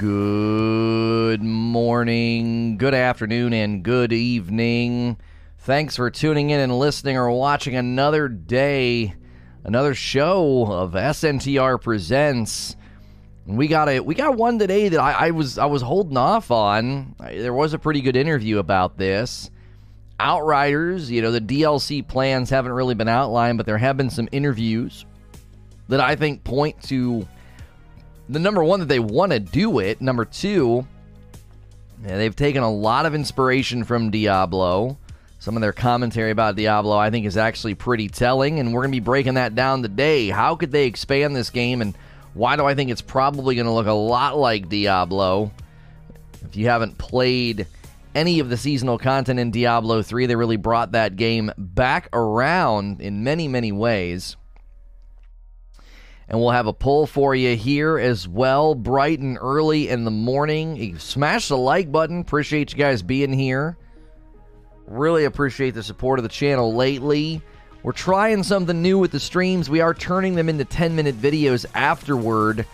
Good morning, good afternoon, and good evening. Thanks for tuning in and listening or watching another day, another show of SNTR Presents. We got a we got one today that I, I was I was holding off on. There was a pretty good interview about this. Outriders, you know, the DLC plans haven't really been outlined, but there have been some interviews that I think point to the number one that they want to do it. Number two, yeah, they've taken a lot of inspiration from Diablo. Some of their commentary about Diablo, I think, is actually pretty telling, and we're going to be breaking that down today. How could they expand this game, and why do I think it's probably going to look a lot like Diablo? If you haven't played any of the seasonal content in Diablo 3, they really brought that game back around in many, many ways. And we'll have a poll for you here as well, bright and early in the morning. You Smash the like button. Appreciate you guys being here. Really appreciate the support of the channel lately. We're trying something new with the streams. We are turning them into 10 minute videos afterward,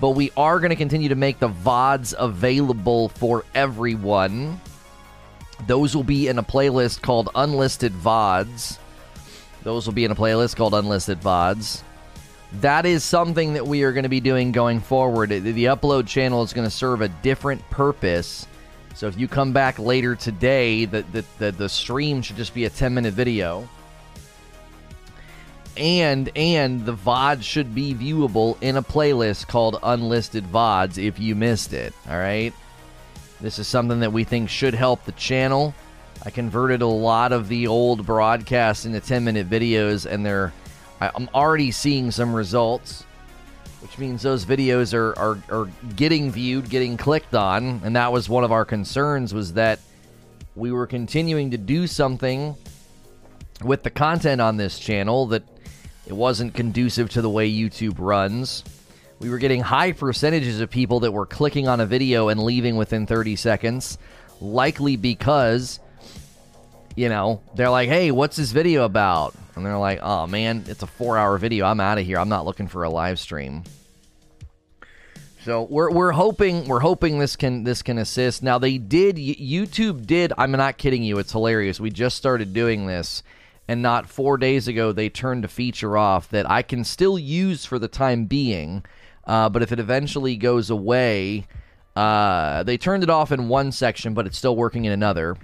but we are going to continue to make the VODs available for everyone. Those will be in a playlist called Unlisted VODs. Those will be in a playlist called Unlisted VODs that is something that we are going to be doing going forward. The upload channel is going to serve a different purpose. So if you come back later today, the, the, the, the stream should just be a 10 minute video. And and the VOD should be viewable in a playlist called Unlisted VODs if you missed it. All right. This is something that we think should help the channel. I converted a lot of the old broadcasts into 10 minute videos, and they're I'm already seeing some results, which means those videos are, are, are getting viewed, getting clicked on, and that was one of our concerns was that we were continuing to do something with the content on this channel that it wasn't conducive to the way YouTube runs. We were getting high percentages of people that were clicking on a video and leaving within 30 seconds, likely because you know, they're like, "Hey, what's this video about?" And they're like, "Oh man, it's a 4-hour video. I'm out of here. I'm not looking for a live stream." So we're we're hoping we're hoping this can this can assist. Now they did YouTube did. I'm not kidding you. It's hilarious. We just started doing this, and not four days ago they turned a feature off that I can still use for the time being. Uh, but if it eventually goes away, uh, they turned it off in one section, but it's still working in another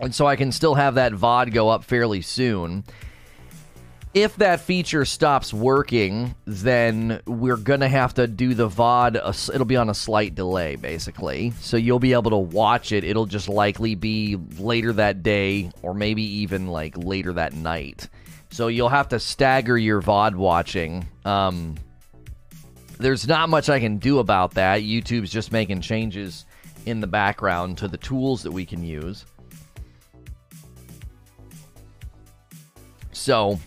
and so I can still have that VOD go up fairly soon. If that feature stops working, then we're going to have to do the VOD. It'll be on a slight delay, basically. So you'll be able to watch it. It'll just likely be later that day or maybe even like later that night. So you'll have to stagger your VOD watching. Um, there's not much I can do about that. YouTube's just making changes in the background to the tools that we can use. So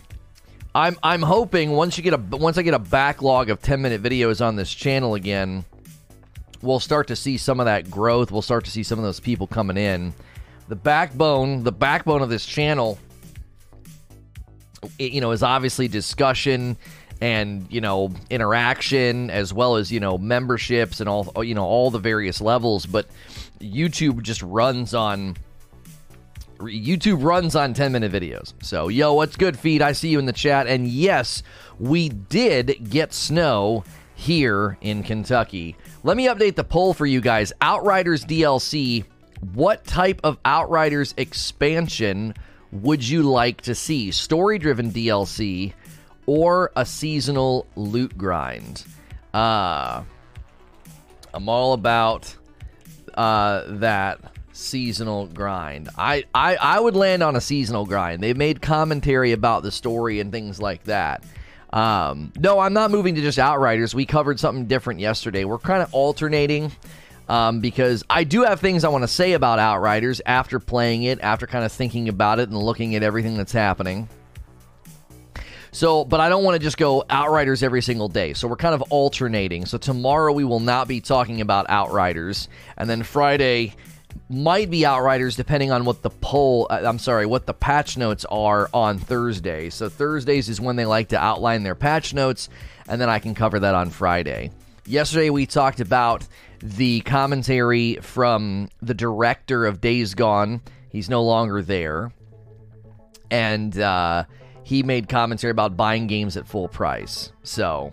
I'm I'm hoping once you get a once I get a backlog of 10 minute videos on this channel again, we'll start to see some of that growth. We'll start to see some of those people coming in. The backbone, the backbone of this channel, you know, is obviously discussion and you know interaction as well as you know memberships and all you know all the various levels. But YouTube just runs on YouTube runs on 10 minute videos. So, yo, what's good, feed? I see you in the chat. And yes, we did get snow here in Kentucky. Let me update the poll for you guys. Outriders DLC, what type of Outriders expansion would you like to see? Story driven DLC or a seasonal loot grind? Uh, I'm all about uh, that seasonal grind. I, I I would land on a seasonal grind. They've made commentary about the story and things like that. Um, no, I'm not moving to just Outriders. We covered something different yesterday. We're kind of alternating um, because I do have things I want to say about Outriders after playing it, after kind of thinking about it and looking at everything that's happening. So, but I don't want to just go Outriders every single day. So we're kind of alternating. So tomorrow we will not be talking about Outriders, and then Friday might be Outriders depending on what the poll, uh, I'm sorry, what the patch notes are on Thursday. So Thursdays is when they like to outline their patch notes, and then I can cover that on Friday. Yesterday we talked about the commentary from the director of Days Gone. He's no longer there. And uh, he made commentary about buying games at full price. So,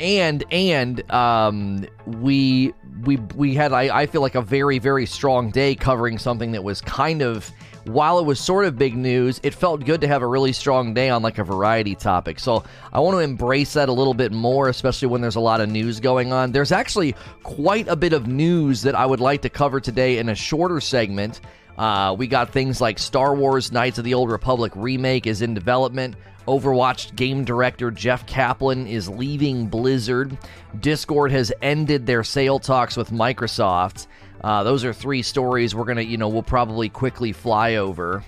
and and um, we we we had I, I feel like a very very strong day covering something that was kind of while it was sort of big news, it felt good to have a really strong day on like a variety topic. So I want to embrace that a little bit more, especially when there's a lot of news going on. There's actually quite a bit of news that I would like to cover today in a shorter segment. Uh, we got things like Star Wars Knights of the Old Republic remake is in development. Overwatch game director Jeff Kaplan is leaving Blizzard. Discord has ended their sale talks with Microsoft. Uh, those are three stories we're to, you know, we'll probably quickly fly over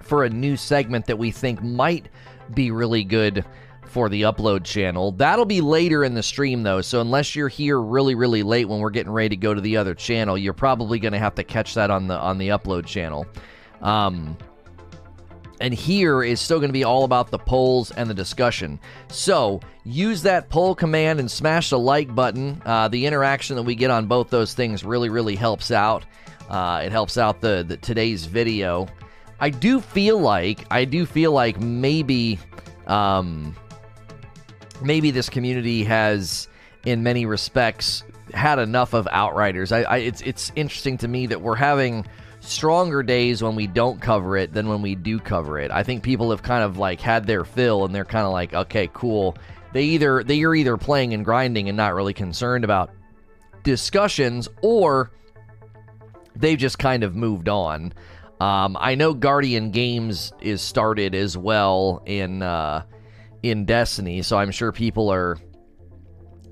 for a new segment that we think might be really good for the upload channel. That'll be later in the stream though, so unless you're here really really late when we're getting ready to go to the other channel, you're probably going to have to catch that on the on the upload channel. Um, and here is still going to be all about the polls and the discussion. So use that poll command and smash the like button. Uh, the interaction that we get on both those things really, really helps out. Uh, it helps out the, the today's video. I do feel like I do feel like maybe um, maybe this community has, in many respects, had enough of outriders. I, I it's it's interesting to me that we're having stronger days when we don't cover it than when we do cover it. I think people have kind of like had their fill and they're kind of like, okay, cool. They either they are either playing and grinding and not really concerned about discussions or they've just kind of moved on. Um, I know Guardian Games is started as well in uh, in Destiny, so I'm sure people are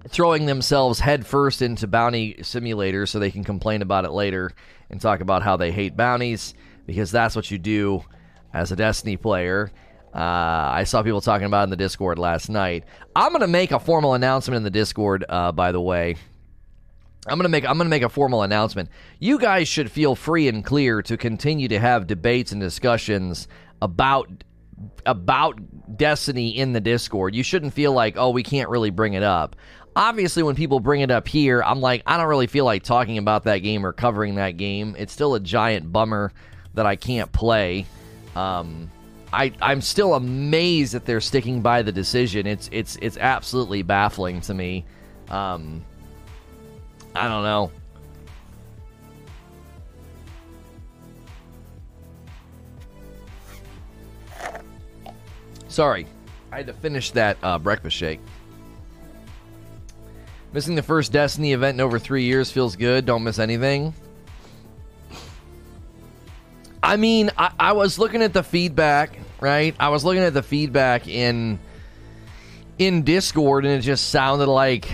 throwing themselves headfirst into bounty simulator so they can complain about it later and talk about how they hate bounties because that's what you do as a Destiny player. Uh, I saw people talking about in the Discord last night. I'm gonna make a formal announcement in the Discord. Uh, by the way, I'm gonna make I'm gonna make a formal announcement. You guys should feel free and clear to continue to have debates and discussions about about Destiny in the Discord. You shouldn't feel like, oh, we can't really bring it up. Obviously when people bring it up here i'm like i don't really feel like talking about that game or covering that game. It's still a giant bummer that i can't play. Um, I, i'm still amazed that they're sticking by the decision. It's it's it's absolutely baffling to me. Um, i don't know sorry i had to finish that uh, breakfast shake Missing the first Destiny event in over three years feels good. Don't miss anything. I mean, I, I, was looking at the feedback, right? I was looking at the feedback in in Discord, and it just sounded like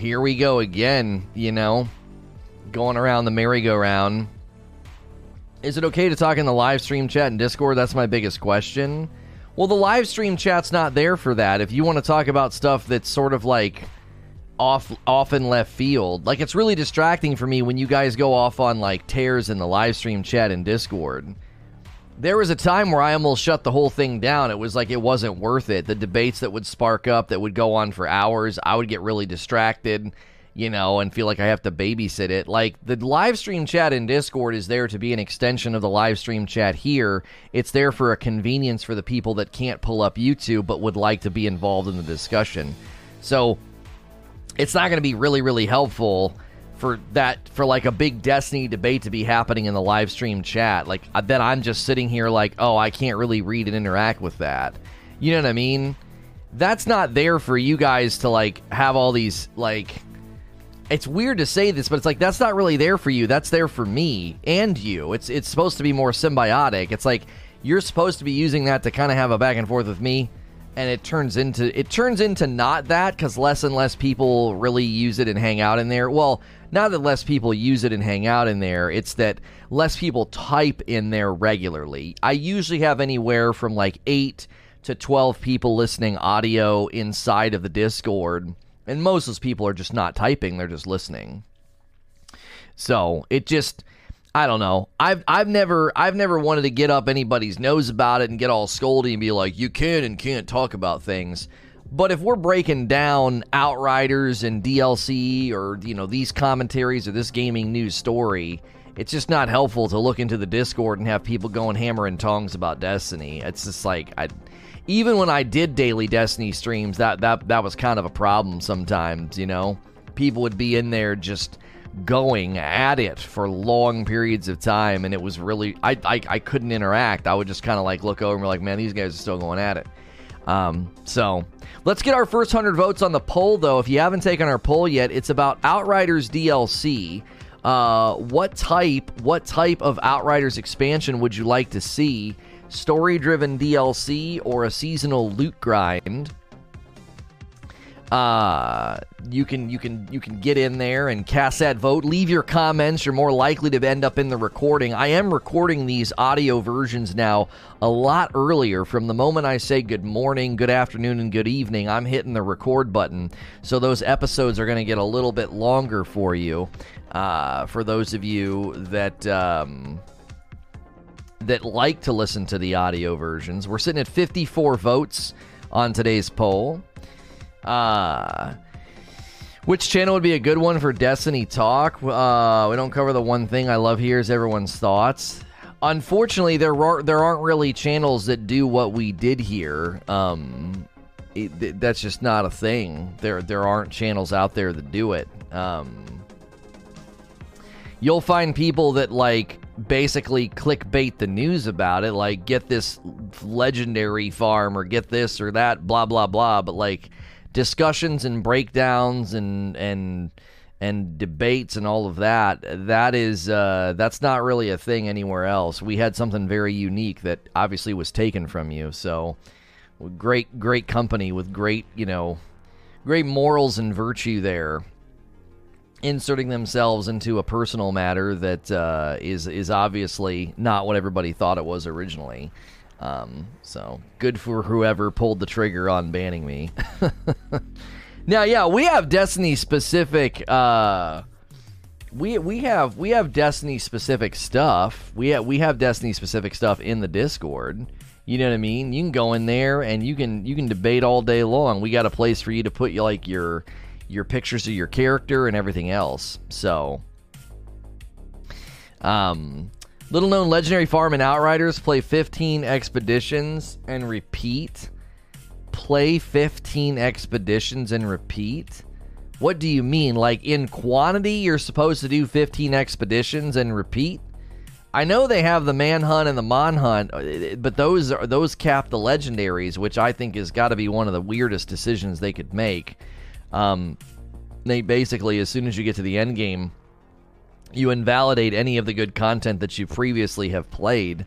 here we go again. You know, going around the merry-go-round. Is it okay to talk in the live stream chat in Discord? That's my biggest question. Well, the live stream chat's not there for that. If you want to talk about stuff that's sort of like off off in left field. Like it's really distracting for me when you guys go off on like tears in the live stream chat and Discord. There was a time where I almost shut the whole thing down. It was like it wasn't worth it. The debates that would spark up that would go on for hours, I would get really distracted, you know, and feel like I have to babysit it. Like the live stream chat in Discord is there to be an extension of the live stream chat here. It's there for a convenience for the people that can't pull up YouTube but would like to be involved in the discussion. So it's not going to be really really helpful for that for like a big destiny debate to be happening in the live stream chat like then i'm just sitting here like oh i can't really read and interact with that you know what i mean that's not there for you guys to like have all these like it's weird to say this but it's like that's not really there for you. That's there for me and you. It's it's supposed to be more symbiotic. It's like you're supposed to be using that to kind of have a back and forth with me and it turns into it turns into not that because less and less people really use it and hang out in there. Well, not that less people use it and hang out in there, it's that less people type in there regularly. I usually have anywhere from like eight to twelve people listening audio inside of the Discord, and most of those people are just not typing; they're just listening. So it just I don't know. I've I've never I've never wanted to get up anybody's nose about it and get all scoldy and be like, you can and can't talk about things. But if we're breaking down Outriders and DLC or, you know, these commentaries or this gaming news story, it's just not helpful to look into the Discord and have people going hammer and tongs about Destiny. It's just like I even when I did daily Destiny streams, that that that was kind of a problem sometimes, you know. People would be in there just going at it for long periods of time and it was really I I, I couldn't interact. I would just kind of like look over and be like, "Man, these guys are still going at it." Um, so let's get our first 100 votes on the poll, though. If you haven't taken our poll yet, it's about Outriders DLC. Uh, what type, what type of Outriders expansion would you like to see? Story-driven DLC or a seasonal loot grind? uh, you can you can you can get in there and cast that vote. Leave your comments. You're more likely to end up in the recording. I am recording these audio versions now a lot earlier. From the moment I say good morning, good afternoon, and good evening, I'm hitting the record button. So those episodes are going to get a little bit longer for you. Uh, for those of you that. Um, that like to listen to the audio versions. We're sitting at 54 votes on today's poll. Uh, which channel would be a good one for Destiny Talk? Uh, we don't cover the one thing I love here is everyone's thoughts. Unfortunately, there are there aren't really channels that do what we did here. Um, it, that's just not a thing. There there aren't channels out there that do it. Um, you'll find people that like basically clickbait the news about it, like get this legendary farm or get this or that, blah blah blah. But like discussions and breakdowns and and and debates and all of that that is uh, that's not really a thing anywhere else. We had something very unique that obviously was taken from you. So great great company with great you know great morals and virtue there inserting themselves into a personal matter that uh, is is obviously not what everybody thought it was originally um, so good for whoever pulled the trigger on banning me. now, yeah, we have Destiny specific. Uh, we we have we have Destiny specific stuff. We have, we have Destiny specific stuff in the Discord. You know what I mean? You can go in there and you can you can debate all day long. We got a place for you to put like your your pictures of your character and everything else. So, um, Little known legendary farm and Outriders play 15 expeditions and repeat. Play 15 expeditions and repeat? What do you mean? Like in quantity, you're supposed to do 15 expeditions and repeat? I know they have the manhunt and the manhunt, uh, but those are those cap the legendaries, which I think has got to be one of the weirdest decisions they could make. Um, they basically, as soon as you get to the end game, you invalidate any of the good content that you previously have played,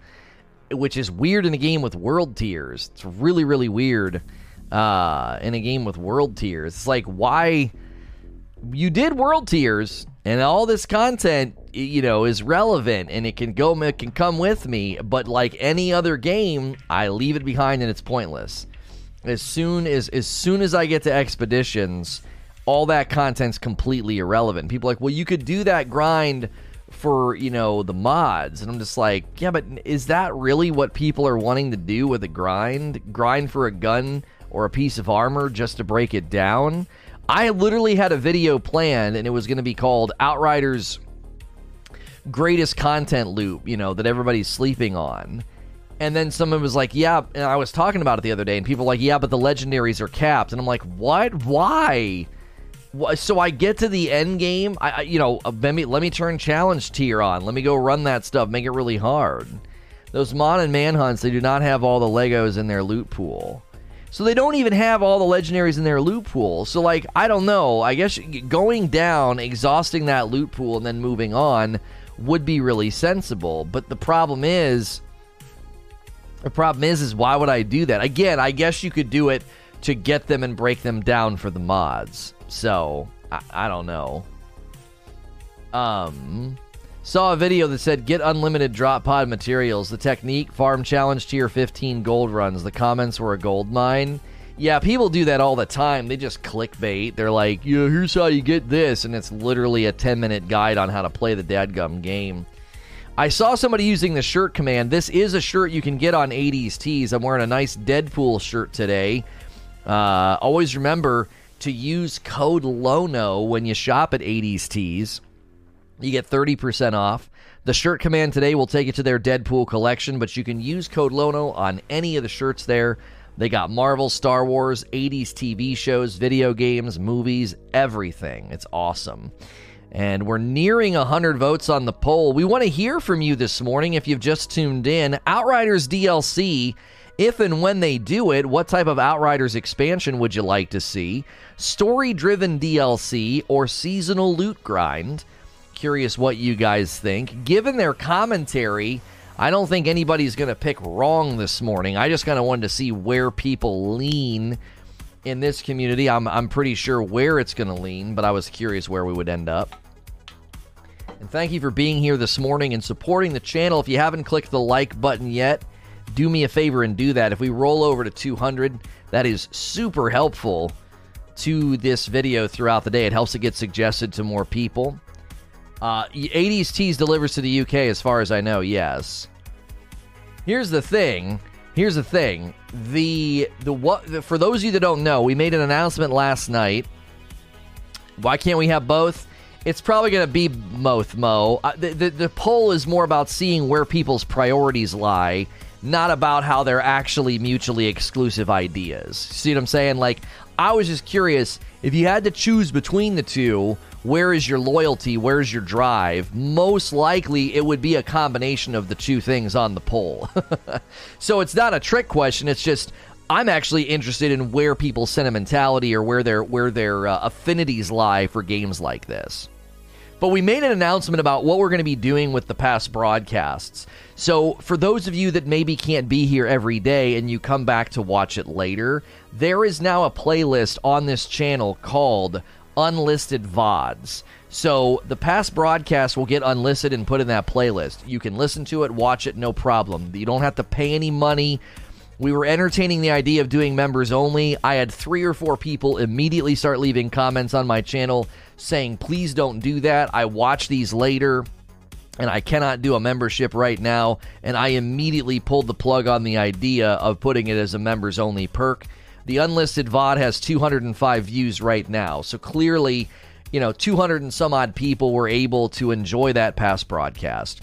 which is weird in a game with world tiers. It's really, really weird uh, in a game with world tiers. It's like, why you did world tiers and all this content, you know, is relevant and it can go, it can come with me, but like any other game, I leave it behind and it's pointless. As soon as as soon as I get to expeditions, all that content's completely irrelevant. People like, well, you could do that grind for you know the mods. And i'm just like yeah but is that really what people are wanting to do with a grind? Grind for a gun or a piece of armor just to break it down? I literally had a video planned and it was going to be called outriders greatest content loop you know that everybody's sleeping on and then someone was like yeah and i was talking about it the other day and people were like yeah but the legendaries are capped and i'm like what why so I get to the end game. I, I, you know, uh, let me let me turn challenge tier on. Let me go run that stuff. Make it really hard. Those Mon and Manhunts, they do not have all the Legos in their loot pool. So they don't even have all the legendaries in their loot pool. So like, I don't know. I guess going down, exhausting that loot pool, and then moving on would be really sensible. But the problem is, the problem is, is why would I do that? Again, I guess you could do it to get them and break them down for the mods. So, I, I don't know. Um, saw a video that said get unlimited drop pod materials. The technique, farm challenge tier 15 gold runs. The comments were a gold mine. Yeah, people do that all the time. They just clickbait. They're like, yeah, here's how you get this. And it's literally a 10 minute guide on how to play the dadgum game. I saw somebody using the shirt command. This is a shirt you can get on 80s Tees. I'm wearing a nice Deadpool shirt today. Uh, always remember to use code LONO when you shop at 80s Tees. You get 30% off. The shirt command today will take you to their Deadpool collection, but you can use code LONO on any of the shirts there. They got Marvel, Star Wars, 80s TV shows, video games, movies, everything. It's awesome. And we're nearing 100 votes on the poll. We want to hear from you this morning if you've just tuned in. Outriders DLC, if and when they do it, what type of Outriders expansion would you like to see? Story driven DLC or seasonal loot grind? Curious what you guys think. Given their commentary, I don't think anybody's going to pick wrong this morning. I just kind of wanted to see where people lean in this community. I'm, I'm pretty sure where it's going to lean, but I was curious where we would end up. And thank you for being here this morning and supporting the channel. If you haven't clicked the like button yet, do me a favor and do that. If we roll over to 200, that is super helpful to this video throughout the day. It helps it get suggested to more people. Uh, 80s Tees delivers to the UK, as far as I know. Yes. Here's the thing. Here's the thing. The the what for those of you that don't know, we made an announcement last night. Why can't we have both? It's probably going to be both, Mo. Uh, the, the the poll is more about seeing where people's priorities lie, not about how they're actually mutually exclusive ideas. See what I'm saying? Like, I was just curious if you had to choose between the two where is your loyalty? Where's your drive? Most likely, it would be a combination of the two things on the poll. so it's not a trick question. It's just I'm actually interested in where people's sentimentality or where their where their uh, affinities lie for games like this. But we made an announcement about what we're going to be doing with the past broadcasts. So, for those of you that maybe can't be here every day and you come back to watch it later, there is now a playlist on this channel called unlisted VODs. So the past broadcasts will get unlisted and put in that playlist. You can listen to it, watch it, no problem. You don't have to pay any money. We were entertaining the idea of doing members only. I had three or four people immediately start leaving comments on my channel saying, please don't do that. I watch these later and I cannot do a membership right now. And I immediately pulled the plug on the idea of putting it as a members only perk. The unlisted VOD has 205 views right now. So clearly, you know, 200 and some odd people were able to enjoy that past broadcast.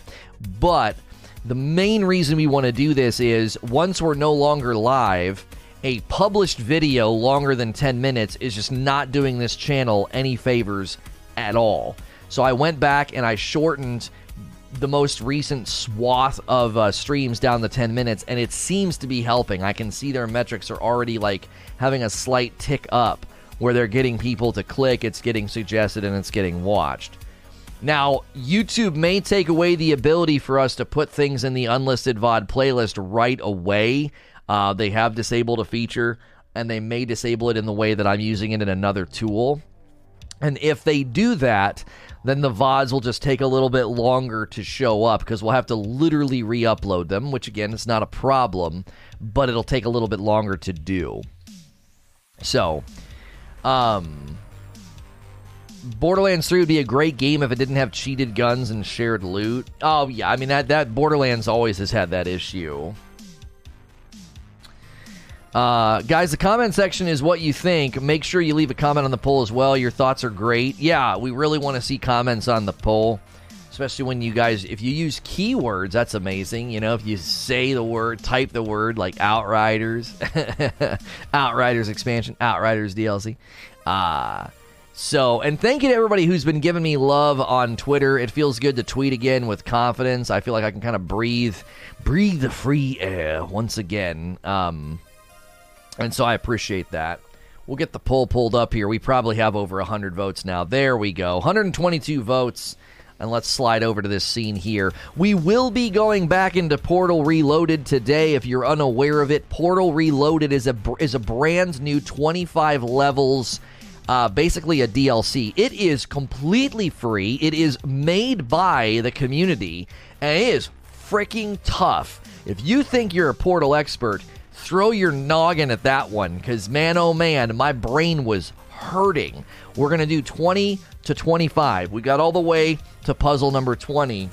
But the main reason we want to do this is once we're no longer live, a published video longer than 10 minutes is just not doing this channel any favors at all. So I went back and I shortened the most recent swath of uh, streams down the 10 minutes, and it seems to be helping. I can see their metrics are already like having a slight tick up where they're getting people to click, it's getting suggested, and it's getting watched. Now, YouTube may take away the ability for us to put things in the unlisted VOD playlist right away. Uh, they have disabled a feature, and they may disable it in the way that I'm using it in another tool. And if they do that, then the VODs will just take a little bit longer to show up because we'll have to literally re upload them, which again is not a problem, but it'll take a little bit longer to do. So, um, Borderlands 3 would be a great game if it didn't have cheated guns and shared loot. Oh, yeah, I mean, that, that Borderlands always has had that issue. Uh, guys, the comment section is what you think. Make sure you leave a comment on the poll as well. Your thoughts are great. Yeah, we really want to see comments on the poll, especially when you guys, if you use keywords, that's amazing. You know, if you say the word, type the word like Outriders, Outriders expansion, Outriders DLC. Uh, so, and thank you to everybody who's been giving me love on Twitter. It feels good to tweet again with confidence. I feel like I can kind of breathe, breathe the free air once again. Um, and so I appreciate that. We'll get the poll pulled up here. We probably have over 100 votes now. There we go. 122 votes. And let's slide over to this scene here. We will be going back into Portal Reloaded today. If you're unaware of it, Portal Reloaded is a is a brand new 25 levels, uh, basically a DLC. It is completely free. It is made by the community, and it is freaking tough. If you think you're a Portal expert, throw your noggin at that one because, man, oh man, my brain was hurting. We're going to do 20 to 25. We got all the way to puzzle number 20.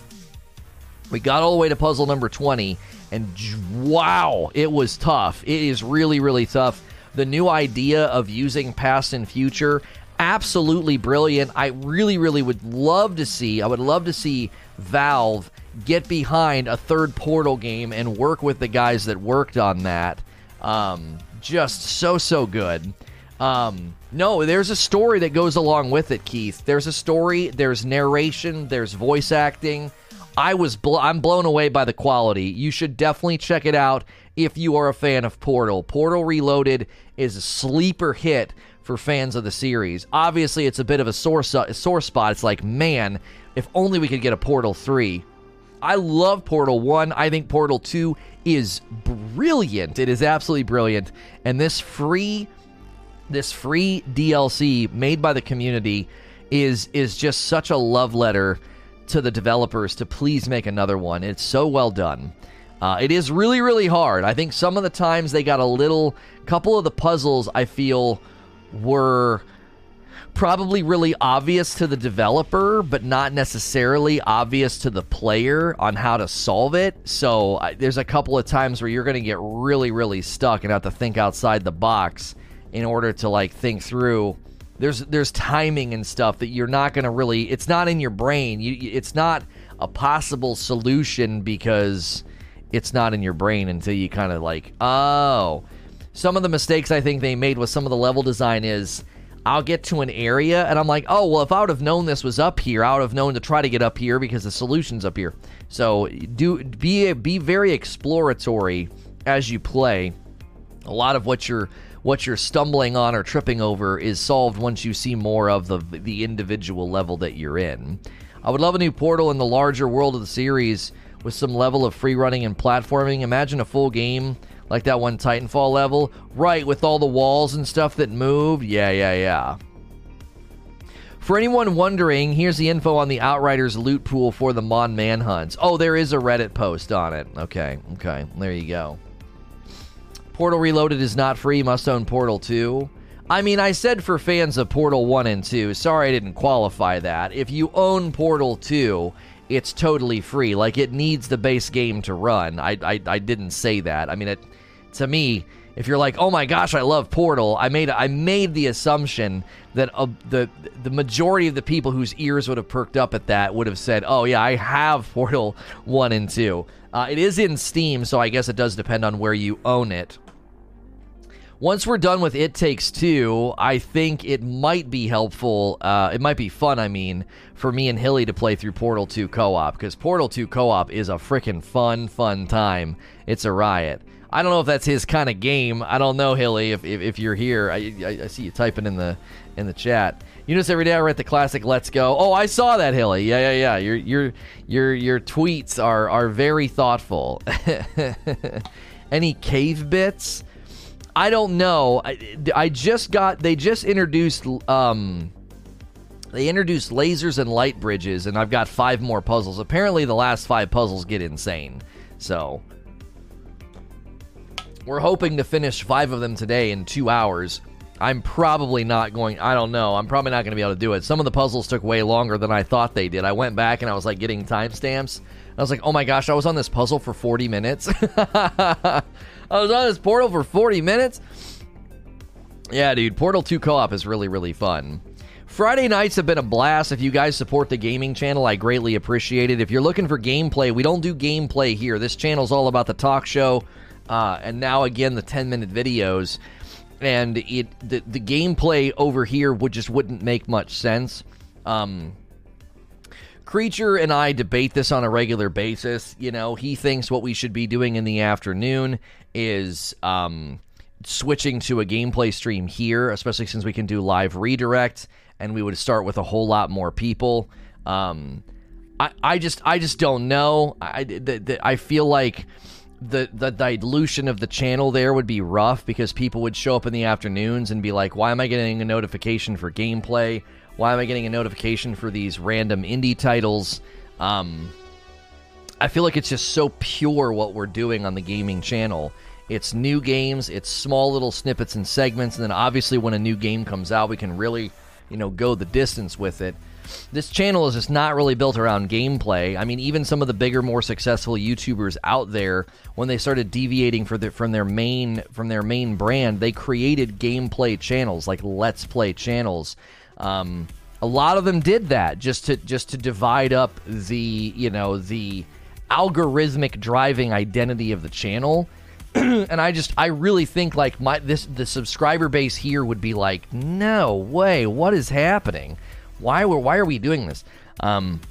We got all the way to puzzle number 20, and wow, it was tough. It is really, really tough. the new idea of using past and future, absolutely brilliant. I really, really would love to see. I would love to see Valve get behind a third Portal game and work with the guys that worked on that. Um, just so so good. Um, no, there's a story that goes along with it, Keith. There's a story. There's narration. There's voice acting. I was bl- I'm blown away by the quality. You should definitely check it out if you are a fan of Portal. Portal Reloaded is a sleeper hit for fans of the series. Obviously, it's a bit of a sore, a sore spot. It's like, man, if only we could get a Portal 3. I love Portal 1. I think Portal 2 is brilliant. It is absolutely brilliant. And this free this free DLC made by the community is is just such a love letter to the developers to please make another one. It's so well done. Uh, it is really really hard. I think some of the times they got a little couple of the puzzles I feel were probably really obvious to the developer, but not necessarily obvious to the player on how to solve it. So there's a couple of times where you're going to get really, really stuck and have to think outside the box in order to like think through. There's there's timing and stuff that you're not going to really. It's not in your brain. You, it's not a possible solution because it's not in your brain until you kind of like oh. Some of the mistakes I think they made with some of the level design is I'll get to an area and I'm like, oh, well, if I would have known this was up here, I would have known to try to get up here because the solution's up here. So do be be very exploratory as you play. A lot of what you're what you're stumbling on or tripping over is solved once you see more of the the individual level that you're in. I would love a new portal in the larger world of the series with some level of free running and platforming. Imagine a full game like that one Titanfall level. Right, with all the walls and stuff that moved. Yeah, yeah, yeah. For anyone wondering, here's the info on the Outriders loot pool for the Mon Manhunts. Oh, there is a Reddit post on it. Okay, okay. There you go. Portal Reloaded is not free. Must own Portal 2. I mean, I said for fans of Portal 1 and 2. Sorry I didn't qualify that. If you own Portal 2, it's totally free. Like, it needs the base game to run. I, I, I didn't say that. I mean, it to me, if you're like, "Oh my gosh, I love Portal," I made I made the assumption that uh, the the majority of the people whose ears would have perked up at that would have said, "Oh yeah, I have Portal one and two. Uh, it is in Steam, so I guess it does depend on where you own it. Once we're done with It Takes Two, I think it might be helpful. Uh, it might be fun, I mean, for me and Hilly to play through Portal 2 co op, because Portal 2 co op is a freaking fun, fun time. It's a riot. I don't know if that's his kind of game. I don't know, Hilly. If, if, if you're here, I, I, I, see you typing in the in the chat. You notice every day I write the classic "Let's Go." Oh, I saw that, Hilly. Yeah, yeah, yeah. Your your your your tweets are are very thoughtful. Any cave bits? I don't know. I, I just got. They just introduced. Um, they introduced lasers and light bridges, and I've got five more puzzles. Apparently, the last five puzzles get insane. So we're hoping to finish five of them today in two hours. I'm probably not going, I don't know. I'm probably not going to be able to do it. Some of the puzzles took way longer than I thought they did. I went back and I was like getting timestamps. I was like, oh my gosh, I was on this puzzle for 40 minutes. I was on this portal for 40 minutes. Yeah, dude, Portal 2 co op is really, really fun. Friday nights have been a blast. If you guys support the gaming channel, I greatly appreciate it. If you're looking for gameplay, we don't do gameplay here. This channel's all about the talk show uh, and now again the 10 minute videos. And it the, the gameplay over here would just wouldn't make much sense. Um, creature and i debate this on a regular basis. You know he thinks what we should be doing in the afternoon is um, switching to a gameplay stream here especially since we can do live redirect and we would start with a whole lot more people. Um, I, I just i just don't know. I the, the, i feel like the the dilution of the channel there would be rough because people would show up in the afternoons and be like, "Why am I getting a notification for gameplay? Why am I getting a notification for these random indie titles?" Um, I feel like it's just so pure what we're doing on the gaming channel. It's new games, it's small little snippets and segments, and then obviously when a new game comes out, we can really, you know, go the distance with it. This channel is just not really built around gameplay. I mean, even some of the bigger, more successful YouTubers out there, when they started deviating the, from their main from their main brand, they created gameplay channels like Let's Play channels. Um, a lot of them did that just to just to divide up the you know the algorithmic driving identity of the channel. and I just I really think like my this the subscriber base here would be like, no way, what is happening? Why were why are we doing this? Um,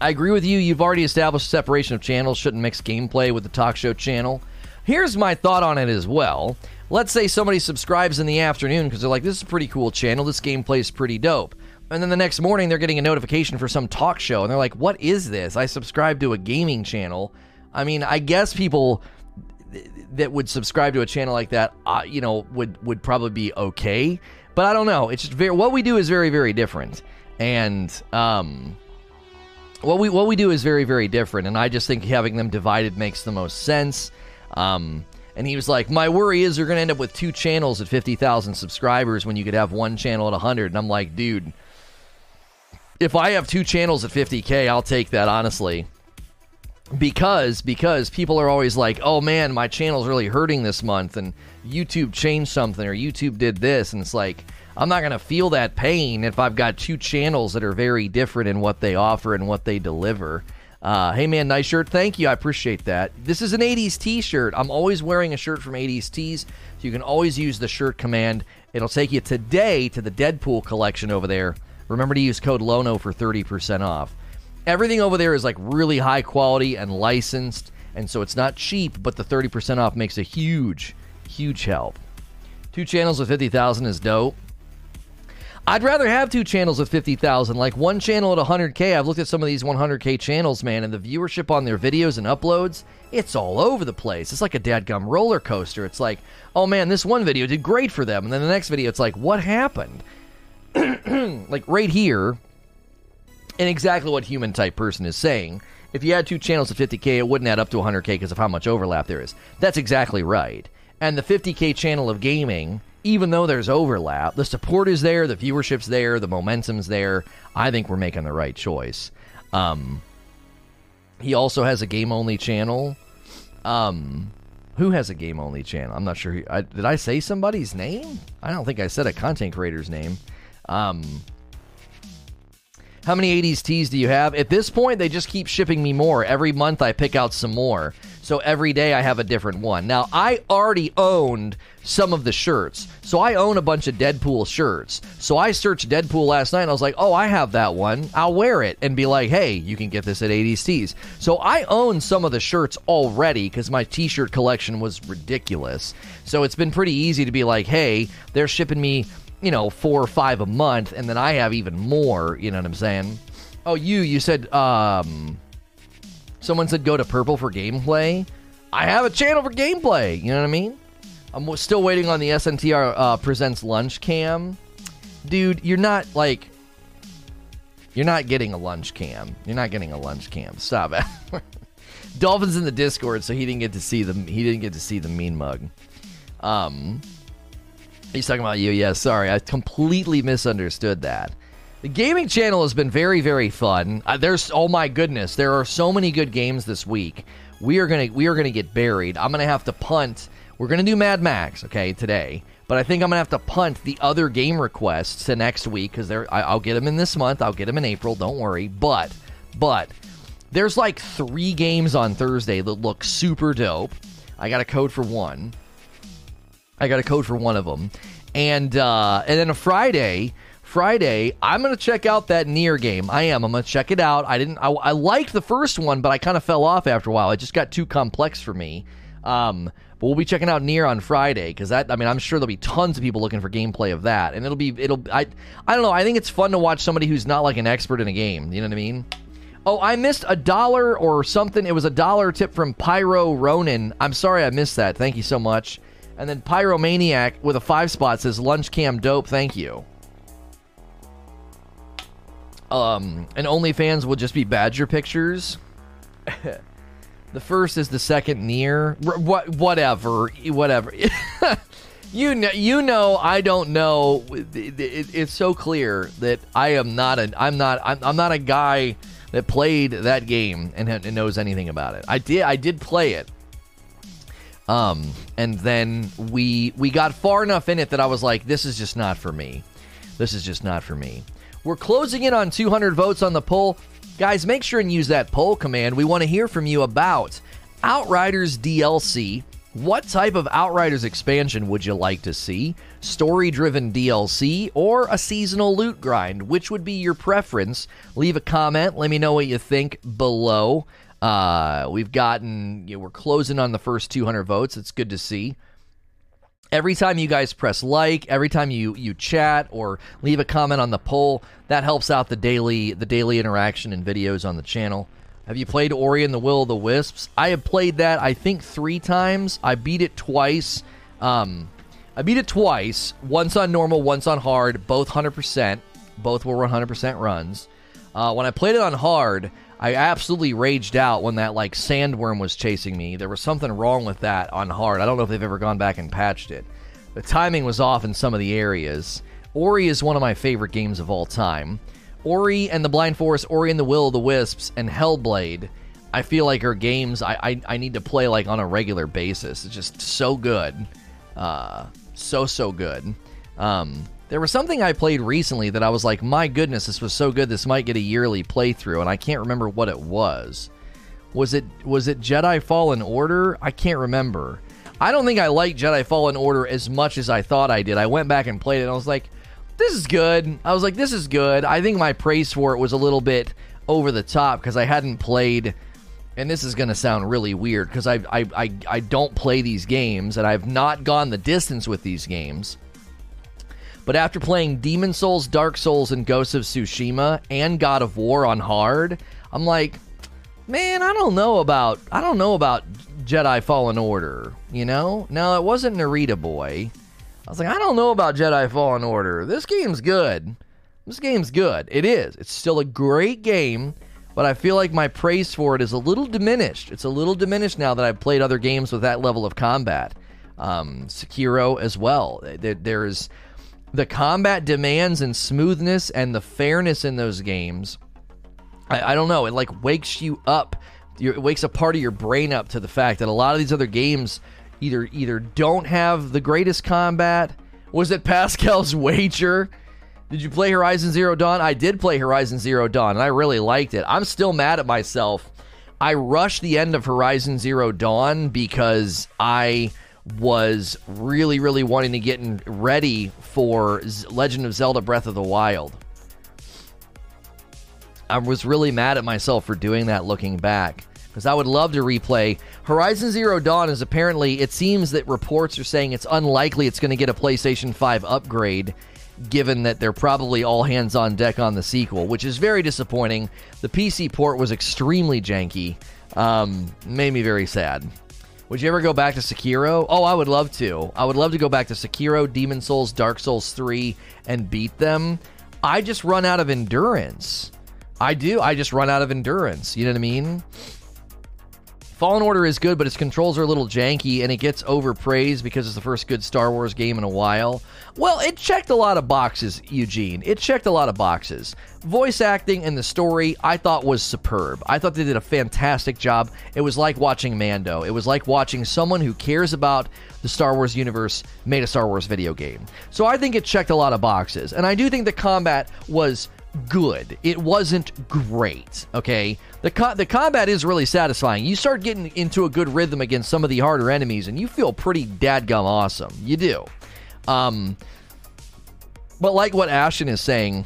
I agree with you. You've already established separation of channels. Shouldn't mix gameplay with the talk show channel. Here's my thought on it as well. Let's say somebody subscribes in the afternoon because they're like, this is a pretty cool channel. This gameplay is pretty dope. And then the next morning, they're getting a notification for some talk show, and they're like, what is this? I subscribe to a gaming channel. I mean, I guess people that would subscribe to a channel like that, uh, you know, would would probably be okay. But I don't know. It's very what we do is very very different, and um, what we what we do is very very different. And I just think having them divided makes the most sense. Um, and he was like, "My worry is you're going to end up with two channels at fifty thousand subscribers when you could have one channel at hundred. And I'm like, dude. If I have two channels at 50k, I'll take that honestly because because people are always like oh man my channel's really hurting this month and youtube changed something or youtube did this and it's like i'm not going to feel that pain if i've got two channels that are very different in what they offer and what they deliver. Uh, hey man nice shirt. Thank you. I appreciate that. This is an 80s t-shirt. I'm always wearing a shirt from 80s tees so you can always use the shirt command. It'll take you today to the deadpool collection over there. Remember to use code lono for 30% off everything over there is like really high quality and licensed, and so it's not cheap, but the 30% off makes a huge, huge help. Two channels with 50,000 is dope. I'd rather have two channels with 50,000. Like one channel at 100K. I've looked at some of these 100K channels, man, and the viewership on their videos and uploads, it's all over the place. It's like a dadgum roller coaster. It's like, oh man, this one video did great for them. And then the next video, it's like, what happened? like right here, and exactly what human type person is saying. If you had two channels of 50K, it wouldn't add up to 100K because of how much overlap there is. That's exactly right. And the 50K channel of gaming, even though there's overlap, the support is there, the viewership's there, the momentum's there. I think we're making the right choice. Um, he also has a game only channel. Um, who has a game only channel? I'm not sure. I, did I say somebody's name? I don't think I said a content creator's name. Um, how many 80s tees do you have? At this point, they just keep shipping me more. Every month, I pick out some more. So every day, I have a different one. Now, I already owned some of the shirts. So I own a bunch of Deadpool shirts. So I searched Deadpool last night and I was like, oh, I have that one. I'll wear it and be like, hey, you can get this at 80s Tees. So I own some of the shirts already because my t shirt collection was ridiculous. So it's been pretty easy to be like, hey, they're shipping me you know, four or five a month, and then I have even more. You know what I'm saying? Oh, you, you said, um, someone said go to Purple for gameplay. I have a channel for gameplay. You know what I mean? I'm still waiting on the SNTR uh, presents lunch cam. Dude, you're not like, you're not getting a lunch cam. You're not getting a lunch cam. Stop it. Dolphins in the Discord, so he didn't get to see the he didn't get to see the mean mug. Um, He's talking about you. Yeah, sorry. I completely misunderstood that. The gaming channel has been very, very fun. Uh, there's oh my goodness, there are so many good games this week. We are gonna we are gonna get buried. I'm gonna have to punt. We're gonna do Mad Max, okay, today. But I think I'm gonna have to punt the other game requests to next week because they're I'll get them in this month. I'll get them in April. Don't worry. But but there's like three games on Thursday that look super dope. I got a code for one. I got a code for one of them, and uh, and then a Friday. Friday, I'm gonna check out that NieR game. I am. I'm gonna check it out. I didn't. I, I liked the first one, but I kind of fell off after a while. It just got too complex for me. Um, but we'll be checking out NieR on Friday because that. I mean, I'm sure there'll be tons of people looking for gameplay of that, and it'll be. It'll. I. I don't know. I think it's fun to watch somebody who's not like an expert in a game. You know what I mean? Oh, I missed a dollar or something. It was a dollar tip from Pyro Ronin. I'm sorry I missed that. Thank you so much. And then Pyromaniac with a five spot says lunch cam dope. Thank you. Um, and OnlyFans will just be Badger pictures. the first is the second NieR. what, whatever, whatever. You know, you know, I don't know. It, it, it's so clear that I am not a. I'm not. I'm, I'm not a guy that played that game and, and knows anything about it. I did. I did play it. Um, and then we we got far enough in it that I was like, this is just not for me. This is just not for me. We're closing in on 200 votes on the poll. Guys, make sure and use that poll command. We want to hear from you about Outriders DLC what type of Outriders expansion would you like to see? Story driven DLC or a seasonal loot grind? Which would be your preference? Leave a comment. Let me know what you think below. Uh, we've gotten, you know, we're closing on the first 200 votes. It's good to see. Every time you guys press like, every time you you chat or leave a comment on the poll, that helps out the daily the daily interaction and videos on the channel. Have you played Ori and the Will of the Wisps? I have played that, I think, three times. I beat it twice. Um, I beat it twice. Once on normal, once on hard. Both 100%. Both were 100% runs. Uh, when I played it on hard, I absolutely raged out when that like sandworm was chasing me. There was something wrong with that on hard. I don't know if they've ever gone back and patched it. The timing was off in some of the areas. Ori is one of my favorite games of all time. Ori and the Blind Forest, Ori and the Will of the Wisps, and Hellblade, I feel like are games I, I, I need to play like on a regular basis. It's just so good. Uh, so, so good. Um, there was something I played recently that I was like, my goodness, this was so good. This might get a yearly playthrough, and I can't remember what it was. Was it was it Jedi Fallen Order? I can't remember. I don't think I liked Jedi Fallen Order as much as I thought I did. I went back and played it, and I was like, this is good. I was like, this is good. I think my praise for it was a little bit over the top because I hadn't played, and this is going to sound really weird because I, I, I, I don't play these games and I've not gone the distance with these games. But after playing Demon Souls, Dark Souls, and Ghosts of Tsushima and God of War on hard, I'm like, man, I don't know about I don't know about Jedi Fallen Order. You know, now it wasn't Narita Boy. I was like, I don't know about Jedi Fallen Order. This game's good. This game's good. It is. It's still a great game, but I feel like my praise for it is a little diminished. It's a little diminished now that I've played other games with that level of combat. Um, Sekiro as well. There's the combat demands and smoothness and the fairness in those games. I, I don't know. It like wakes you up. It wakes a part of your brain up to the fact that a lot of these other games either either don't have the greatest combat. Was it Pascal's wager? Did you play Horizon Zero Dawn? I did play Horizon Zero Dawn, and I really liked it. I'm still mad at myself. I rushed the end of Horizon Zero Dawn because I was really, really wanting to get in, ready for Legend of Zelda Breath of the Wild. I was really mad at myself for doing that looking back because I would love to replay. Horizon Zero Dawn is apparently, it seems that reports are saying it's unlikely it's going to get a PlayStation 5 upgrade, given that they're probably all hands on deck on the sequel, which is very disappointing. The PC port was extremely janky, um, made me very sad. Would you ever go back to Sekiro? Oh, I would love to. I would love to go back to Sekiro, Demon Souls, Dark Souls 3, and beat them. I just run out of endurance. I do. I just run out of endurance. You know what I mean? Fallen Order is good, but its controls are a little janky and it gets overpraised because it's the first good Star Wars game in a while. Well, it checked a lot of boxes, Eugene. It checked a lot of boxes. Voice acting and the story I thought was superb. I thought they did a fantastic job. It was like watching Mando. It was like watching someone who cares about the Star Wars universe made a Star Wars video game. So I think it checked a lot of boxes. And I do think the combat was good. It wasn't great, okay? The co- the combat is really satisfying. You start getting into a good rhythm against some of the harder enemies, and you feel pretty dadgum awesome. You do. Um, but like what Ashton is saying,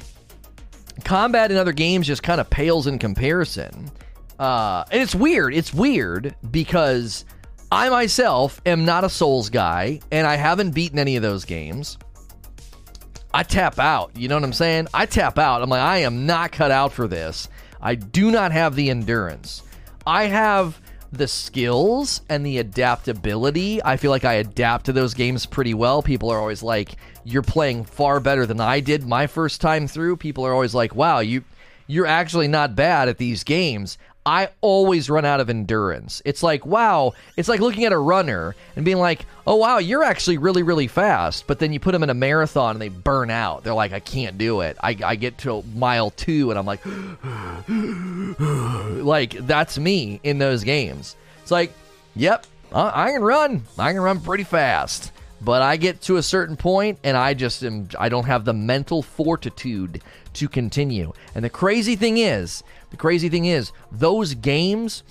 combat in other games just kind of pales in comparison. Uh, and it's weird. It's weird because I myself am not a Souls guy, and I haven't beaten any of those games. I tap out. You know what I'm saying? I tap out. I'm like, I am not cut out for this. I do not have the endurance. I have the skills and the adaptability. I feel like I adapt to those games pretty well. People are always like, "You're playing far better than I did my first time through." People are always like, "Wow, you you're actually not bad at these games." I always run out of endurance. It's like, wow, it's like looking at a runner and being like, oh, wow, you're actually really, really fast. But then you put them in a marathon and they burn out. They're like, I can't do it. I, I get to mile two and I'm like, like, that's me in those games. It's like, yep, uh, I can run. I can run pretty fast. But I get to a certain point and I just am, I don't have the mental fortitude to continue. And the crazy thing is, the crazy thing is, those games,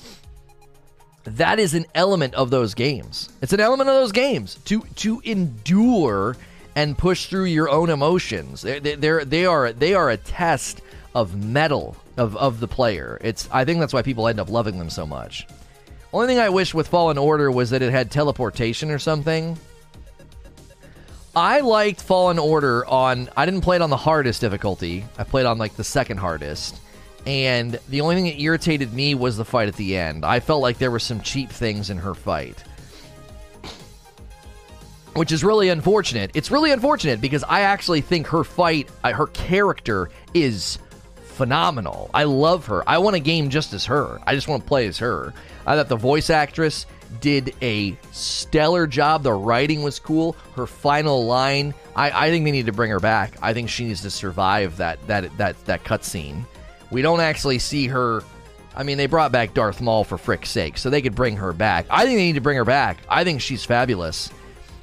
that is an element of those games. It's an element of those games to to endure and push through your own emotions. They're, they're they are they are a test of mettle of of the player. It's I think that's why people end up loving them so much. Only thing I wish with Fallen Order was that it had teleportation or something. I liked Fallen Order on. I didn't play it on the hardest difficulty. I played on like the second hardest. And the only thing that irritated me was the fight at the end. I felt like there were some cheap things in her fight. Which is really unfortunate. It's really unfortunate because I actually think her fight, uh, her character is phenomenal. I love her. I want a game just as her. I just want to play as her. I thought the voice actress did a stellar job. The writing was cool. Her final line, I, I think they need to bring her back. I think she needs to survive that that that that cutscene. We don't actually see her. I mean, they brought back Darth Maul for frick's sake, so they could bring her back. I think they need to bring her back. I think she's fabulous.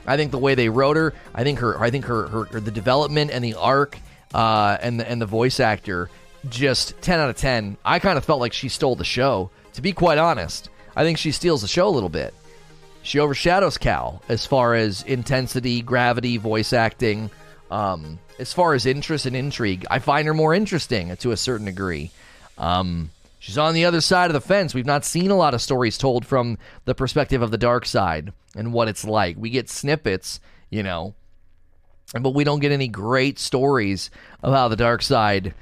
I think the way they wrote her, I think her, I think her, her, her the development and the arc, uh, and the and the voice actor, just ten out of ten. I kind of felt like she stole the show. To be quite honest, I think she steals the show a little bit. She overshadows Cal as far as intensity, gravity, voice acting. Um, as far as interest and intrigue, I find her more interesting to a certain degree. Um, she's on the other side of the fence. We've not seen a lot of stories told from the perspective of the dark side and what it's like. We get snippets, you know, but we don't get any great stories of how the dark side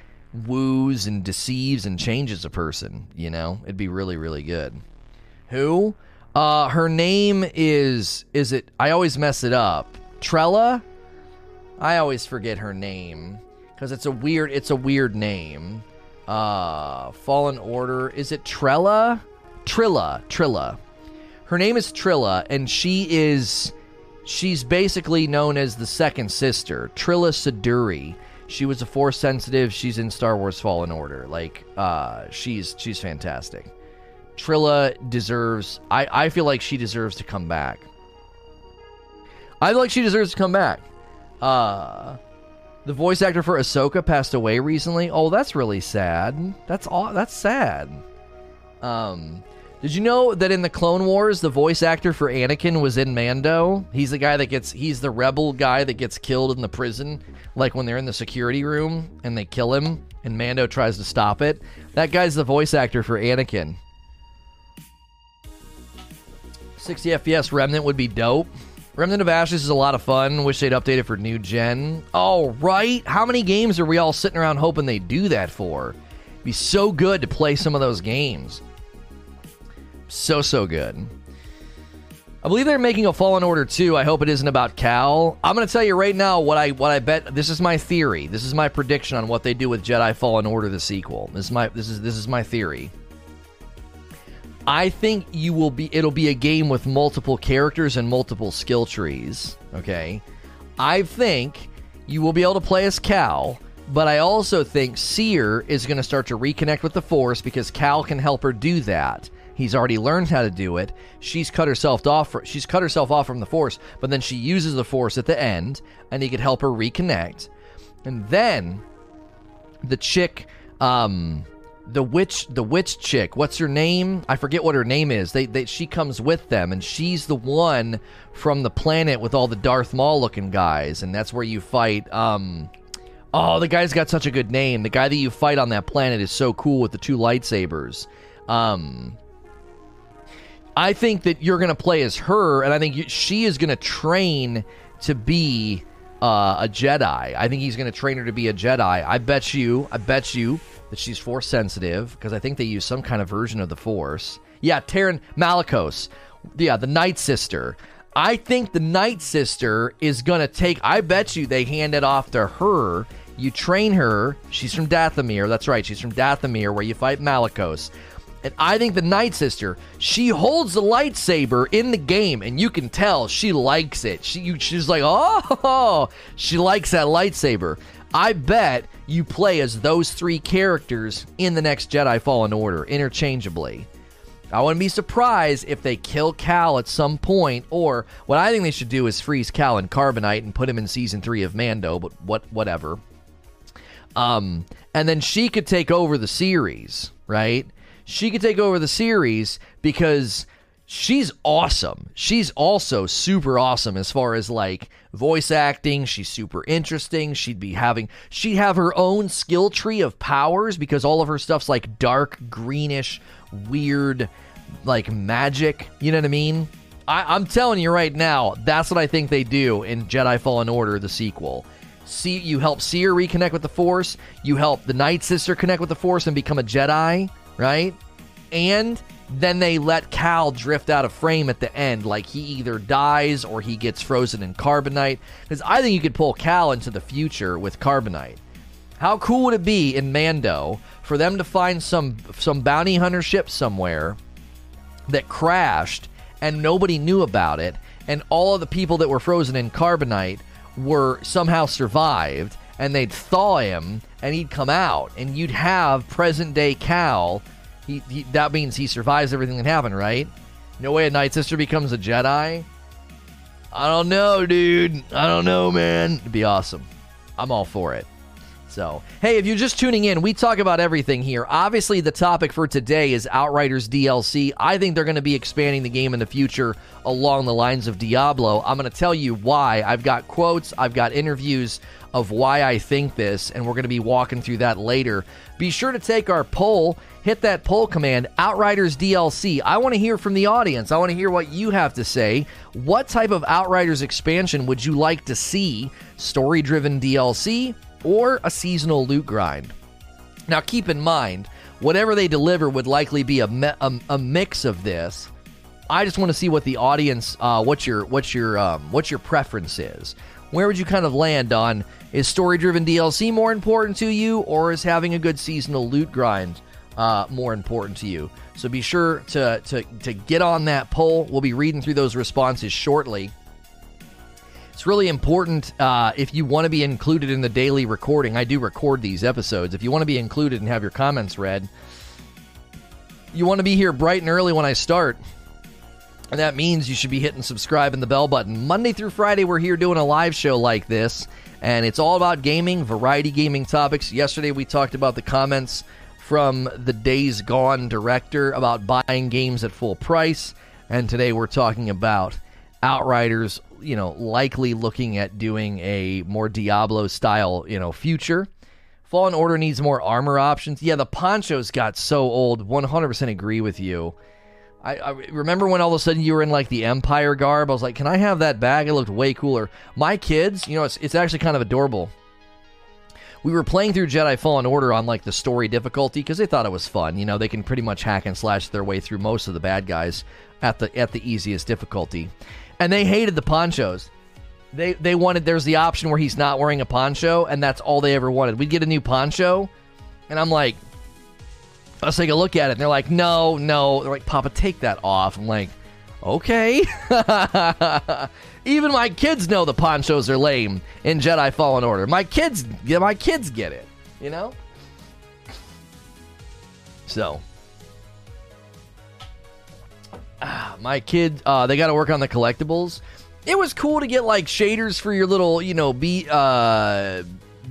woos and deceives and changes a person. You know, it'd be really, really good. Who? Uh, her name is is it? I always mess it up. Trella. I always forget her name because it's a weird. It's a weird name. Uh, Fallen Order. Is it Trella? Trilla. Trilla. Her name is Trilla, and she is. She's basically known as the second sister, Trilla Siduri. She was a force sensitive. She's in Star Wars Fallen Order. Like, uh, she's she's fantastic. Trilla deserves. I, I feel like she deserves to come back. I feel like she deserves to come back. Uh, the voice actor for Ahsoka passed away recently. Oh, that's really sad. That's all. That's sad. Um, did you know that in the Clone Wars, the voice actor for Anakin was in Mando? He's the guy that gets. He's the rebel guy that gets killed in the prison, like when they're in the security room and they kill him, and Mando tries to stop it. That guy's the voice actor for Anakin. 60 FPS Remnant would be dope. Remnant of Ashes is a lot of fun. Wish they'd update it for new gen. All right. How many games are we all sitting around hoping they do that for? Be so good to play some of those games. So, so good. I believe they're making a Fallen Order 2. I hope it isn't about Cal. I'm going to tell you right now what I what I bet this is my theory. This is my prediction on what they do with Jedi Fallen Order the sequel. This is my this is this is my theory. I think you will be it'll be a game with multiple characters and multiple skill trees, okay? I think you will be able to play as Cal, but I also think Cere is going to start to reconnect with the Force because Cal can help her do that. He's already learned how to do it. She's cut herself off. She's cut herself off from the Force, but then she uses the Force at the end, and he could help her reconnect. And then the chick, um, the witch the witch chick. What's her name? I forget what her name is. They, they she comes with them and she's the one from the planet with all the darth maul looking guys and that's where you fight um oh the guy's got such a good name. The guy that you fight on that planet is so cool with the two lightsabers. Um i think that you're gonna play as her and i think you, she is gonna train to be uh, a jedi i think he's gonna train her to be a jedi i bet you i bet you that she's force sensitive because I think they use some kind of version of the force. Yeah, Taron Malicos. Yeah, the Night Sister. I think the Night Sister is going to take, I bet you they hand it off to her. You train her. She's from Dathomir. That's right. She's from Dathomir, where you fight Malicos. And I think the Night Sister, she holds the lightsaber in the game, and you can tell she likes it. She, she's like, oh, she likes that lightsaber. I bet you play as those three characters in the next Jedi Fallen Order interchangeably. I wouldn't be surprised if they kill Cal at some point, or what I think they should do is freeze Cal in Carbonite and put him in season three of Mando. But what, whatever. Um, and then she could take over the series, right? She could take over the series because she's awesome. She's also super awesome as far as like voice acting. She's super interesting. She'd be having she'd have her own skill tree of powers because all of her stuff's like dark greenish, weird, like magic. You know what I mean? I, am telling you right now, that's what I think they do in Jedi Fallen Order, the sequel. See, you help Cere reconnect with the Force. You help the Night Sister connect with the Force and become a Jedi, right? And then they let Cal drift out of frame at the end, like he either dies or he gets frozen in carbonite. Because I think you could pull Cal into the future with carbonite. How cool would it be in Mando for them to find some some bounty hunter ship somewhere that crashed and nobody knew about it, and all of the people that were frozen in carbonite were somehow survived, and they'd thaw him and he'd come out, and you'd have present day Cal he, he, that means he survives everything that happened, right? No way a Night Sister becomes a Jedi. I don't know, dude. I don't know, man. It'd be awesome. I'm all for it. So, hey, if you're just tuning in, we talk about everything here. Obviously, the topic for today is Outriders DLC. I think they're going to be expanding the game in the future along the lines of Diablo. I'm going to tell you why. I've got quotes, I've got interviews of why I think this, and we're going to be walking through that later. Be sure to take our poll hit that poll command, Outriders DLC. I want to hear from the audience. I want to hear what you have to say. What type of Outriders expansion would you like to see? Story driven DLC or a seasonal loot grind? Now, keep in mind, whatever they deliver would likely be a, me- a, a mix of this. I just want to see what the audience, uh, what your what your um, what your preference is. Where would you kind of land on is story driven DLC more important to you, or is having a good seasonal loot grind uh, more important to you. So be sure to, to, to get on that poll. We'll be reading through those responses shortly. It's really important uh, if you want to be included in the daily recording. I do record these episodes. If you want to be included and have your comments read, you want to be here bright and early when I start. And that means you should be hitting subscribe and the bell button. Monday through Friday, we're here doing a live show like this, and it's all about gaming, variety gaming topics. Yesterday, we talked about the comments from the Days Gone director about buying games at full price. And today we're talking about Outriders, you know, likely looking at doing a more Diablo style, you know, future. Fallen Order needs more armor options. Yeah, the ponchos got so old. 100% agree with you. I, I, remember when all of a sudden you were in like the Empire garb. I was like, can I have that bag? It looked way cooler. My kids, you know, it's, it's actually kind of adorable we were playing through Jedi Fallen Order on like the story difficulty because they thought it was fun. You know, they can pretty much hack and slash their way through most of the bad guys at the at the easiest difficulty, and they hated the ponchos. They they wanted there's the option where he's not wearing a poncho, and that's all they ever wanted. We'd get a new poncho, and I'm like, let's take a look at it. And they're like, no, no. They're like, Papa, take that off. I'm like, okay. Even my kids know the ponchos are lame in Jedi Fallen Order. My kids, my kids get it. You know. So, ah, my kid, uh, they got to work on the collectibles. It was cool to get like shaders for your little, you know, be uh,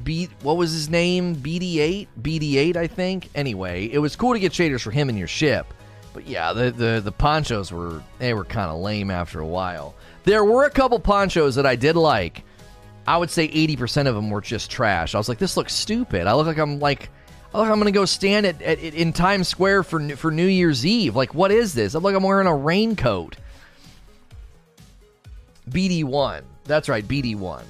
beat. What was his name? BD8, BD8, I think. Anyway, it was cool to get shaders for him and your ship. But yeah, the the, the ponchos were they were kind of lame after a while. There were a couple ponchos that I did like. I would say 80% of them were just trash. I was like, this looks stupid. I look like I'm like, I look like I'm to go stand at, at, in Times Square for for New Year's Eve. Like, what is this? I'm like I'm wearing a raincoat. BD1. That's right, BD1.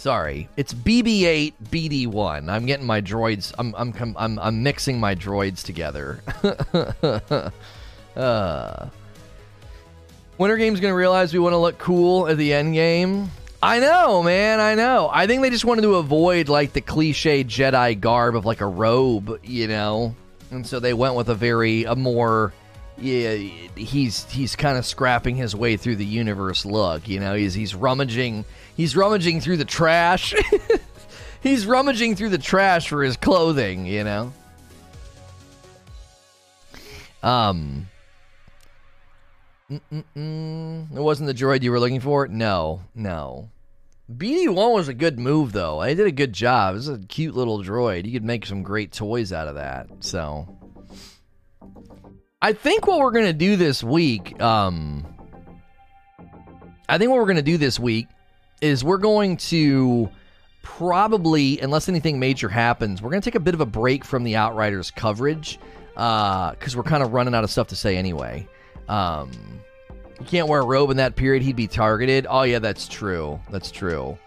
Sorry, it's BB8 BD1. I'm getting my droids. I'm I'm I'm I'm mixing my droids together. uh. Winter Game's gonna realize we want to look cool at the end game. I know, man. I know. I think they just wanted to avoid like the cliche Jedi garb of like a robe, you know. and so they went with a very a more yeah he's he's kind of scrapping his way through the universe look you know he's he's rummaging he's rummaging through the trash he's rummaging through the trash for his clothing you know um Mm-mm-mm. It wasn't the droid you were looking for? No, no. BD1 was a good move, though. I did a good job. It was a cute little droid. You could make some great toys out of that. So, I think what we're going to do this week, um, I think what we're going to do this week is we're going to probably, unless anything major happens, we're going to take a bit of a break from the Outriders coverage because uh, we're kind of running out of stuff to say anyway. Um, you can't wear a robe in that period, he'd be targeted. Oh, yeah, that's true. That's true.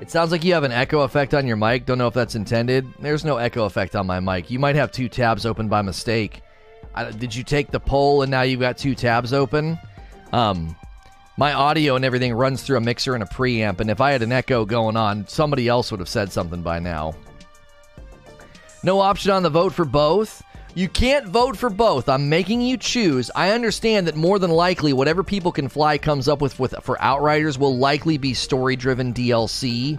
It sounds like you have an echo effect on your mic. Don't know if that's intended. There's no echo effect on my mic. You might have two tabs open by mistake. I, did you take the poll and now you've got two tabs open? Um, my audio and everything runs through a mixer and a preamp, and if I had an echo going on, somebody else would have said something by now. No option on the vote for both. You can't vote for both. I'm making you choose. I understand that more than likely, whatever People Can Fly comes up with, with for Outriders will likely be story driven DLC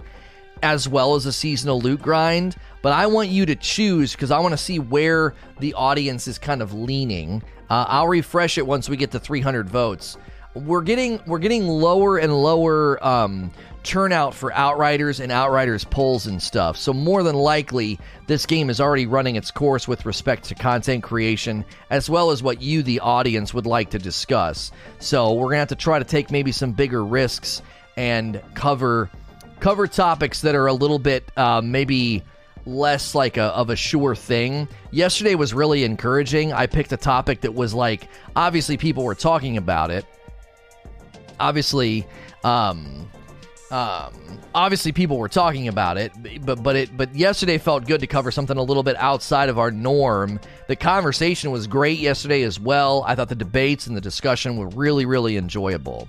as well as a seasonal loot grind. But I want you to choose because I want to see where the audience is kind of leaning. Uh, I'll refresh it once we get to 300 votes. We're getting we're getting lower and lower um, turnout for Outriders and Outriders polls and stuff. So, more than likely, this game is already running its course with respect to content creation, as well as what you, the audience, would like to discuss. So, we're to have to try to take maybe some bigger risks and cover cover topics that are a little bit uh, maybe less like a, of a sure thing. Yesterday was really encouraging. I picked a topic that was like obviously people were talking about it. Obviously, um, um, obviously, people were talking about it, but but it but yesterday felt good to cover something a little bit outside of our norm. The conversation was great yesterday as well. I thought the debates and the discussion were really really enjoyable.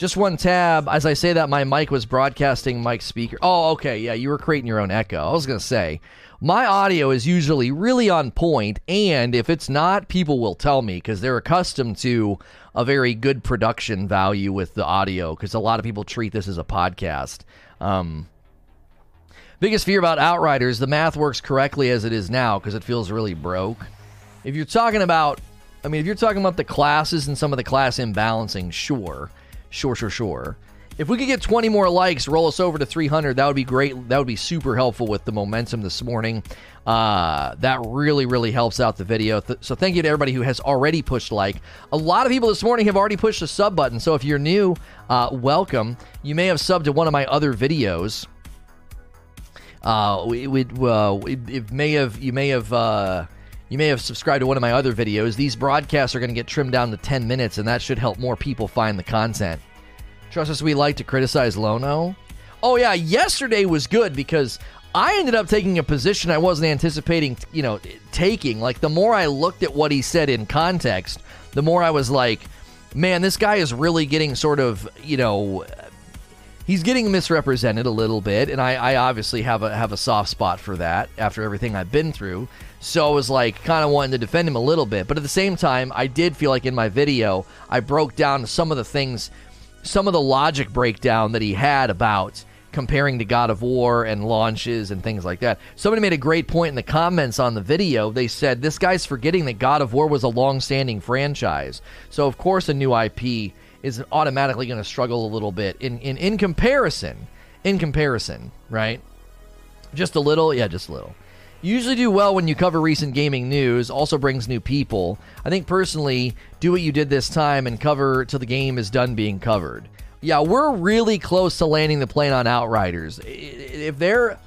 Just one tab. As I say that, my mic was broadcasting mic speaker. Oh, okay, yeah, you were creating your own echo. I was gonna say my audio is usually really on point, and if it's not, people will tell me because they're accustomed to a very good production value with the audio because a lot of people treat this as a podcast. Um, biggest fear about Outriders the math works correctly as it is now because it feels really broke. If you're talking about, I mean, if you're talking about the classes and some of the class imbalancing, sure, sure, sure, sure. If we could get 20 more likes, roll us over to 300, that would be great. That would be super helpful with the momentum this morning. Uh, that really, really helps out the video. Th- so thank you to everybody who has already pushed like. A lot of people this morning have already pushed the sub button. So if you're new, uh, welcome. You may have subbed to one of my other videos. Uh, it may have you may have uh, you may have subscribed to one of my other videos. These broadcasts are going to get trimmed down to 10 minutes, and that should help more people find the content. Trust us, we like to criticize Lono. Oh yeah, yesterday was good because I ended up taking a position I wasn't anticipating, you know, taking. Like the more I looked at what he said in context, the more I was like, man, this guy is really getting sort of, you know, he's getting misrepresented a little bit, and I, I obviously have a have a soft spot for that after everything I've been through. So I was like kind of wanting to defend him a little bit, but at the same time, I did feel like in my video I broke down some of the things some of the logic breakdown that he had about comparing to God of War and launches and things like that. Somebody made a great point in the comments on the video. They said this guy's forgetting that God of War was a long-standing franchise. So of course a new IP is automatically going to struggle a little bit in, in in comparison. In comparison, right? Just a little, yeah, just a little. You usually do well when you cover recent gaming news, also brings new people. I think personally, do what you did this time and cover till the game is done being covered. Yeah, we're really close to landing the plane on Outriders. If they're.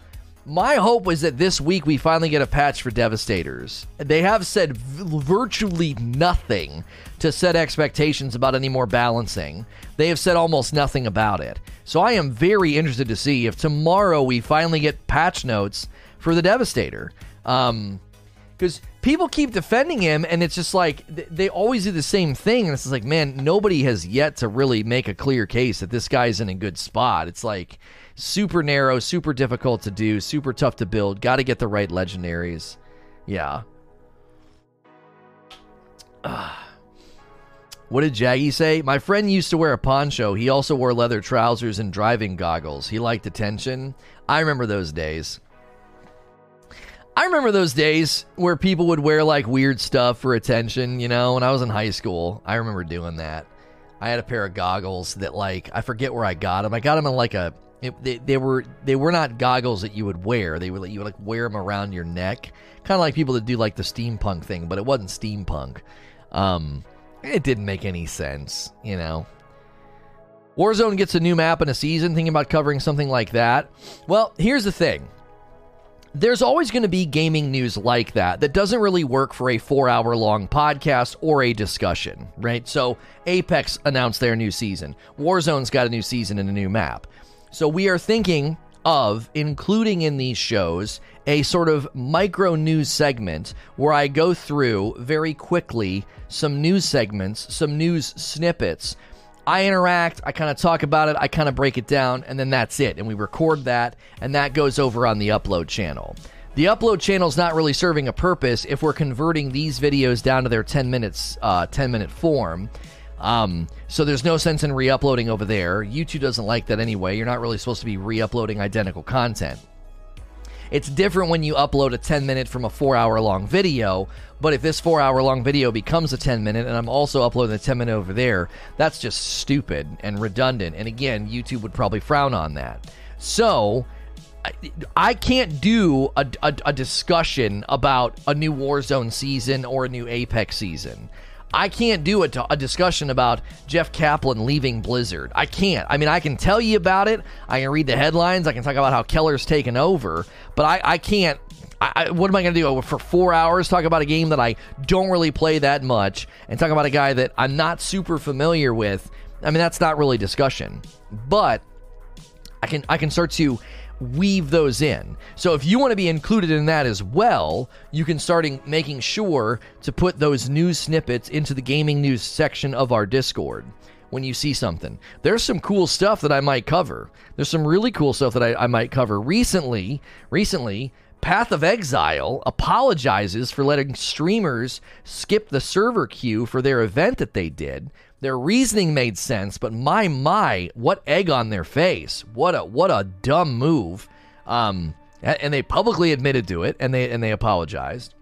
My hope was that this week we finally get a patch for Devastators. They have said v- virtually nothing to set expectations about any more balancing. They have said almost nothing about it. So I am very interested to see if tomorrow we finally get patch notes for the Devastator. Um, because people keep defending him, and it's just like they always do the same thing, and it's like, man, nobody has yet to really make a clear case that this guy's in a good spot. It's like super narrow, super difficult to do, super tough to build. Got to get the right legendaries. Yeah. What did Jaggy say? My friend used to wear a poncho. He also wore leather trousers and driving goggles. He liked attention. I remember those days. I remember those days where people would wear like weird stuff for attention, you know, when I was in high school. I remember doing that. I had a pair of goggles that like I forget where I got them. I got them in like a it, they, they were they were not goggles that you would wear. They were you would like wear them around your neck, kind of like people that do like the steampunk thing, but it wasn't steampunk. Um, it didn't make any sense, you know. Warzone gets a new map in a season. Thinking about covering something like that. Well, here's the thing there's always going to be gaming news like that that doesn't really work for a four hour long podcast or a discussion, right? So, Apex announced their new season, Warzone's got a new season and a new map. So, we are thinking of including in these shows a sort of micro news segment where I go through very quickly some news segments, some news snippets I interact, I kind of talk about it, I kind of break it down, and then that's it. And we record that, and that goes over on the upload channel. The upload channel is not really serving a purpose if we're converting these videos down to their 10 minutes, uh, 10 minute form. Um, so there's no sense in re-uploading over there. YouTube doesn't like that anyway. You're not really supposed to be re-uploading identical content. It's different when you upload a 10 minute from a four hour long video, but if this four hour long video becomes a 10 minute and I'm also uploading a 10 minute over there, that's just stupid and redundant. And again, YouTube would probably frown on that. So, I can't do a, a, a, discussion about a new Warzone season or a new Apex season. I can't do a, a discussion about Jeff Kaplan leaving Blizzard. I can't. I mean, I can tell you about it. I can read the headlines. I can talk about how Keller's taken over, but I, I can't. I, what am I going to do oh, for four hours? Talk about a game that I don't really play that much, and talk about a guy that I'm not super familiar with. I mean, that's not really discussion, but I can I can start to weave those in. So if you want to be included in that as well, you can start making sure to put those news snippets into the gaming news section of our Discord when you see something. There's some cool stuff that I might cover. There's some really cool stuff that I, I might cover. Recently, recently, Path of Exile apologizes for letting streamers skip the server queue for their event that they did. Their reasoning made sense, but my my, what egg on their face! What a what a dumb move. Um, and they publicly admitted to it, and they and they apologized.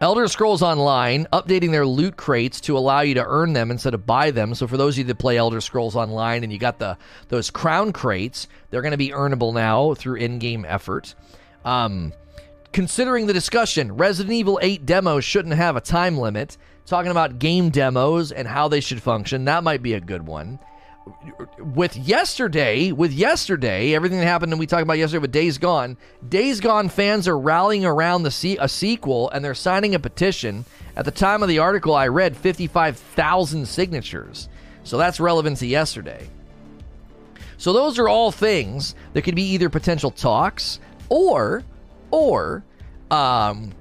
Elder Scrolls Online updating their loot crates to allow you to earn them instead of buy them. So for those of you that play Elder Scrolls Online and you got the those crown crates, they're going to be earnable now through in-game effort. Um, considering the discussion, Resident Evil 8 demos shouldn't have a time limit talking about game demos and how they should function. That might be a good one. With yesterday, with yesterday, everything that happened and we talked about yesterday with Days Gone, Days Gone fans are rallying around the se- a sequel and they're signing a petition. At the time of the article, I read 55,000 signatures. So that's relevant to yesterday. So those are all things that could be either potential talks or, or, um,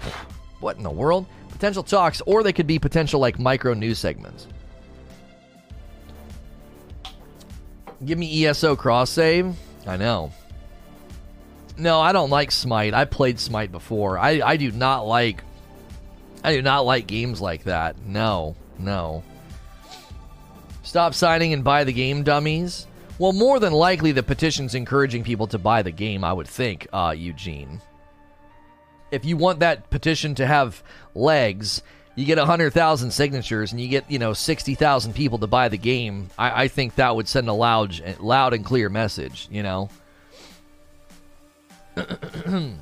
what in the world? Potential talks, or they could be potential like micro news segments. Give me ESO cross save. I know. No, I don't like Smite. I played Smite before. I, I do not like I do not like games like that. No, no. Stop signing and buy the game, dummies. Well, more than likely, the petition's encouraging people to buy the game. I would think, uh, Eugene if you want that petition to have legs, you get 100,000 signatures and you get, you know, 60,000 people to buy the game, I, I, think that would send a loud, loud and clear message, you know?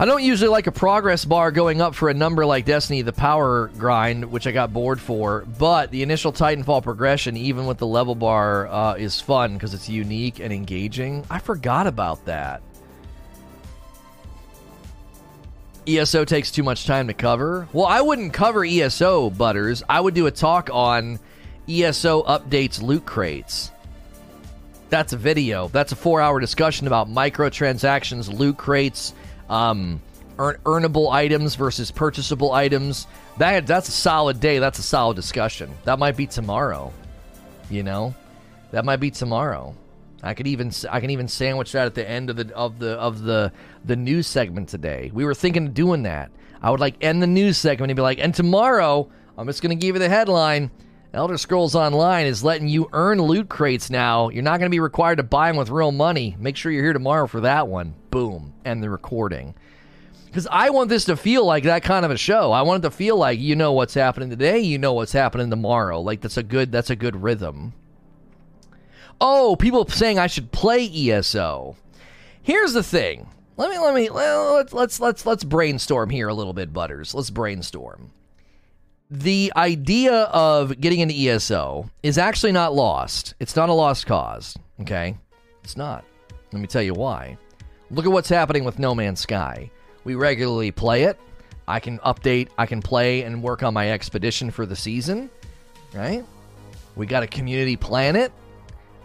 I don't usually like a progress bar going up for a number like Destiny, the power grind, which I got bored for, but the initial Titanfall progression, even with the level bar, uh, is fun because it's unique and engaging. I forgot about that. ESO takes too much time to cover. Well, I wouldn't cover ESO, Butters. I would do a talk on ESO updates loot crates. That's a video. That's a four hour discussion about microtransactions, loot crates, um, earn- earnable items versus purchasable items. That That's a solid day. That's a solid discussion. That might be tomorrow. You know? That might be tomorrow. I could even I can even sandwich that at the end of the of the of the the news segment today. We were thinking of doing that. I would like end the news segment and be like, and tomorrow, I'm just going to give you the headline. Elder Scrolls Online is letting you earn loot crates now. You're not going to be required to buy them with real money. Make sure you're here tomorrow for that one. Boom. End the recording. Because I want this to feel like that kind of a show. I want it to feel like you know what's happening today, you know what's happening tomorrow. Like that's a good that's a good rhythm. Oh, people saying I should play ESO. Here's the thing. Let me let me let's let's let's let's brainstorm here a little bit, Butters. Let's brainstorm. The idea of getting an ESO is actually not lost. It's not a lost cause. Okay, it's not. Let me tell you why. Look at what's happening with No Man's Sky. We regularly play it. I can update, I can play and work on my expedition for the season, right? We got a community planet.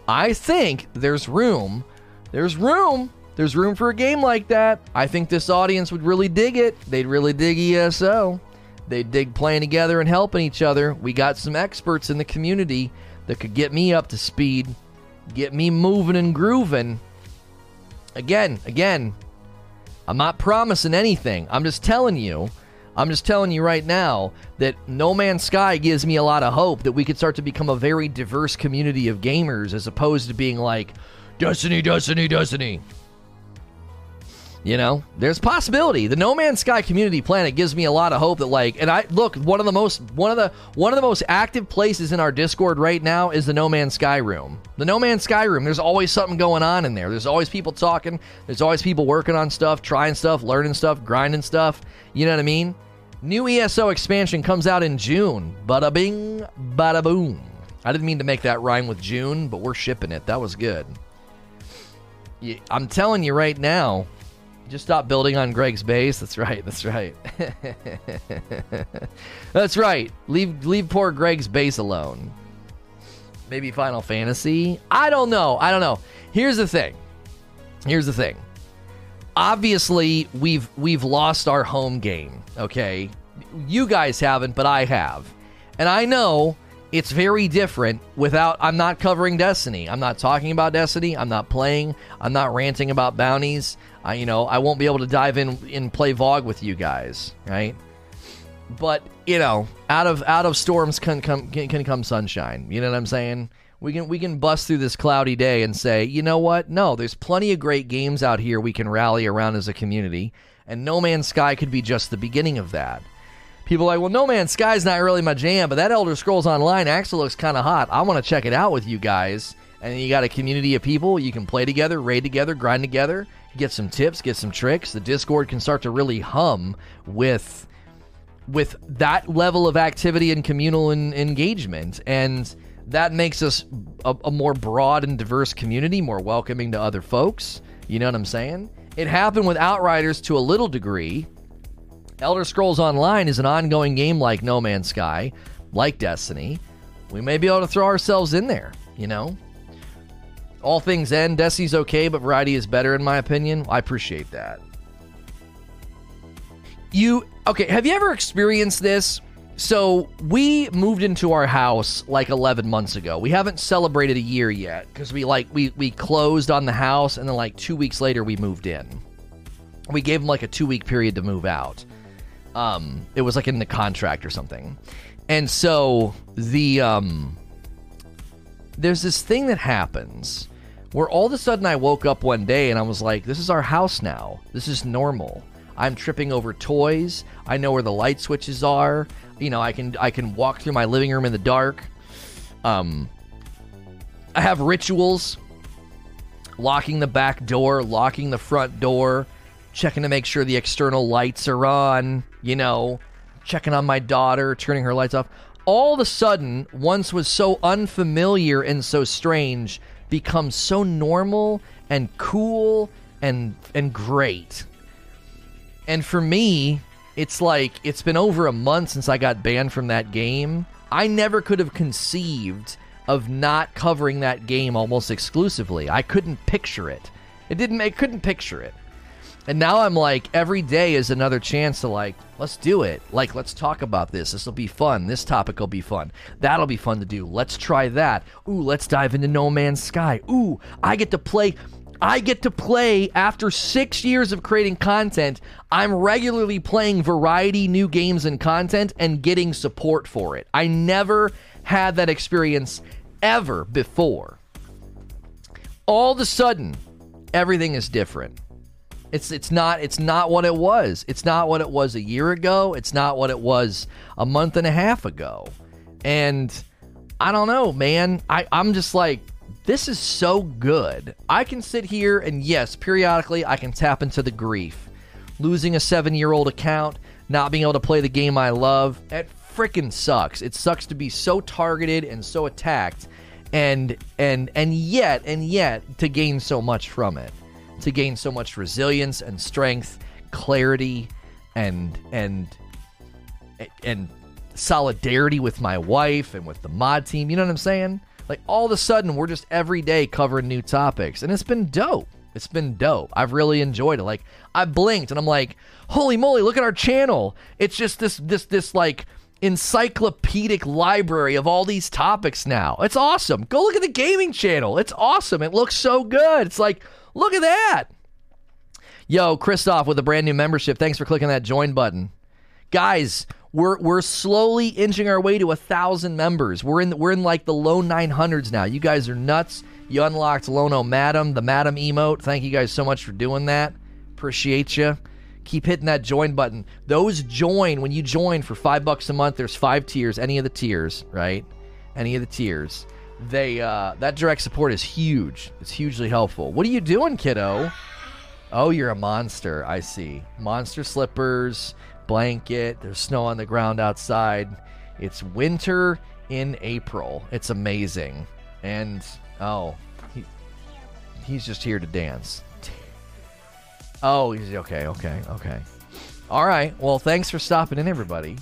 I think there's room. There's room there's room for a game like that. I think this audience would really dig it. They'd really dig ESO. They'd dig playing together and helping each other. We got some experts in the community that could get me up to speed, get me moving and grooving. Again, again, I'm not promising anything. I'm just telling you. I'm just telling you right now that No Man's Sky gives me a lot of hope that we could start to become a very diverse community of gamers as opposed to being like, Destiny, Destiny, Destiny. You know, there's possibility. The No Man's Sky community planet gives me a lot of hope that like and I look, one of the most one of the one of the most active places in our Discord right now is the No Man's Sky room. The No Man's Sky room, there's always something going on in there. There's always people talking, there's always people working on stuff, trying stuff, learning stuff, grinding stuff. You know what I mean? New ESO expansion comes out in June. Bada bing, bada boom. I didn't mean to make that rhyme with June, but we're shipping it. That was good. I'm telling you right now, just stop building on Greg's base. That's right. That's right. that's right. Leave leave poor Greg's base alone. Maybe Final Fantasy. I don't know. I don't know. Here's the thing. Here's the thing. Obviously, we've we've lost our home game. Okay, you guys haven't, but I have, and I know it's very different without I'm not covering Destiny. I'm not talking about Destiny. I'm not playing. I'm not ranting about bounties. I you know, I won't be able to dive in and play VoG with you guys, right? But, you know, out of out of storms can come can, can come sunshine. You know what I'm saying? We can we can bust through this cloudy day and say, "You know what? No, there's plenty of great games out here we can rally around as a community." And No Man's Sky could be just the beginning of that people like, well, No Man's Sky's not really my jam, but that Elder Scrolls Online actually looks kind of hot. I want to check it out with you guys. And you got a community of people you can play together, raid together, grind together, get some tips, get some tricks. The Discord can start to really hum with with that level of activity and communal in, engagement, and that makes us a, a more broad and diverse community, more welcoming to other folks. You know what I'm saying? It happened with Outriders to a little degree, Elder Scrolls Online is an ongoing game like No Man's Sky, like Destiny. We may be able to throw ourselves in there, you know? All things end, Destiny's okay, but variety is better, in my opinion. I appreciate that. You, okay, have you ever experienced this? So, we moved into our house like 11 months ago. We haven't celebrated a year yet because we like we we closed on the house and then like 2 weeks later we moved in. We gave them like a 2 week period to move out. Um, it was like in the contract or something. And so the um, there's this thing that happens where all of a sudden I woke up one day and I was like, this is our house now. This is normal. I'm tripping over toys. I know where the light switches are. You know, I can I can walk through my living room in the dark. Um, I have rituals. Locking the back door, locking the front door, checking to make sure the external lights are on, you know, checking on my daughter, turning her lights off. All of a sudden, once was so unfamiliar and so strange, becomes so normal and cool and and great. And for me, it's like it's been over a month since I got banned from that game. I never could have conceived of not covering that game almost exclusively. I couldn't picture it. It didn't I couldn't picture it. And now I'm like, every day is another chance to like, let's do it. Like, let's talk about this. This will be fun. This topic will be fun. That'll be fun to do. Let's try that. Ooh, let's dive into No Man's Sky. Ooh, I get to play. I get to play after six years of creating content. I'm regularly playing variety new games and content and getting support for it. I never had that experience ever before. All of a sudden, everything is different. It's it's not it's not what it was. It's not what it was a year ago. It's not what it was a month and a half ago. And I don't know, man. I, I'm just like, this is so good. I can sit here and yes, periodically I can tap into the grief. Losing a seven year old account, not being able to play the game I love, it freaking sucks. It sucks to be so targeted and so attacked and and and yet and yet to gain so much from it. To gain so much resilience and strength, clarity and and and solidarity with my wife and with the mod team. You know what I'm saying? Like all of a sudden, we're just every day covering new topics, and it's been dope. It's been dope. I've really enjoyed it. Like I blinked and I'm like, holy moly, look at our channel. It's just this this this like encyclopedic library of all these topics now. It's awesome. Go look at the gaming channel. It's awesome. It looks so good. It's like, look at that. Yo, Christoph with a brand new membership. Thanks for clicking that join button. Guys, we're we're slowly inching our way to a thousand members. We're in we're in like the low 900s now. You guys are nuts. You unlocked Lono Madam, the Madam emote. Thank you guys so much for doing that. Appreciate you. Keep hitting that join button. Those join when you join for five bucks a month. There's five tiers. Any of the tiers, right? Any of the tiers. They uh, that direct support is huge. It's hugely helpful. What are you doing, kiddo? Oh, you're a monster. I see. Monster slippers blanket. There's snow on the ground outside. It's winter in April. It's amazing. And oh, he, he's just here to dance. Oh, he's okay, okay, okay. All right. Well, thanks for stopping in, everybody.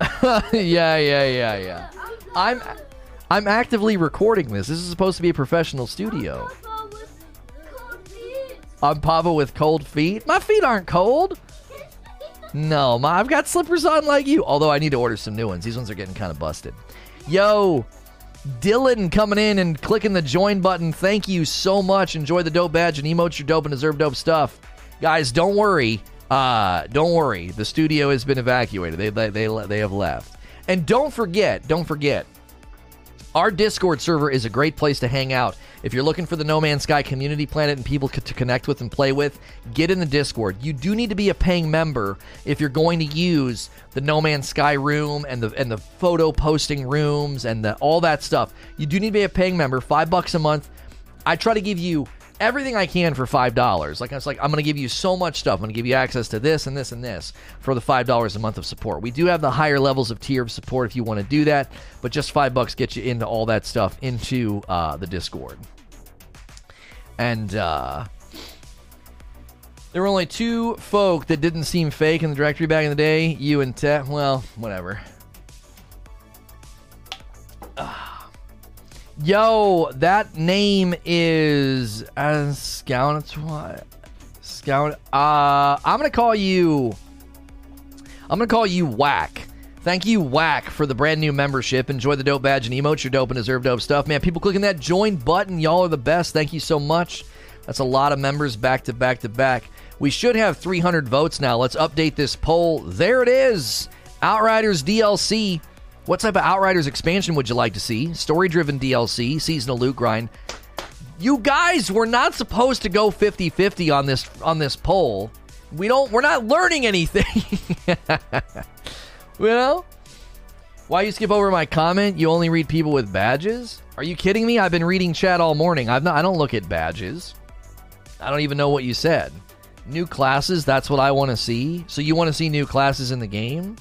yeah, yeah, yeah, yeah. I'm I'm actively recording this. This is supposed to be a professional studio. I'm Papa with cold feet. My feet aren't cold. No, ma, I've got slippers on like you. Although I need to order some new ones. These ones are getting kind of busted. Yo, Dylan coming in and clicking the join button. Thank you so much. Enjoy the dope badge and emotes. You're dope and deserve dope stuff. Guys, don't worry. Uh, don't worry. The studio has been evacuated. They, they, they, they have left. And don't forget, don't forget, our Discord server is a great place to hang out. If you're looking for the No Man's Sky community planet and people to connect with and play with, get in the Discord. You do need to be a paying member if you're going to use the No Man's Sky room and the and the photo posting rooms and the, all that stuff. You do need to be a paying member, five bucks a month. I try to give you everything I can for five dollars. Like I was like, I'm going to give you so much stuff. I'm going to give you access to this and this and this for the five dollars a month of support. We do have the higher levels of tier of support if you want to do that, but just five bucks gets you into all that stuff into uh, the Discord. And uh, there were only two folk that didn't seem fake in the directory back in the day. You and Ted. Well, whatever. Yo, that name is uh, Scout. Scout. Uh, I'm gonna call you. I'm gonna call you Whack. Thank you, Whack, for the brand new membership. Enjoy the dope badge and emotes. You're dope and deserve dope stuff, man. People clicking that join button, y'all are the best. Thank you so much. That's a lot of members back to back to back. We should have 300 votes now. Let's update this poll. There it is. Outriders DLC what type of Outriders expansion would you like to see? Story driven DLC, seasonal loot grind. You guys were not supposed to go 50-50 on this on this poll. We don't we're not learning anything. well, why you skip over my comment? You only read people with badges? Are you kidding me? I've been reading chat all morning. I've not I don't look at badges. I don't even know what you said. New classes, that's what I want to see. So you want to see new classes in the game?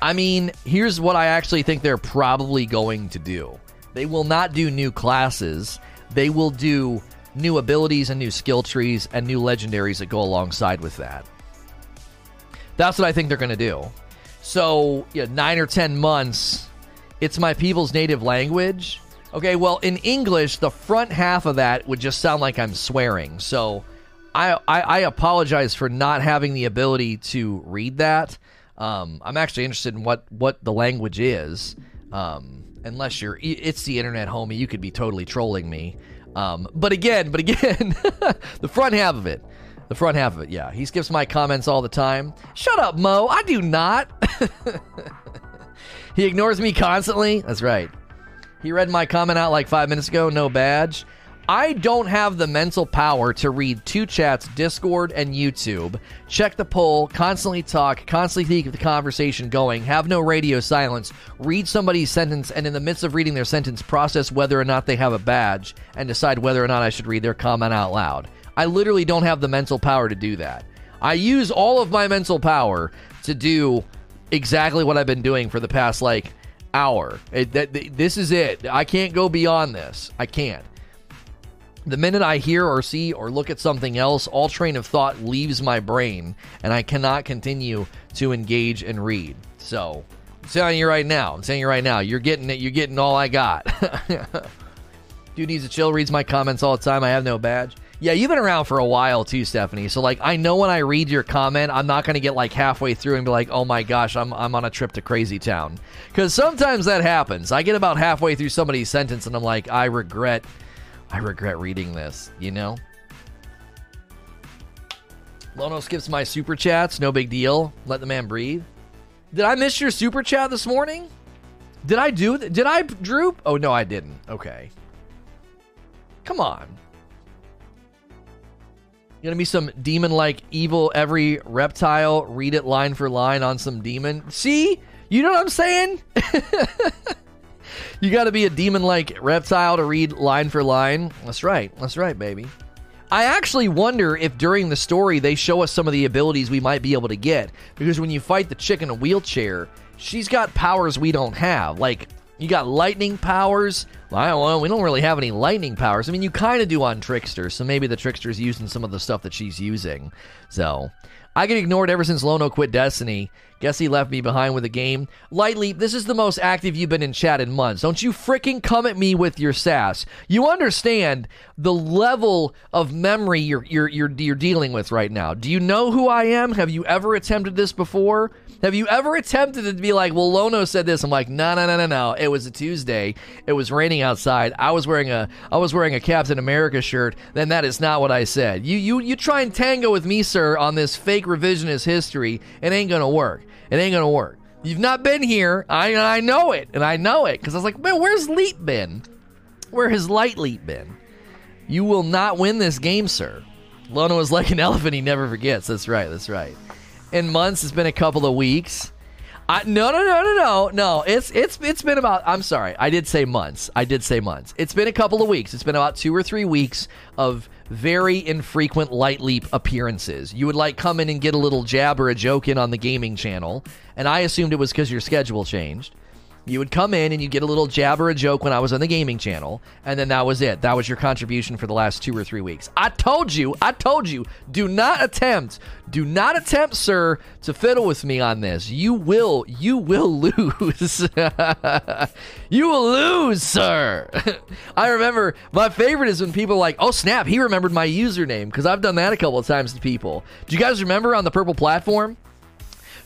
I mean, here's what I actually think they're probably going to do they will not do new classes, they will do new abilities and new skill trees and new legendaries that go alongside with that. That's what I think they're going to do. So, yeah, nine or 10 months, it's my people's native language. Okay, well, in English, the front half of that would just sound like I'm swearing. So, I, I, I apologize for not having the ability to read that. Um, I'm actually interested in what what the language is. Um, unless you're, it's the internet, homie. You could be totally trolling me. Um, but again, but again, the front half of it. The front half of it, yeah. He skips my comments all the time. Shut up, Mo. I do not. he ignores me constantly. That's right. He read my comment out like five minutes ago. No badge. I don't have the mental power to read two chats, Discord and YouTube, check the poll, constantly talk, constantly keep the conversation going, have no radio silence, read somebody's sentence, and in the midst of reading their sentence, process whether or not they have a badge and decide whether or not I should read their comment out loud. I literally don't have the mental power to do that. I use all of my mental power to do exactly what I've been doing for the past like hour. It, this is it. I can't go beyond this. I can't. The minute I hear or see or look at something else, all train of thought leaves my brain, and I cannot continue to engage and read. So, I'm telling you right now, I'm telling you right now, you're getting it. You're getting all I got. Dude needs to chill. Reads my comments all the time. I have no badge. Yeah, you've been around for a while too, Stephanie. So like, I know when I read your comment, I'm not going to get like halfway through and be like, "Oh my gosh, I'm I'm on a trip to Crazy Town," because sometimes that happens. I get about halfway through somebody's sentence and I'm like, I regret I regret reading this, you know? Lono skips my super chats, no big deal. Let the man breathe. Did I miss your super chat this morning? Did I do th- Did I droop? Oh no, I didn't. Okay. Come on. You're Gonna be some demon like evil every reptile, read it line for line on some demon. See? You know what I'm saying? you got to be a demon like reptile to read line for line. That's right. That's right, baby. I actually wonder if during the story they show us some of the abilities we might be able to get. Because when you fight the chick in a wheelchair, she's got powers we don't have. Like, you got lightning powers. I don't know, we don't really have any lightning powers. I mean, you kind of do on Trickster, so maybe the Trickster's using some of the stuff that she's using. So, I get ignored ever since Lono quit Destiny. Guess he left me behind with the game. Lightly, this is the most active you've been in chat in months. Don't you freaking come at me with your sass. You understand the level of memory you're, you're, you're, you're dealing with right now. Do you know who I am? Have you ever attempted this before? Have you ever attempted to be like, well, Lono said this? I'm like, no, no, no, no, no. It was a Tuesday. It was raining outside. I was wearing a I was wearing a Captain America shirt. Then that is not what I said. You you you try and tango with me, sir, on this fake revisionist history. It ain't gonna work. It ain't gonna work. You've not been here. I I know it, and I know it because I was like, man, where's Leap been? Where has Light Leap been? You will not win this game, sir. Lono is like an elephant; he never forgets. That's right. That's right in months. It's been a couple of weeks. I, no, no, no, no, no, no. It's it's it's been about. I'm sorry. I did say months. I did say months. It's been a couple of weeks. It's been about two or three weeks of very infrequent light leap appearances. You would like come in and get a little jab or a joke in on the gaming channel, and I assumed it was because your schedule changed. You would come in and you'd get a little jab or a joke when I was on the gaming channel, and then that was it. That was your contribution for the last two or three weeks. I told you, I told you, do not attempt, do not attempt, sir, to fiddle with me on this. You will, you will lose. you will lose, sir. I remember my favorite is when people are like, oh snap, he remembered my username because I've done that a couple of times to people. Do you guys remember on the purple platform?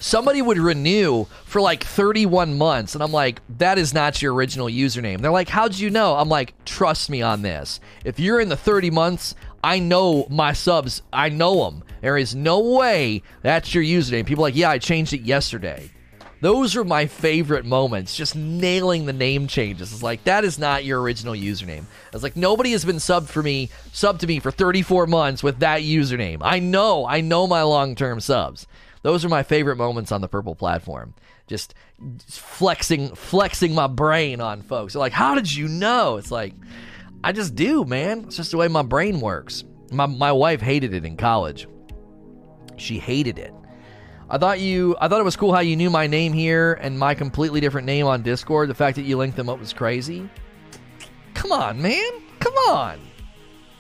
Somebody would renew for like 31 months and i'm like that is not your original username. They're like how'd you know? I'm like trust me on this. If you're in the 30 months i know my subs i know them there is no way that's your username. People like yeah i changed it yesterday. Those are my favorite moments just nailing the name changes. It's like that is not your original username. It's like nobody has been subbed for me subbed to me for 34 months with that username. I know i know my long-term subs those are my favorite moments on the purple platform. Just flexing flexing my brain on folks. They're like, "How did you know?" It's like, I just do, man. It's just the way my brain works. My my wife hated it in college. She hated it. I thought you I thought it was cool how you knew my name here and my completely different name on Discord. The fact that you linked them up was crazy. Come on, man. Come on.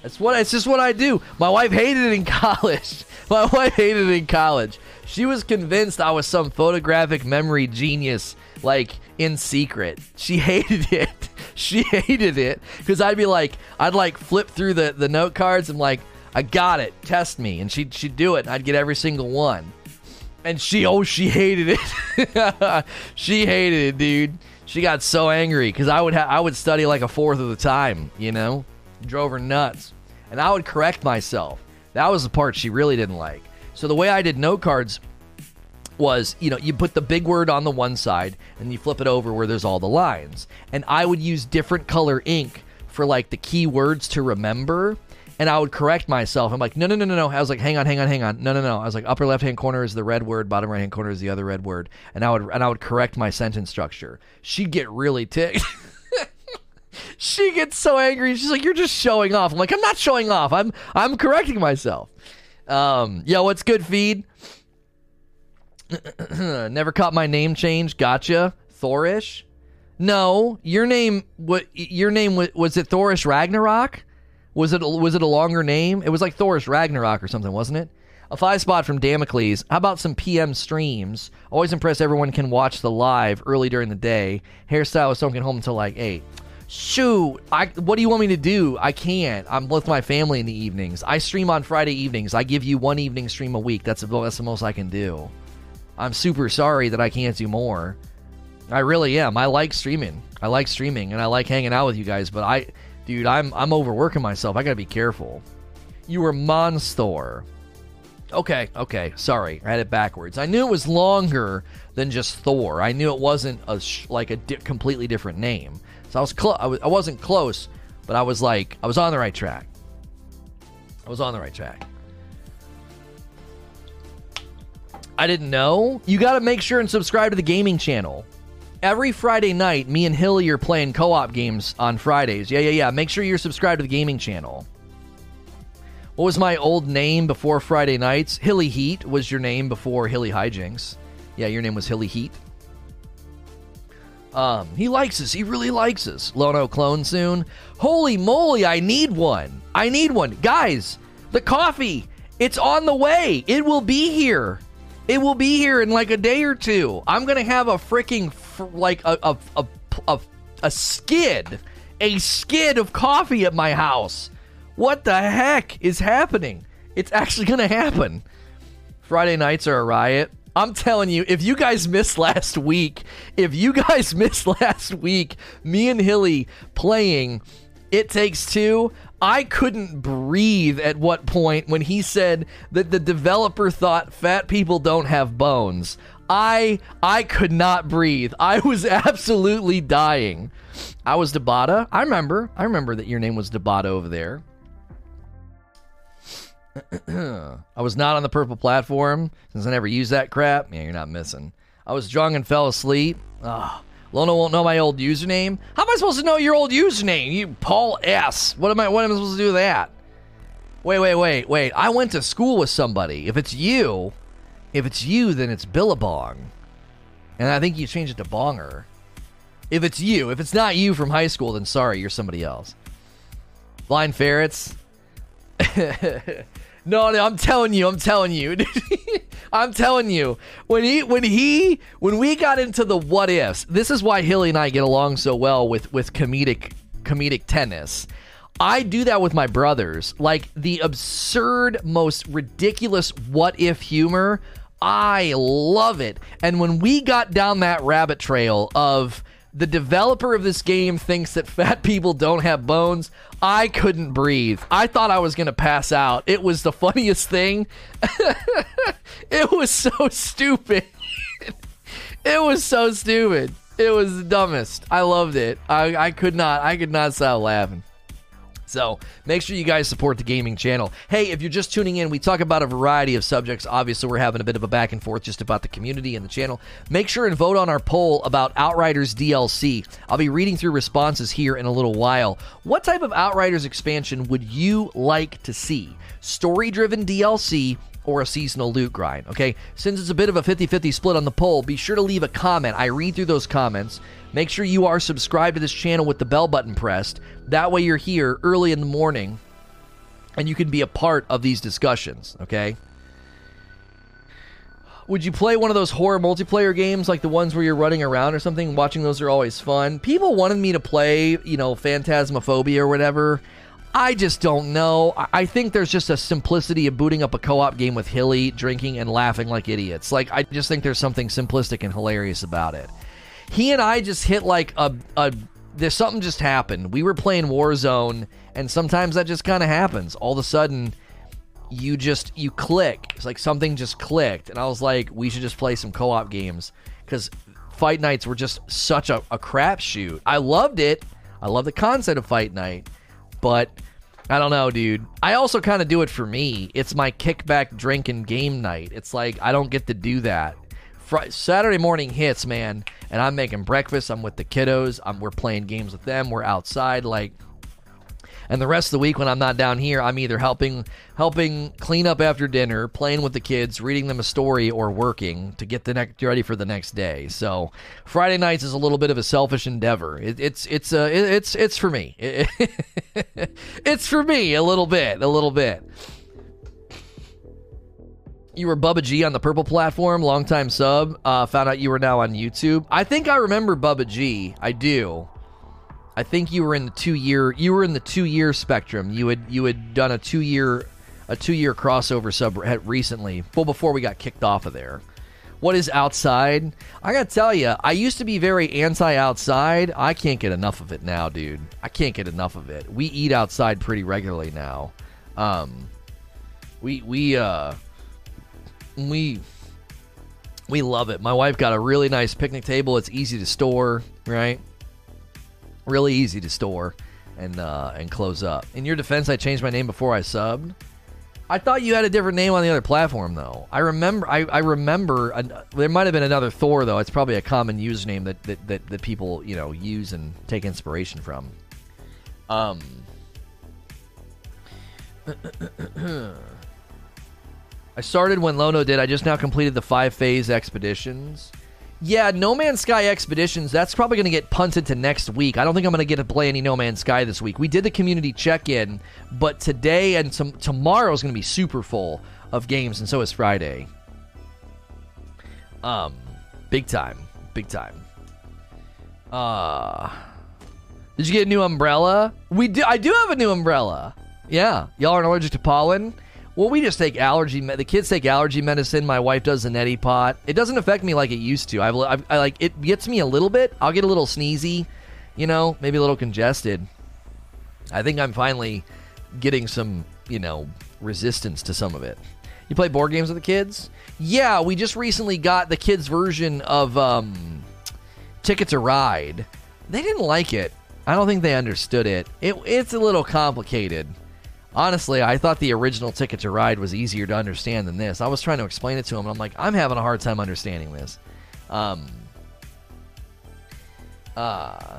That's what it's just what I do. My wife hated it in college. My wife hated it in college. She was convinced I was some photographic memory genius, like in secret. She hated it. She hated it because I'd be like, I'd like flip through the, the note cards and like, I got it. Test me, and she'd she'd do it. and I'd get every single one, and she oh she hated it. she hated it, dude. She got so angry because I would ha- I would study like a fourth of the time, you know. drove her nuts. And I would correct myself. That was the part she really didn't like. So the way I did note cards was, you know, you put the big word on the one side and you flip it over where there's all the lines. And I would use different color ink for like the key words to remember. And I would correct myself. I'm like, no, no, no, no, no. I was like, hang on, hang on, hang on. No, no, no. I was like, upper left hand corner is the red word, bottom right hand corner is the other red word. And I would and I would correct my sentence structure. She'd get really ticked. she gets so angry. She's like, "You're just showing off." I'm like, "I'm not showing off. I'm I'm correcting myself." Um, yo, what's good, feed? Never caught my name change. Gotcha, Thorish. No, your name. What your name was? It Thorish Ragnarok? Was it was it a longer name? It was like Thorish Ragnarok or something, wasn't it? A five spot from Damocles. How about some PM streams? Always impressed everyone can watch the live early during the day. Hairstylists don't get home until like eight. Shoot, I what do you want me to do? I can't. I'm with my family in the evenings. I stream on Friday evenings. I give you one evening stream a week. That's the, that's the most I can do. I'm super sorry that I can't do more. I really am. I like streaming. I like streaming and I like hanging out with you guys, but I dude, I'm I'm overworking myself. I got to be careful. You were Monster. Okay, okay. Sorry, I had it backwards. I knew it was longer than just Thor. I knew it wasn't a sh- like a di- completely different name. So I was close. I, w- I wasn't close, but I was like I was on the right track. I was on the right track. I didn't know. You got to make sure and subscribe to the gaming channel. Every Friday night, me and Hilly are playing co-op games on Fridays. Yeah, yeah, yeah. Make sure you're subscribed to the gaming channel. What was my old name before Friday nights? Hilly Heat was your name before Hilly Hijinks. Yeah, your name was Hilly Heat. Um, he likes us. He really likes us. Lono clone soon. Holy moly, I need one. I need one. Guys, the coffee, it's on the way. It will be here. It will be here in like a day or two. I'm going to have a freaking, fr- like, a, a, a, a, a skid, a skid of coffee at my house. What the heck is happening? It's actually going to happen. Friday nights are a riot. I'm telling you, if you guys missed last week, if you guys missed last week, me and Hilly playing It Takes Two, I couldn't breathe at what point when he said that the developer thought fat people don't have bones. I I could not breathe. I was absolutely dying. I was Debata. I remember. I remember that your name was Debata over there. I was not on the purple platform since I never used that crap. Yeah, you're not missing. I was drunk and fell asleep. Ah, Lona won't know my old username. How am I supposed to know your old username? You Paul S. What am I? What am I supposed to do with that? Wait, wait, wait, wait. I went to school with somebody. If it's you, if it's you, then it's Billabong, and I think you changed it to Bonger. If it's you, if it's not you from high school, then sorry, you're somebody else. Blind ferrets. no, no, I'm telling you, I'm telling you. I'm telling you. When he when he when we got into the what ifs, this is why Hilly and I get along so well with with comedic comedic tennis. I do that with my brothers. Like the absurd, most ridiculous what if humor. I love it. And when we got down that rabbit trail of the developer of this game thinks that fat people don't have bones. I couldn't breathe. I thought I was going to pass out. It was the funniest thing. it was so stupid. it was so stupid. It was the dumbest. I loved it. I, I could not. I could not stop laughing. So make sure you guys support the gaming channel. Hey, if you're just tuning in, we talk about a variety of subjects. Obviously, we're having a bit of a back and forth just about the community and the channel. Make sure and vote on our poll about Outriders DLC. I'll be reading through responses here in a little while. What type of Outriders expansion would you like to see? Story driven DLC or a seasonal loot grind. Okay, since it's a bit of a 50 50 split on the poll, be sure to leave a comment. I read through those comments. Make sure you are subscribed to this channel with the bell button pressed. That way, you're here early in the morning and you can be a part of these discussions. Okay. Would you play one of those horror multiplayer games like the ones where you're running around or something? Watching those are always fun. People wanted me to play, you know, Phantasmophobia or whatever. I just don't know. I think there's just a simplicity of booting up a co op game with Hilly, drinking, and laughing like idiots. Like, I just think there's something simplistic and hilarious about it. He and I just hit like a, a there's something just happened. We were playing Warzone, and sometimes that just kind of happens. All of a sudden, you just you click. It's like something just clicked, and I was like, we should just play some co-op games because fight nights were just such a, a crapshoot. I loved it. I love the concept of fight night, but I don't know, dude. I also kind of do it for me. It's my kickback drinking game night. It's like I don't get to do that. Saturday morning hits, man, and I'm making breakfast. I'm with the kiddos. I'm, we're playing games with them. We're outside, like. And the rest of the week when I'm not down here, I'm either helping helping clean up after dinner, playing with the kids, reading them a story, or working to get the next ready for the next day. So Friday nights is a little bit of a selfish endeavor. It, it's it's uh, it, it's it's for me. It, it's for me a little bit, a little bit. You were Bubba G on the Purple platform, longtime sub. Uh, found out you were now on YouTube. I think I remember Bubba G. I do. I think you were in the two year. You were in the two year spectrum. You had you had done a two year a two year crossover sub recently. Well, before we got kicked off of there. What is outside? I gotta tell you, I used to be very anti outside. I can't get enough of it now, dude. I can't get enough of it. We eat outside pretty regularly now. Um, we we uh we we love it. My wife got a really nice picnic table. It's easy to store, right? Really easy to store and uh, and close up. In your defense, I changed my name before I subbed. I thought you had a different name on the other platform, though. I remember. I, I remember. There might have been another Thor, though. It's probably a common username that, that, that, that people you know use and take inspiration from. Um. I started when Lono did. I just now completed the five phase expeditions. Yeah, No Man's Sky Expeditions, that's probably going to get punted to next week. I don't think I'm going to get to play any No Man's Sky this week. We did the community check in, but today and some, tomorrow is going to be super full of games, and so is Friday. Um, big time. Big time. Uh, did you get a new umbrella? We do. I do have a new umbrella. Yeah. Y'all aren't allergic to pollen? Well, we just take allergy. the kids take allergy medicine. My wife does the neti pot. It doesn't affect me like it used to. I've, I've, I like it gets me a little bit. I'll get a little sneezy, you know, maybe a little congested. I think I'm finally getting some, you know, resistance to some of it. You play board games with the kids? Yeah, we just recently got the kids' version of um, Ticket to Ride. They didn't like it. I don't think they understood it. it it's a little complicated. Honestly, I thought the original Ticket to Ride was easier to understand than this. I was trying to explain it to him, and I'm like, I'm having a hard time understanding this. Um, uh,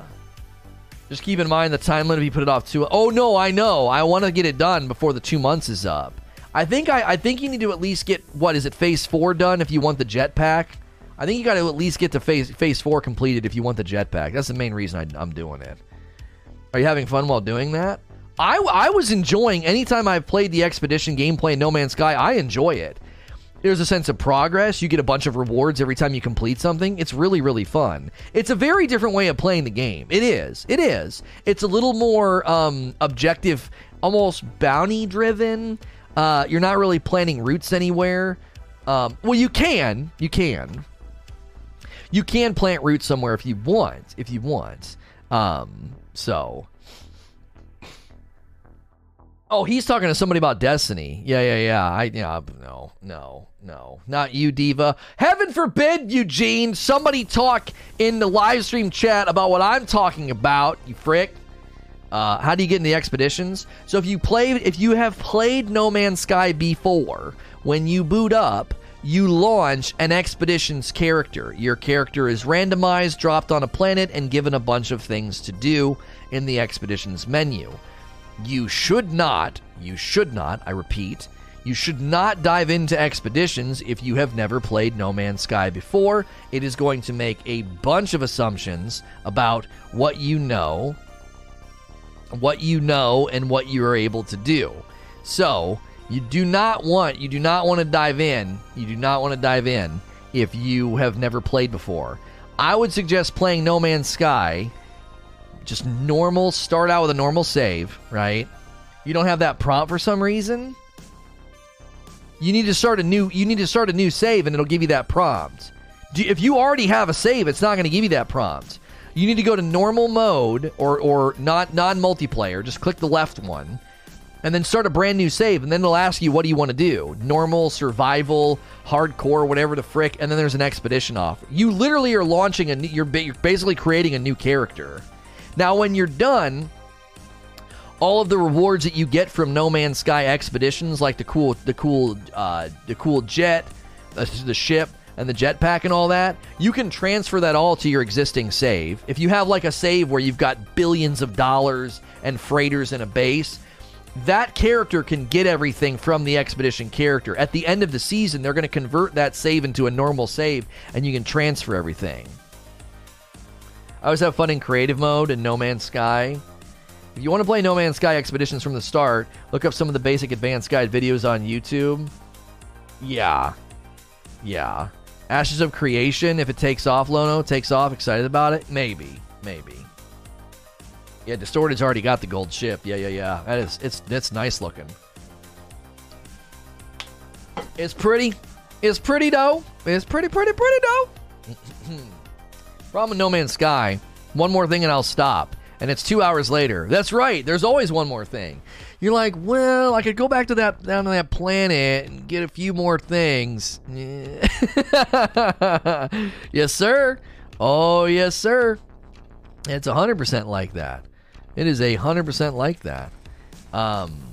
just keep in mind the time limit if you put it off too. Oh no, I know. I want to get it done before the two months is up. I think I, I think you need to at least get what is it phase four done if you want the jetpack. I think you got to at least get to phase phase four completed if you want the jetpack. That's the main reason I, I'm doing it. Are you having fun while doing that? I, I was enjoying anytime I've played the expedition gameplay in No Man's Sky, I enjoy it. There's a sense of progress. You get a bunch of rewards every time you complete something. It's really, really fun. It's a very different way of playing the game. It is. It is. It's a little more um, objective, almost bounty driven. Uh, you're not really planning routes anywhere. Um, well, you can. You can. You can plant roots somewhere if you want. If you want. Um, so Oh, he's talking to somebody about Destiny. Yeah, yeah, yeah. I yeah, no, no, no. Not you, Diva. Heaven forbid, Eugene, somebody talk in the live stream chat about what I'm talking about, you frick. Uh, how do you get in the expeditions? So if you played if you have played No Man's Sky before, when you boot up, you launch an expeditions character. Your character is randomized, dropped on a planet, and given a bunch of things to do in the expeditions menu. You should not, you should not, I repeat, you should not dive into expeditions if you have never played No Man's Sky before. It is going to make a bunch of assumptions about what you know, what you know, and what you are able to do. So, you do not want you do not want to dive in. You do not want to dive in if you have never played before. I would suggest playing No Man's Sky just normal, start out with a normal save, right? You don't have that prompt for some reason. You need to start a new you need to start a new save and it'll give you that prompt. If you already have a save, it's not going to give you that prompt. You need to go to normal mode or or not non multiplayer. Just click the left one, and then start a brand new save. And then it'll ask you what do you want to do: normal, survival, hardcore, whatever the frick. And then there's an expedition off. You literally are launching a. You're you're basically creating a new character. Now, when you're done, all of the rewards that you get from No Man's Sky expeditions, like the cool, the cool, uh, the cool jet, the, the ship, and the jetpack and all that, you can transfer that all to your existing save. If you have like a save where you've got billions of dollars and freighters in a base, that character can get everything from the expedition character. At the end of the season, they're going to convert that save into a normal save and you can transfer everything. I always have fun in creative mode in No Man's Sky. If you want to play No Man's Sky Expeditions from the start, look up some of the basic advanced guide videos on YouTube. Yeah. Yeah. Ashes of Creation, if it takes off, Lono, takes off, excited about it? Maybe. Maybe. Yeah, Distorted's already got the gold ship. Yeah, yeah, yeah. That is it's that's nice looking. It's pretty. It's pretty though. It's pretty, pretty, pretty though. Problem with No Man's Sky. One more thing and I'll stop. And it's two hours later. That's right. There's always one more thing. You're like, well, I could go back to that down to that planet and get a few more things. yes, sir. Oh, yes, sir. It's 100% like that. It is a 100% like that. Um,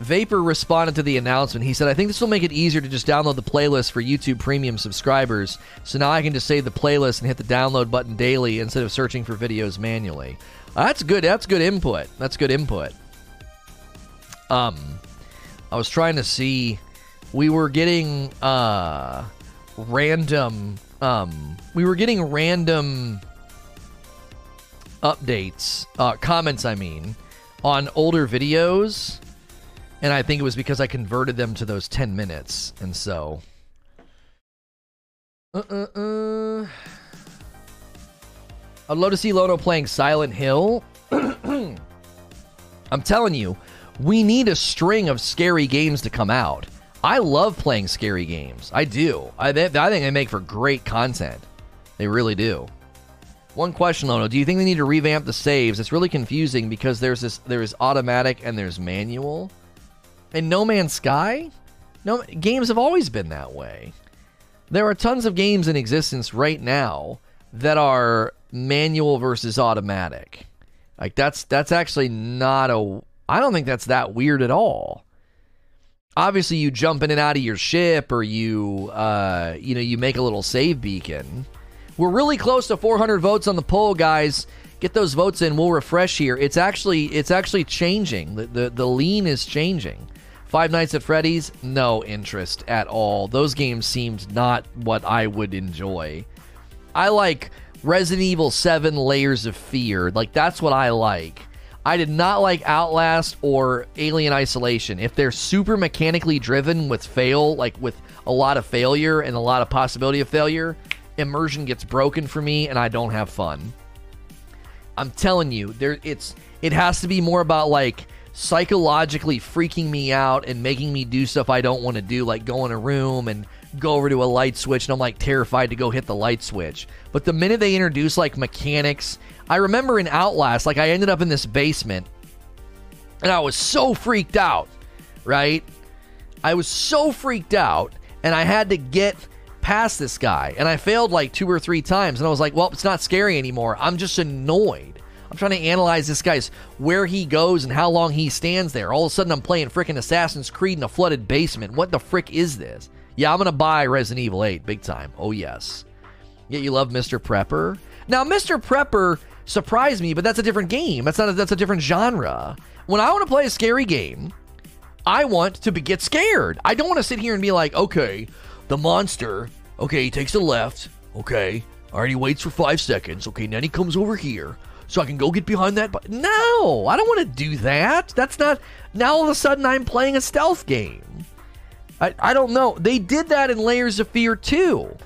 Vapor responded to the announcement. He said, I think this will make it easier to just download the playlist for YouTube Premium subscribers. So now I can just save the playlist and hit the download button daily instead of searching for videos manually. That's good. That's good input. That's good input. Um, I was trying to see. We were getting uh random. Um, we were getting random updates, uh, comments. I mean, on older videos and I think it was because I converted them to those 10 minutes. And so. Uh uh uh. I'd love to see Lono playing Silent Hill. I'm telling you, we need a string of scary games to come out. I love playing scary games. I do. I, they, I think they make for great content. They really do. One question, Lono. Do you think they need to revamp the saves? It's really confusing because there's this there is automatic and there's manual. In No Man's Sky, no games have always been that way. There are tons of games in existence right now that are manual versus automatic. Like that's that's actually not a I don't think that's that weird at all. Obviously you jump in and out of your ship or you uh you know you make a little save beacon. We're really close to 400 votes on the poll guys. Get those votes in. We'll refresh here. It's actually it's actually changing. The the, the lean is changing. Five Nights at Freddy's, no interest at all. Those games seemed not what I would enjoy. I like Resident Evil 7 Layers of Fear. Like, that's what I like. I did not like Outlast or Alien Isolation. If they're super mechanically driven with fail, like with a lot of failure and a lot of possibility of failure, immersion gets broken for me and I don't have fun. I'm telling you, there it's it has to be more about like psychologically freaking me out and making me do stuff I don't want to do, like go in a room and go over to a light switch, and I'm like terrified to go hit the light switch. But the minute they introduce like mechanics, I remember in Outlast, like I ended up in this basement and I was so freaked out, right? I was so freaked out, and I had to get past this guy, and I failed like two or three times, and I was like, well, it's not scary anymore. I'm just annoyed. I'm trying to analyze this guy's where he goes and how long he stands there. All of a sudden, I'm playing freaking Assassin's Creed in a flooded basement. What the frick is this? Yeah, I'm gonna buy Resident Evil 8 big time. Oh yes. Yet you love Mr. Prepper. Now, Mr. Prepper surprised me, but that's a different game. That's not. A, that's a different genre. When I want to play a scary game, I want to be, get scared. I don't want to sit here and be like, okay, the monster. Okay, he takes a left. Okay, he waits for five seconds. Okay, then he comes over here so I can go get behind that. But no, I don't want to do that. That's not. Now all of a sudden I'm playing a stealth game. I, I don't know. They did that in Layers of Fear too.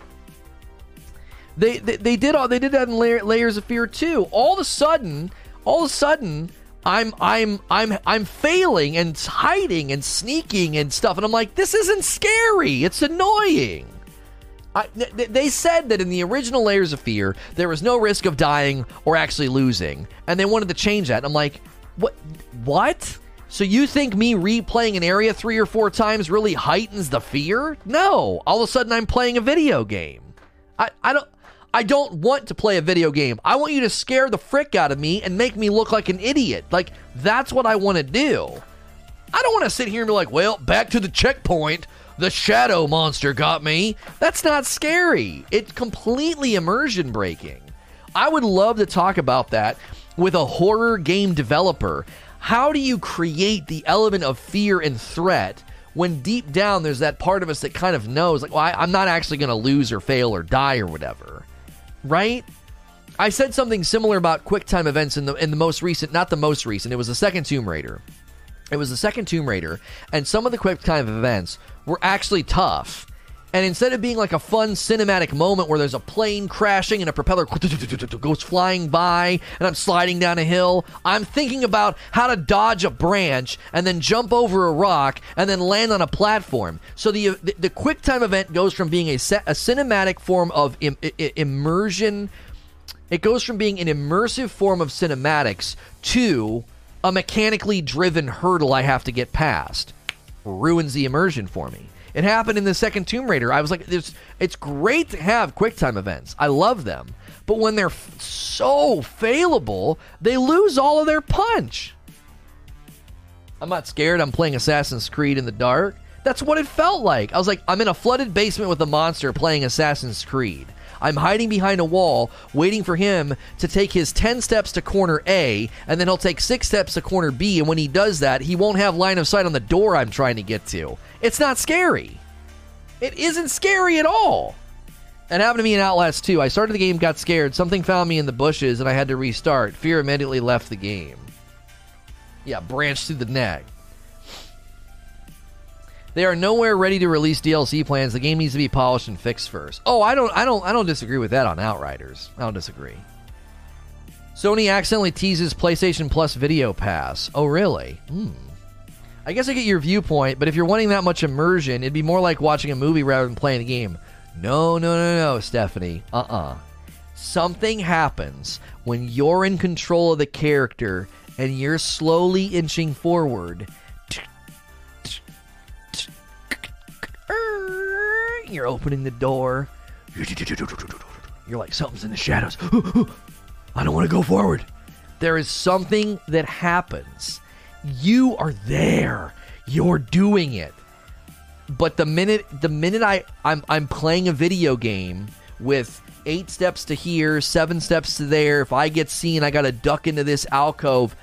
They, they, they did all they did that in Layers of Fear too. All of a sudden, all of a sudden, I'm I'm I'm I'm failing and hiding and sneaking and stuff, and I'm like, this isn't scary. It's annoying. I, th- they said that in the original Layers of Fear, there was no risk of dying or actually losing, and they wanted to change that. I'm like, what? What? So you think me replaying an area three or four times really heightens the fear? No. All of a sudden, I'm playing a video game. I, I don't. I don't want to play a video game. I want you to scare the frick out of me and make me look like an idiot. Like, that's what I want to do. I don't want to sit here and be like, well, back to the checkpoint. The shadow monster got me. That's not scary. It's completely immersion breaking. I would love to talk about that with a horror game developer. How do you create the element of fear and threat when deep down there's that part of us that kind of knows, like, well, I, am not actually going to lose or fail or die or whatever, right? I said something similar about QuickTime events in the in the most recent, not the most recent. It was the second Tomb Raider. It was the second Tomb Raider, and some of the QuickTime events were actually tough. And instead of being like a fun cinematic moment where there's a plane crashing and a propeller goes flying by and I'm sliding down a hill, I'm thinking about how to dodge a branch and then jump over a rock and then land on a platform. So the the, the QuickTime event goes from being a, set, a cinematic form of Im- immersion. It goes from being an immersive form of cinematics to a mechanically driven hurdle I have to get past. Ruins the immersion for me. It happened in the second Tomb Raider. I was like, it's, it's great to have QuickTime events. I love them. But when they're f- so failable, they lose all of their punch. I'm not scared. I'm playing Assassin's Creed in the dark. That's what it felt like. I was like, I'm in a flooded basement with a monster playing Assassin's Creed. I'm hiding behind a wall, waiting for him to take his 10 steps to corner A, and then he'll take 6 steps to corner B, and when he does that, he won't have line of sight on the door I'm trying to get to. It's not scary. It isn't scary at all. It happened to me in Outlast 2. I started the game, got scared, something found me in the bushes, and I had to restart. Fear immediately left the game. Yeah, branch through the neck. They are nowhere ready to release DLC plans. The game needs to be polished and fixed first. Oh, I don't I don't I don't disagree with that on Outriders. I don't disagree. Sony accidentally teases PlayStation Plus Video Pass. Oh, really? Hmm. I guess I get your viewpoint, but if you're wanting that much immersion, it'd be more like watching a movie rather than playing a game. No, no, no, no, Stephanie. Uh uh-uh. uh. Something happens when you're in control of the character and you're slowly inching forward You're opening the door. You're like, something's in the shadows. I don't want to go forward. There is something that happens. You are there. You're doing it. But the minute the minute I I'm I'm playing a video game with eight steps to here, seven steps to there. If I get seen, I gotta duck into this alcove.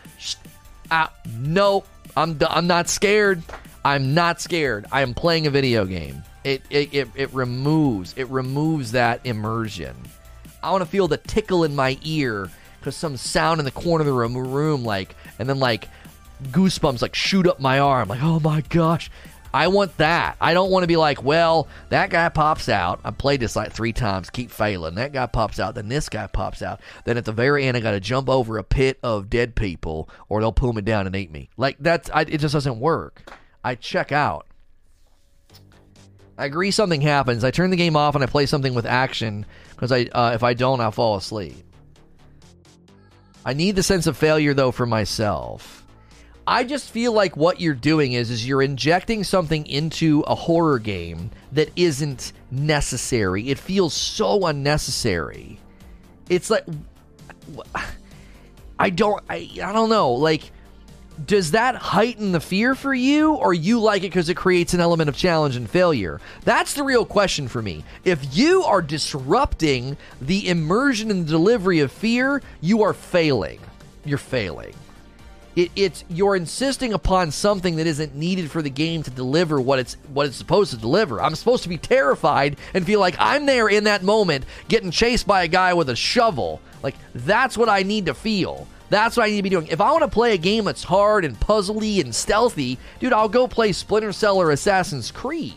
Ah, no, I'm I'm not scared. I'm not scared. I am playing a video game. It it, it, it removes it removes that immersion. I want to feel the tickle in my ear because some sound in the corner of the room, room like and then like goosebumps like shoot up my arm like oh my gosh I want that. I don't want to be like, well, that guy pops out. I played this like three times, keep failing. That guy pops out, then this guy pops out. Then at the very end, I got to jump over a pit of dead people, or they'll pull me down and eat me. Like that's, I, it just doesn't work. I check out. I agree something happens. I turn the game off and I play something with action because I uh, if I don't, I'll fall asleep. I need the sense of failure though for myself. I just feel like what you're doing is is you're injecting something into a horror game that isn't necessary. It feels so unnecessary. It's like I don't I, I don't know, like does that heighten the fear for you or you like it because it creates an element of challenge and failure that's the real question for me if you are disrupting the immersion and delivery of fear you are failing you're failing it, it's you're insisting upon something that isn't needed for the game to deliver what it's what it's supposed to deliver. I'm supposed to be terrified and feel like I'm there in that moment getting chased by a guy with a shovel. Like that's what I need to feel. That's what I need to be doing. If I want to play a game that's hard and puzzly and stealthy, dude, I'll go play Splinter Cell or Assassin's Creed.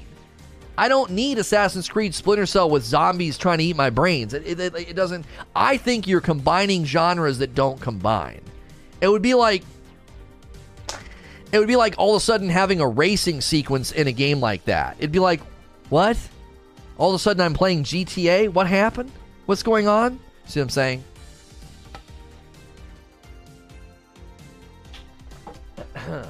I don't need Assassin's Creed Splinter Cell with zombies trying to eat my brains. It, it, it, doesn't. I think you're combining genres that don't combine. It would be like. It would be like all of a sudden having a racing sequence in a game like that. It'd be like, what? All of a sudden, I'm playing GTA. What happened? What's going on? See what I'm saying?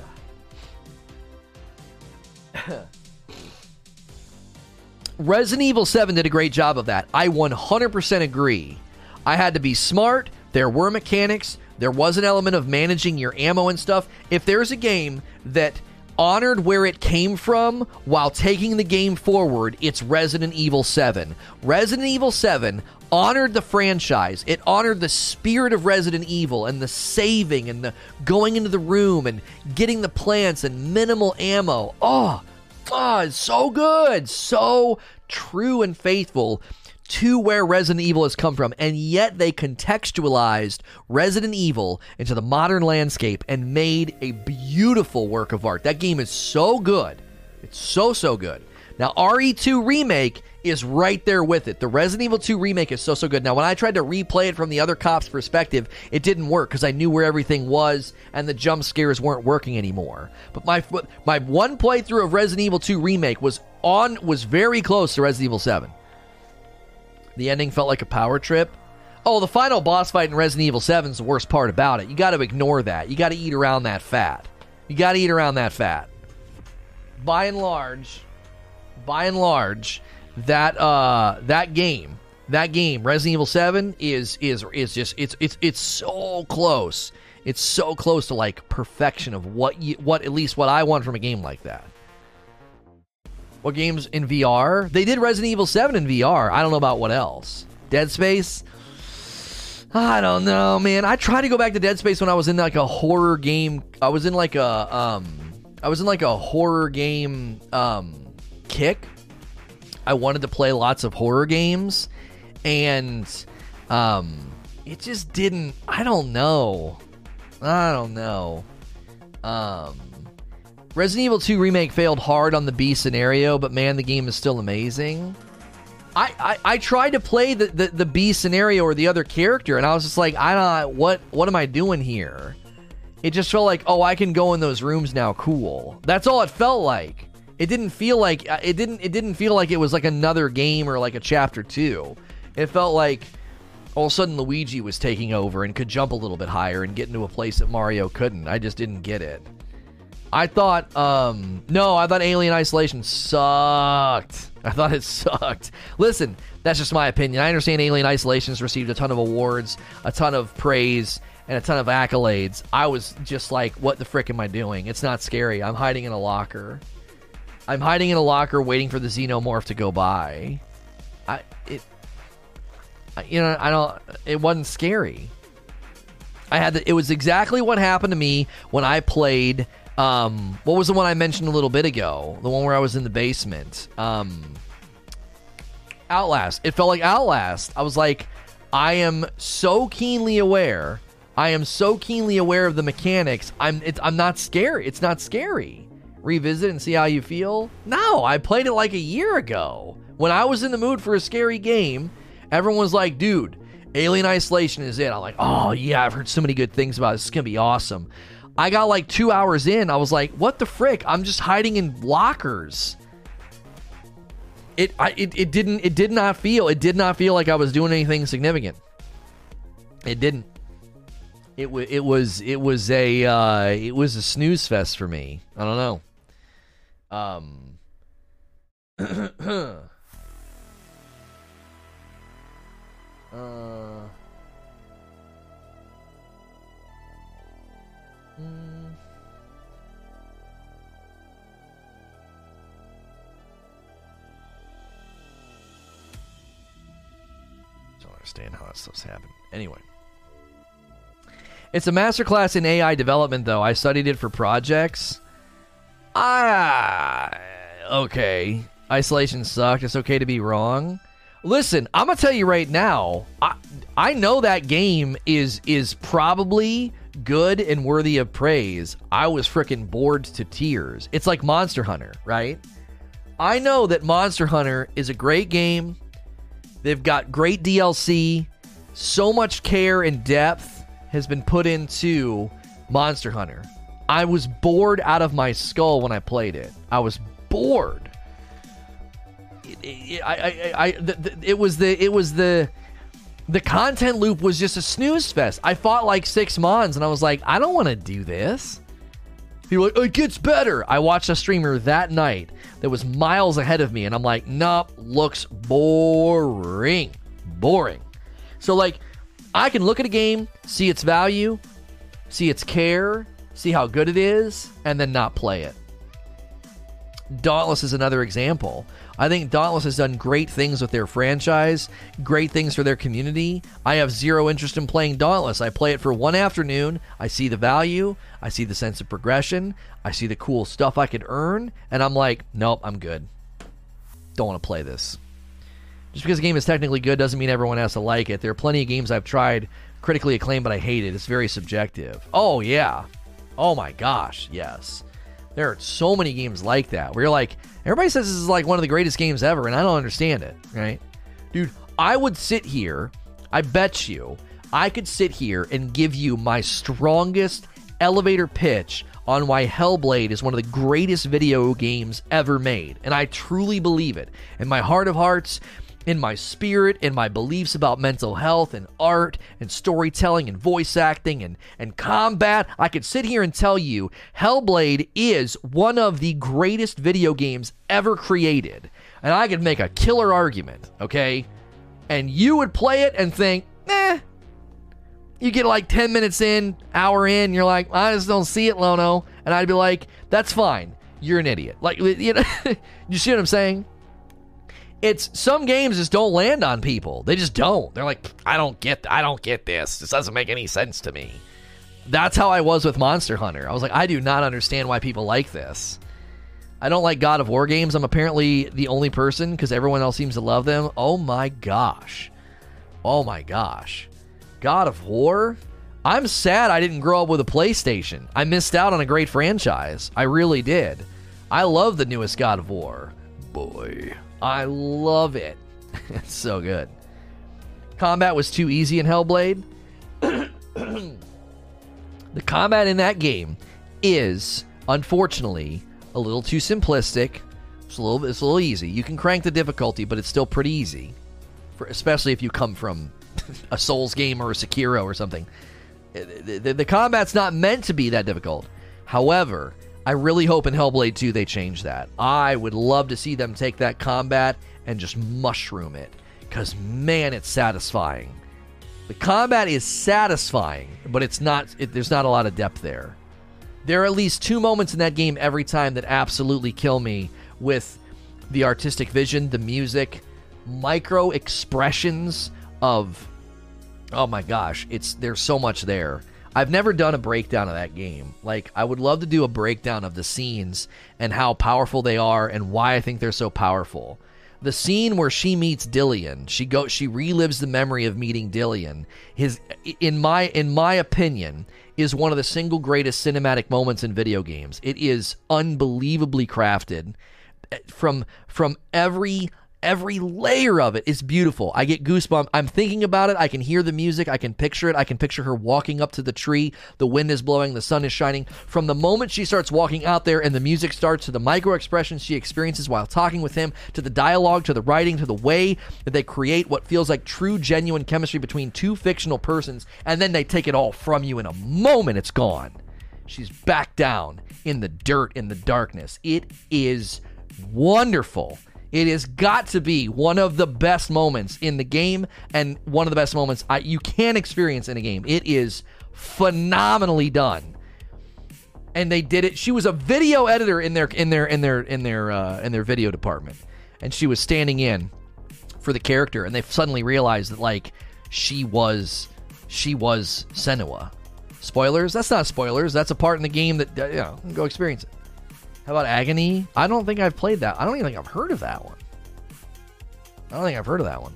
Resident Evil 7 did a great job of that. I 100% agree. I had to be smart. There were mechanics. There was an element of managing your ammo and stuff. If there's a game that honored where it came from while taking the game forward, it's Resident Evil 7. Resident Evil 7 honored the franchise. It honored the spirit of Resident Evil and the saving and the going into the room and getting the plants and minimal ammo. Oh, oh it's so good. So true and faithful to where Resident Evil has come from, and yet they contextualized Resident Evil into the modern landscape and made a beautiful work of art. That game is so good. It's so, so good. Now, RE2 Remake is right there with it. The Resident Evil 2 Remake is so, so good. Now, when I tried to replay it from the other cop's perspective, it didn't work because I knew where everything was and the jump scares weren't working anymore. But my my one playthrough of Resident Evil 2 Remake was on was very close to Resident Evil 7. The ending felt like a power trip. Oh, the final boss fight in Resident Evil 7 is the worst part about it. You got to ignore that. You got to eat around that fat. You got to eat around that fat. By and large, by and large, that uh that game, that game, Resident Evil 7 is is is just it's it's it's so close. It's so close to like perfection of what you what at least what I want from a game like that. What games in VR? They did Resident Evil 7 in VR. I don't know about what else. Dead Space? I don't know, man. I tried to go back to Dead Space when I was in like a horror game. I was in like a um I was in like a horror game um kick. I wanted to play lots of horror games and um it just didn't I don't know. I don't know. Um Resident Evil 2 Remake failed hard on the B scenario, but man, the game is still amazing. I, I, I tried to play the, the, the B scenario or the other character, and I was just like, I don't what what am I doing here? It just felt like, oh, I can go in those rooms now. Cool. That's all it felt like. It didn't feel like uh, it didn't it didn't feel like it was like another game or like a chapter two. It felt like all of a sudden Luigi was taking over and could jump a little bit higher and get into a place that Mario couldn't. I just didn't get it. I thought, um, no, I thought Alien Isolation sucked. I thought it sucked. Listen, that's just my opinion. I understand Alien Isolation has received a ton of awards, a ton of praise, and a ton of accolades. I was just like, what the frick am I doing? It's not scary. I'm hiding in a locker. I'm hiding in a locker waiting for the xenomorph to go by. I, it, you know, I don't, it wasn't scary. I had, the, it was exactly what happened to me when I played um, what was the one I mentioned a little bit ago? The one where I was in the basement. Um, Outlast. It felt like Outlast. I was like, I am so keenly aware. I am so keenly aware of the mechanics. I'm. It's, I'm not scary. It's not scary. Revisit and see how you feel. No, I played it like a year ago when I was in the mood for a scary game. Everyone was like, "Dude, Alien Isolation is it." I'm like, "Oh yeah, I've heard so many good things about it. It's gonna be awesome." I got like two hours in. I was like, what the frick? I'm just hiding in lockers. It, I, it, it didn't it did not feel it did not feel like I was doing anything significant. It didn't. It was it was it was a uh, it was a snooze fest for me. I don't know. Um. uh. Don't understand how that stuff's happened. Anyway. It's a masterclass in AI development, though. I studied it for projects. Ah, okay. Isolation sucked. It's okay to be wrong. Listen, I'm gonna tell you right now. I I know that game is is probably good and worthy of praise, I was freaking bored to tears. It's like Monster Hunter, right? I know that Monster Hunter is a great game. They've got great DLC. So much care and depth has been put into Monster Hunter. I was bored out of my skull when I played it. I was bored. it, I, I, I the, the, it was the it was the the content loop was just a snooze fest. I fought like six mons and I was like, I don't want to do this. Like, it gets better. I watched a streamer that night that was miles ahead of me, and I'm like, nope, looks boring. Boring. So, like, I can look at a game, see its value, see its care, see how good it is, and then not play it. Dauntless is another example. I think Dauntless has done great things with their franchise, great things for their community. I have zero interest in playing Dauntless. I play it for one afternoon. I see the value, I see the sense of progression, I see the cool stuff I could earn, and I'm like, nope, I'm good. Don't want to play this. Just because a game is technically good doesn't mean everyone has to like it. There are plenty of games I've tried critically acclaimed, but I hate it. It's very subjective. Oh, yeah. Oh my gosh, yes. There are so many games like that where you're like, everybody says this is like one of the greatest games ever, and I don't understand it, right? Dude, I would sit here, I bet you, I could sit here and give you my strongest elevator pitch on why Hellblade is one of the greatest video games ever made. And I truly believe it. In my heart of hearts, in my spirit, in my beliefs about mental health and art and storytelling and voice acting and, and combat, I could sit here and tell you Hellblade is one of the greatest video games ever created. And I could make a killer argument, okay? And you would play it and think, eh. You get like 10 minutes in, hour in, you're like, I just don't see it, Lono. And I'd be like, that's fine. You're an idiot. Like, you know, you see what I'm saying? It's some games just don't land on people. They just don't. They're like, I don't get, I don't get this. This doesn't make any sense to me. That's how I was with Monster Hunter. I was like, I do not understand why people like this. I don't like God of War games. I'm apparently the only person because everyone else seems to love them. Oh my gosh. Oh my gosh. God of War? I'm sad I didn't grow up with a PlayStation. I missed out on a great franchise. I really did. I love the newest God of War. Boy. I love it. it's so good. Combat was too easy in Hellblade. the combat in that game is, unfortunately, a little too simplistic. It's a little, it's a little easy. You can crank the difficulty, but it's still pretty easy, for, especially if you come from a Souls game or a Sekiro or something. The, the, the combat's not meant to be that difficult. However, I really hope in Hellblade 2 they change that. I would love to see them take that combat and just mushroom it. Because, man, it's satisfying. The combat is satisfying, but it's not. It, there's not a lot of depth there. There are at least two moments in that game every time that absolutely kill me with the artistic vision, the music, micro expressions of. Oh my gosh, it's there's so much there. I've never done a breakdown of that game. Like, I would love to do a breakdown of the scenes and how powerful they are and why I think they're so powerful. The scene where she meets Dillion, she go she relives the memory of meeting Dillion. His in my in my opinion is one of the single greatest cinematic moments in video games. It is unbelievably crafted from from every every layer of it is beautiful. I get goosebumps. I'm thinking about it. I can hear the music. I can picture it. I can picture her walking up to the tree. The wind is blowing. The sun is shining. From the moment she starts walking out there and the music starts to the micro expressions she experiences while talking with him, to the dialogue, to the writing, to the way that they create what feels like true, genuine chemistry between two fictional persons, and then they take it all from you in a moment. It's gone. She's back down in the dirt, in the darkness. It is wonderful. It has got to be one of the best moments in the game and one of the best moments I, you can experience in a game. It is phenomenally done. And they did it. She was a video editor in their in their in their in their uh, in their video department, and she was standing in for the character, and they suddenly realized that like she was she was Senua. Spoilers? That's not spoilers. That's a part in the game that uh, you know. Go experience it. How about Agony? I don't think I've played that. I don't even think I've heard of that one. I don't think I've heard of that one.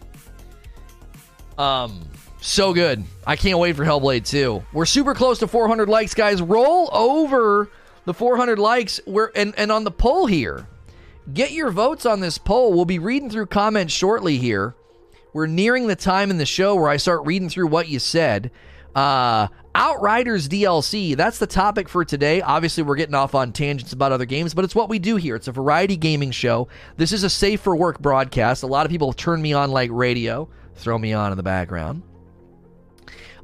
Um, so good. I can't wait for Hellblade 2. We're super close to 400 likes, guys. Roll over the 400 likes. We're and and on the poll here. Get your votes on this poll. We'll be reading through comments shortly here. We're nearing the time in the show where I start reading through what you said. Uh, Outriders DLC, that's the topic for today. Obviously, we're getting off on tangents about other games, but it's what we do here. It's a variety gaming show. This is a safe for work broadcast. A lot of people turn me on like radio, throw me on in the background.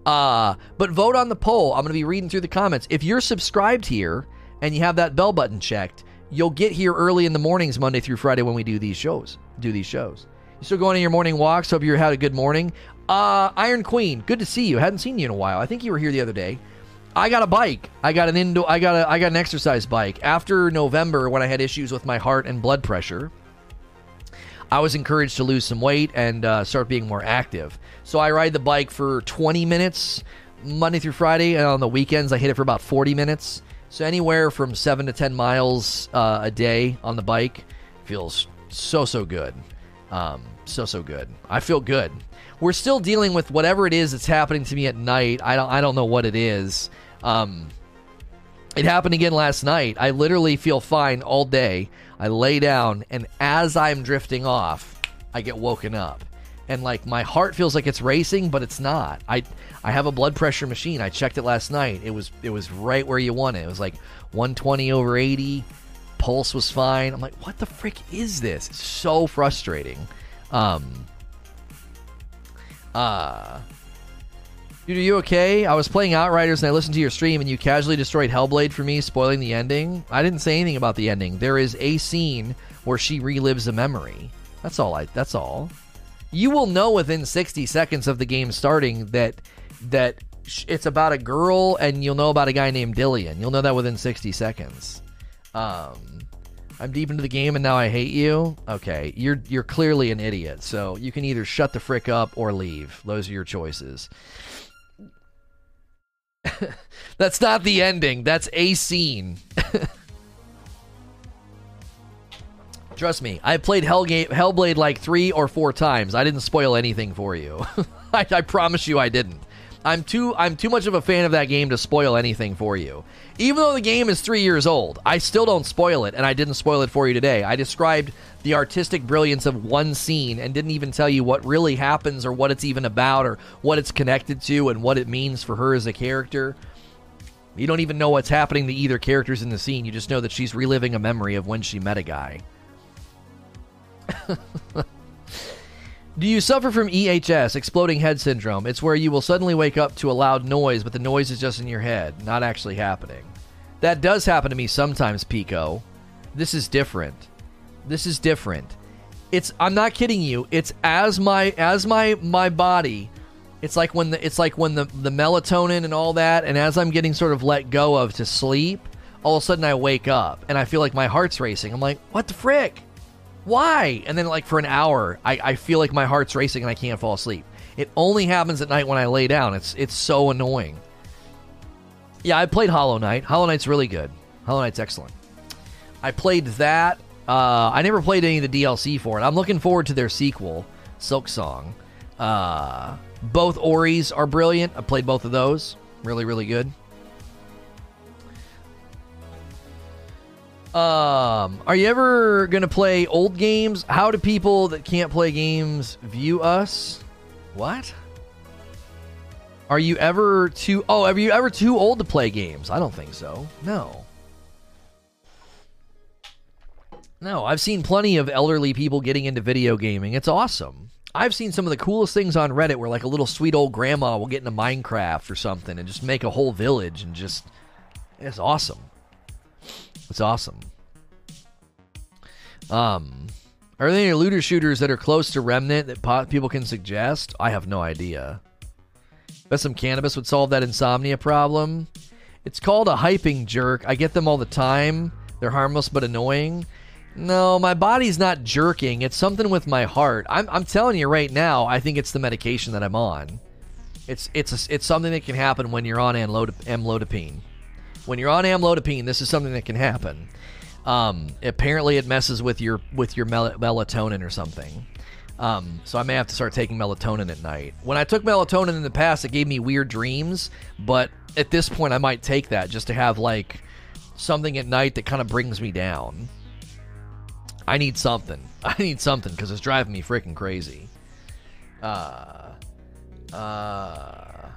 Uh, but vote on the poll. I'm going to be reading through the comments. If you're subscribed here and you have that bell button checked, you'll get here early in the mornings, Monday through Friday, when we do these shows. Do these shows. You still going on your morning walks? Hope you had a good morning. Uh, Iron Queen, good to see you. Hadn't seen you in a while. I think you were here the other day. I got a bike. I got an indoor. I got a. I got an exercise bike. After November, when I had issues with my heart and blood pressure, I was encouraged to lose some weight and uh, start being more active. So I ride the bike for 20 minutes Monday through Friday, and on the weekends I hit it for about 40 minutes. So anywhere from seven to 10 miles uh, a day on the bike feels so so good. Um, so so good. I feel good. We're still dealing with whatever it is that's happening to me at night. I don't I don't know what it is. Um, it happened again last night. I literally feel fine all day. I lay down, and as I'm drifting off, I get woken up. And like my heart feels like it's racing, but it's not. I I have a blood pressure machine. I checked it last night. It was it was right where you want it. It was like 120 over 80. Pulse was fine. I'm like, what the frick is this? It's so frustrating. Um, uh, Dude, are you okay? I was playing Outriders and I listened to your stream and you casually destroyed Hellblade for me, spoiling the ending. I didn't say anything about the ending. There is a scene where she relives a memory. That's all I that's all. You will know within 60 seconds of the game starting that that it's about a girl and you'll know about a guy named Dillion. You'll know that within 60 seconds. Um I'm deep into the game and now I hate you. Okay, you're you're clearly an idiot. So you can either shut the frick up or leave. Those are your choices. That's not the ending. That's a scene. Trust me, I played Hellgate, Hellblade like three or four times. I didn't spoil anything for you. I, I promise you, I didn't. I'm too I'm too much of a fan of that game to spoil anything for you. Even though the game is three years old, I still don't spoil it, and I didn't spoil it for you today. I described the artistic brilliance of one scene and didn't even tell you what really happens or what it's even about or what it's connected to and what it means for her as a character. You don't even know what's happening to either characters in the scene. You just know that she's reliving a memory of when she met a guy. Do you suffer from EHS, exploding head syndrome? It's where you will suddenly wake up to a loud noise, but the noise is just in your head, not actually happening. That does happen to me sometimes, Pico. This is different. This is different. It's I'm not kidding you. It's as my as my my body it's like when the it's like when the the melatonin and all that and as I'm getting sort of let go of to sleep, all of a sudden I wake up and I feel like my heart's racing. I'm like, "What the frick?" Why? And then, like, for an hour, I, I feel like my heart's racing and I can't fall asleep. It only happens at night when I lay down. It's it's so annoying. Yeah, I played Hollow Knight. Hollow Knight's really good. Hollow Knight's excellent. I played that. Uh, I never played any of the DLC for it. I'm looking forward to their sequel, Silksong. Uh, both Oris are brilliant. I played both of those. Really, really good. Um, are you ever gonna play old games? How do people that can't play games view us? What? Are you ever too? Oh, are you ever too old to play games? I don't think so. No. No, I've seen plenty of elderly people getting into video gaming. It's awesome. I've seen some of the coolest things on Reddit where like a little sweet old grandma will get into Minecraft or something and just make a whole village and just it's awesome. It's awesome. Um, are there any looter shooters that are close to Remnant that people can suggest? I have no idea. Bet some cannabis would solve that insomnia problem. It's called a hypnic jerk. I get them all the time. They're harmless but annoying. No, my body's not jerking. It's something with my heart. I'm, I'm telling you right now. I think it's the medication that I'm on. It's it's a, it's something that can happen when you're on amlodipine. When you're on amlodipine, this is something that can happen. Um, apparently, it messes with your with your mel- melatonin or something. Um, so I may have to start taking melatonin at night. When I took melatonin in the past, it gave me weird dreams. But at this point, I might take that just to have like something at night that kind of brings me down. I need something. I need something because it's driving me freaking crazy. Uh, uh,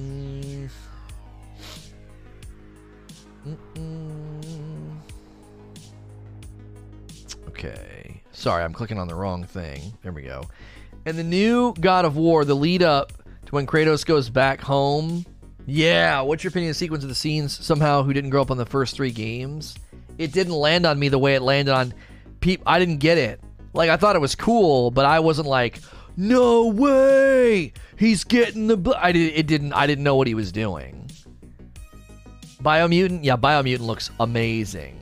Mm-mm. Okay. Sorry, I'm clicking on the wrong thing. There we go. And the new God of War, the lead up to when Kratos goes back home. Yeah, what's your opinion of the sequence of the scenes somehow who didn't grow up on the first three games? It didn't land on me the way it landed on people. I didn't get it. Like, I thought it was cool, but I wasn't like, no way, he's getting the. Bl-. I did. It didn't. I didn't know what he was doing. Biomutant, yeah, Biomutant looks amazing.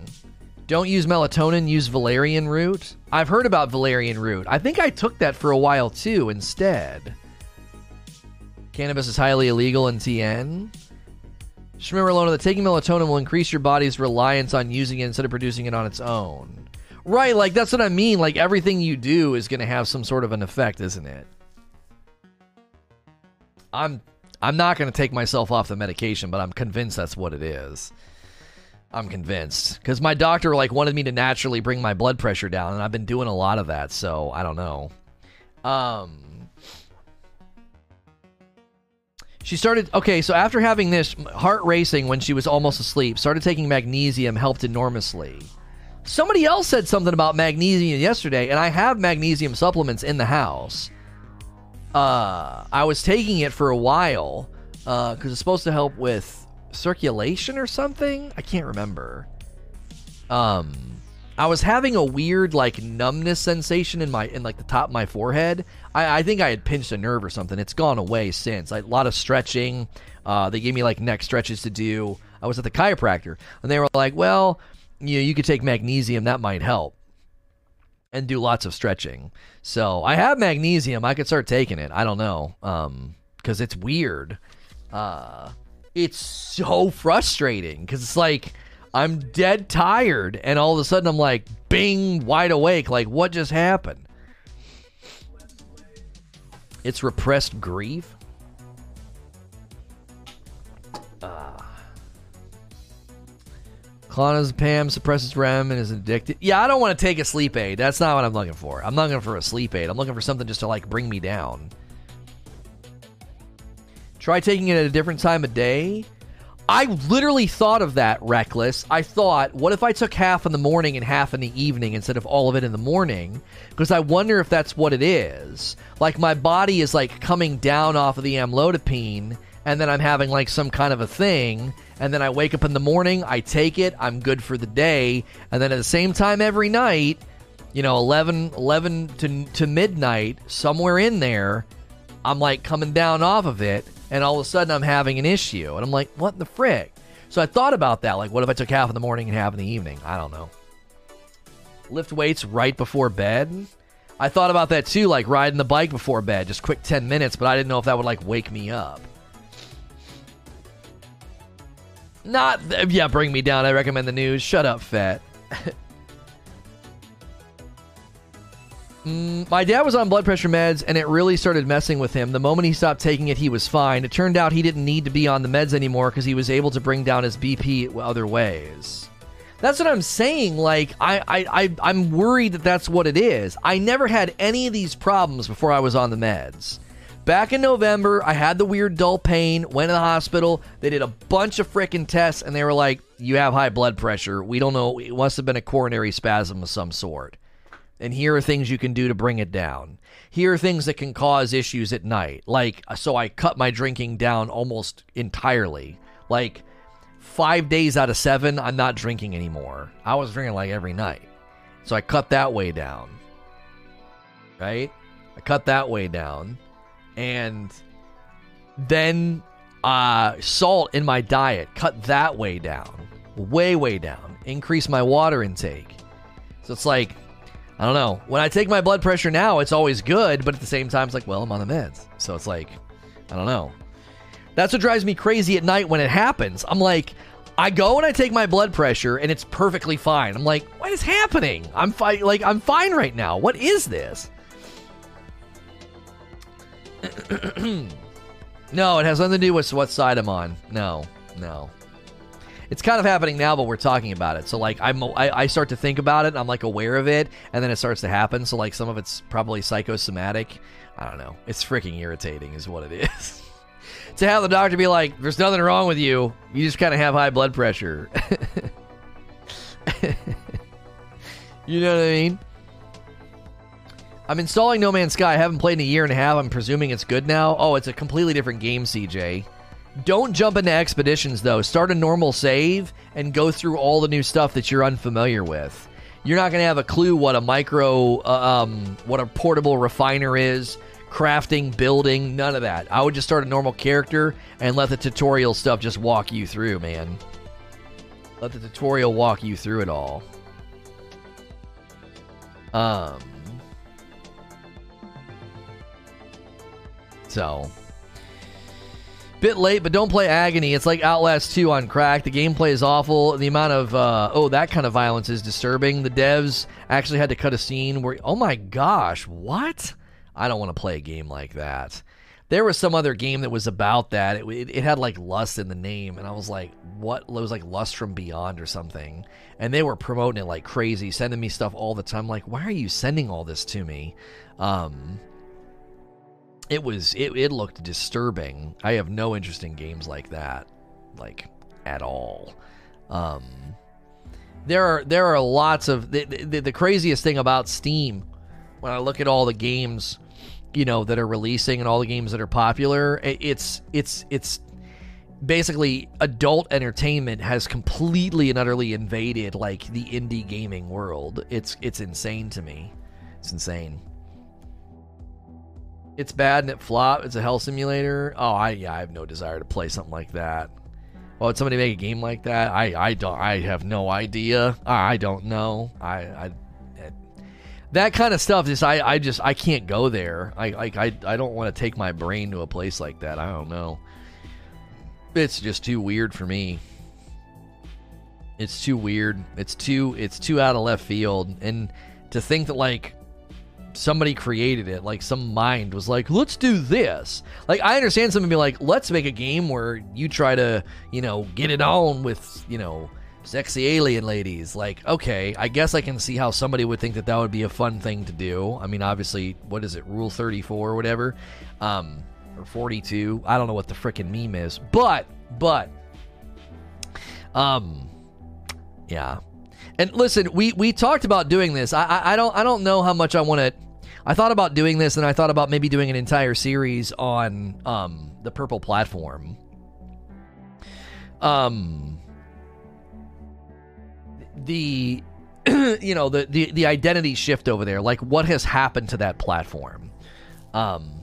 Don't use melatonin, use valerian root. I've heard about valerian root. I think I took that for a while too instead. Cannabis is highly illegal in TN. Just remember, Lona, that taking melatonin will increase your body's reliance on using it instead of producing it on its own. Right, like that's what I mean. Like everything you do is going to have some sort of an effect, isn't it? I'm I'm not going to take myself off the medication, but I'm convinced that's what it is. I'm convinced because my doctor like wanted me to naturally bring my blood pressure down, and I've been doing a lot of that. So I don't know. Um, she started okay. So after having this heart racing when she was almost asleep, started taking magnesium, helped enormously. Somebody else said something about magnesium yesterday, and I have magnesium supplements in the house. Uh, I was taking it for a while because uh, it's supposed to help with circulation or something. I can't remember. Um, I was having a weird like numbness sensation in my in like the top of my forehead. I, I think I had pinched a nerve or something. It's gone away since. I, a lot of stretching. Uh, they gave me like neck stretches to do. I was at the chiropractor, and they were like, "Well, you know, you could take magnesium. That might help." And do lots of stretching. So I have magnesium. I could start taking it. I don't know, um, because it's weird. Uh, it's so frustrating because it's like I'm dead tired, and all of a sudden I'm like, bing, wide awake. Like, what just happened? It's repressed grief. Clonazepam suppresses REM and is addicted. Yeah, I don't want to take a sleep aid. That's not what I'm looking for. I'm not looking for a sleep aid. I'm looking for something just to like bring me down. Try taking it at a different time of day. I literally thought of that, reckless. I thought, what if I took half in the morning and half in the evening instead of all of it in the morning? Because I wonder if that's what it is. Like my body is like coming down off of the amlodipine, and then I'm having like some kind of a thing, and then I wake up in the morning, I take it, I'm good for the day, and then at the same time every night, you know, 11, 11 to, to midnight, somewhere in there, I'm like coming down off of it, and all of a sudden I'm having an issue. And I'm like, what the frick? So I thought about that. Like, what if I took half in the morning and half in the evening? I don't know. Lift weights right before bed. I thought about that too, like riding the bike before bed, just quick 10 minutes, but I didn't know if that would like wake me up. Not, yeah, bring me down. I recommend the news. Shut up, fat. mm, my dad was on blood pressure meds, and it really started messing with him. The moment he stopped taking it, he was fine. It turned out he didn't need to be on the meds anymore because he was able to bring down his BP other ways. That's what I'm saying. Like, I, I, I, I'm worried that that's what it is. I never had any of these problems before I was on the meds. Back in November, I had the weird dull pain, went to the hospital. They did a bunch of freaking tests, and they were like, You have high blood pressure. We don't know. It must have been a coronary spasm of some sort. And here are things you can do to bring it down. Here are things that can cause issues at night. Like, so I cut my drinking down almost entirely. Like, five days out of seven, I'm not drinking anymore. I was drinking like every night. So I cut that way down. Right? I cut that way down and then uh, salt in my diet, cut that way down, way, way down, increase my water intake. So it's like, I don't know. When I take my blood pressure now, it's always good, but at the same time, it's like, well, I'm on the meds. So it's like, I don't know. That's what drives me crazy at night when it happens. I'm like, I go and I take my blood pressure and it's perfectly fine. I'm like, what is happening? I'm fine. Like, I'm fine right now. What is this? no, it has nothing to do with what side I'm on. No, no. It's kind of happening now, but we're talking about it. So like I'm, I, I start to think about it. I'm like aware of it, and then it starts to happen. So like some of it's probably psychosomatic. I don't know. It's freaking irritating, is what it is. to have the doctor be like, "There's nothing wrong with you. You just kind of have high blood pressure." you know what I mean? I'm installing No Man's Sky. I haven't played in a year and a half. I'm presuming it's good now. Oh, it's a completely different game, CJ. Don't jump into expeditions though. Start a normal save and go through all the new stuff that you're unfamiliar with. You're not going to have a clue what a micro, uh, um, what a portable refiner is, crafting, building, none of that. I would just start a normal character and let the tutorial stuff just walk you through, man. Let the tutorial walk you through it all. Um. So, bit late, but don't play Agony. It's like Outlast 2 on crack. The gameplay is awful. The amount of uh, oh that kind of violence is disturbing. The devs actually had to cut a scene where oh my gosh, what? I don't want to play a game like that. There was some other game that was about that. It, it, it had like lust in the name, and I was like, what? It was like Lust from Beyond or something. And they were promoting it like crazy, sending me stuff all the time. like, why are you sending all this to me? Um, it was it, it looked disturbing. I have no interest in games like that, like at all. Um, there are there are lots of the, the, the craziest thing about Steam when I look at all the games, you know, that are releasing and all the games that are popular. It's it's it's basically adult entertainment has completely and utterly invaded like the indie gaming world. It's it's insane to me. It's insane. It's bad and it flop. It's a hell simulator. Oh, I yeah, I have no desire to play something like that. Oh, would somebody make a game like that? I I don't. I have no idea. I don't know. I I eh. that kind of stuff. Just I I just I can't go there. I like I I don't want to take my brain to a place like that. I don't know. It's just too weird for me. It's too weird. It's too it's too out of left field. And to think that like somebody created it. Like some mind was like, let's do this. Like I understand somebody be like, let's make a game where you try to, you know, get it on with, you know, sexy alien ladies. Like, okay, I guess I can see how somebody would think that that would be a fun thing to do. I mean, obviously, what is it, Rule 34 or whatever, um, or 42? I don't know what the freaking meme is, but, but, um, yeah. And listen, we we talked about doing this. I I, I don't I don't know how much I want to I thought about doing this, and I thought about maybe doing an entire series on um, the Purple platform. Um, the you know the, the the identity shift over there, like what has happened to that platform. Um,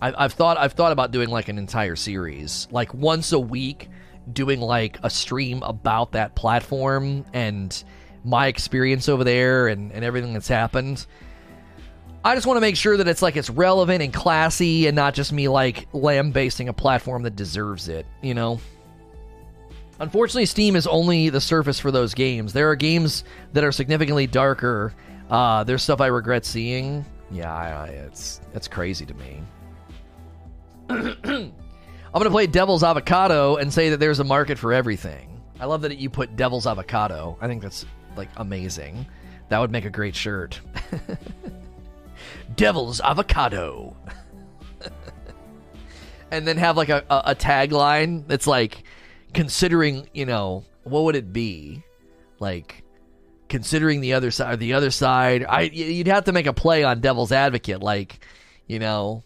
I, I've thought I've thought about doing like an entire series, like once a week, doing like a stream about that platform and my experience over there and, and everything that's happened. I just want to make sure that it's like it's relevant and classy and not just me like lambasting a platform that deserves it, you know? Unfortunately, Steam is only the surface for those games. There are games that are significantly darker. Uh, there's stuff I regret seeing. Yeah, I, I, it's it's crazy to me. I'm gonna play Devil's Avocado and say that there's a market for everything. I love that you put Devil's Avocado. I think that's like amazing. That would make a great shirt. devil's avocado. and then have like a, a, a tagline that's like, considering, you know, what would it be? Like, considering the other side, the other side, I you'd have to make a play on devil's advocate, like, you know,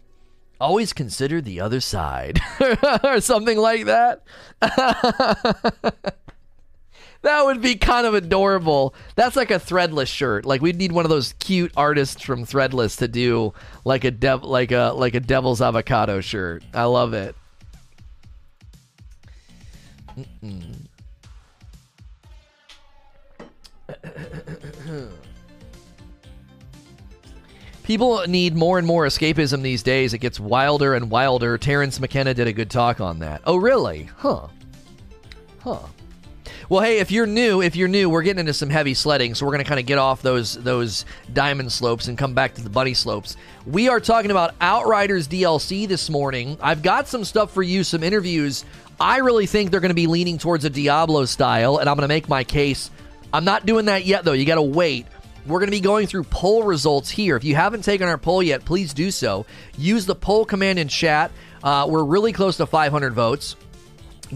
always consider the other side or something like that. That would be kind of adorable. That's like a threadless shirt. Like we'd need one of those cute artists from Threadless to do like a dev like a like a devil's avocado shirt. I love it. People need more and more escapism these days. It gets wilder and wilder. Terence McKenna did a good talk on that. Oh, really? Huh. Huh. Well, hey, if you're new, if you're new, we're getting into some heavy sledding, so we're going to kind of get off those those diamond slopes and come back to the bunny slopes. We are talking about Outriders DLC this morning. I've got some stuff for you, some interviews. I really think they're going to be leaning towards a Diablo style, and I'm going to make my case. I'm not doing that yet, though. You got to wait. we're going to be going through poll results here. If you haven't taken our poll yet, please do so. Use the poll command in chat. Uh, we're really close to 500 votes.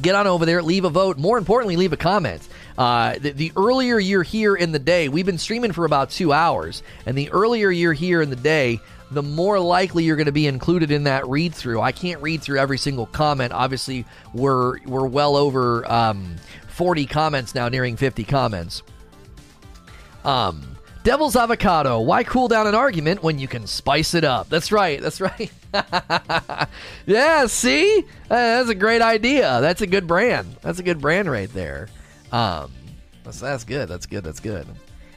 Get on over there, leave a vote. More importantly, leave a comment. Uh, the, the, earlier you're here in the day, we've been streaming for about two hours, and the earlier you're here in the day, the more likely you're going to be included in that read through. I can't read through every single comment. Obviously, we're we're well over um, 40 comments now, nearing 50 comments. Um, Devil's avocado. Why cool down an argument when you can spice it up? That's right. That's right. yeah, see? Uh, that's a great idea. That's a good brand. That's a good brand right there. Um, that's, that's good. That's good. That's good.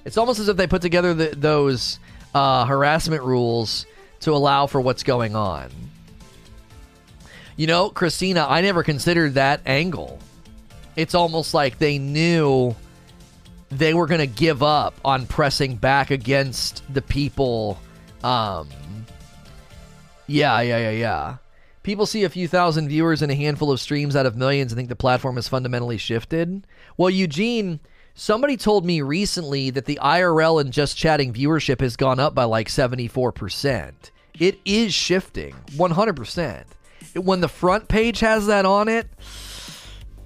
It's almost as if they put together the, those uh, harassment rules to allow for what's going on. You know, Christina, I never considered that angle. It's almost like they knew they were going to give up on pressing back against the people. Um, yeah, yeah, yeah, yeah. People see a few thousand viewers and a handful of streams out of millions and think the platform has fundamentally shifted. Well, Eugene, somebody told me recently that the IRL and just chatting viewership has gone up by like 74%. It is shifting 100%. When the front page has that on it,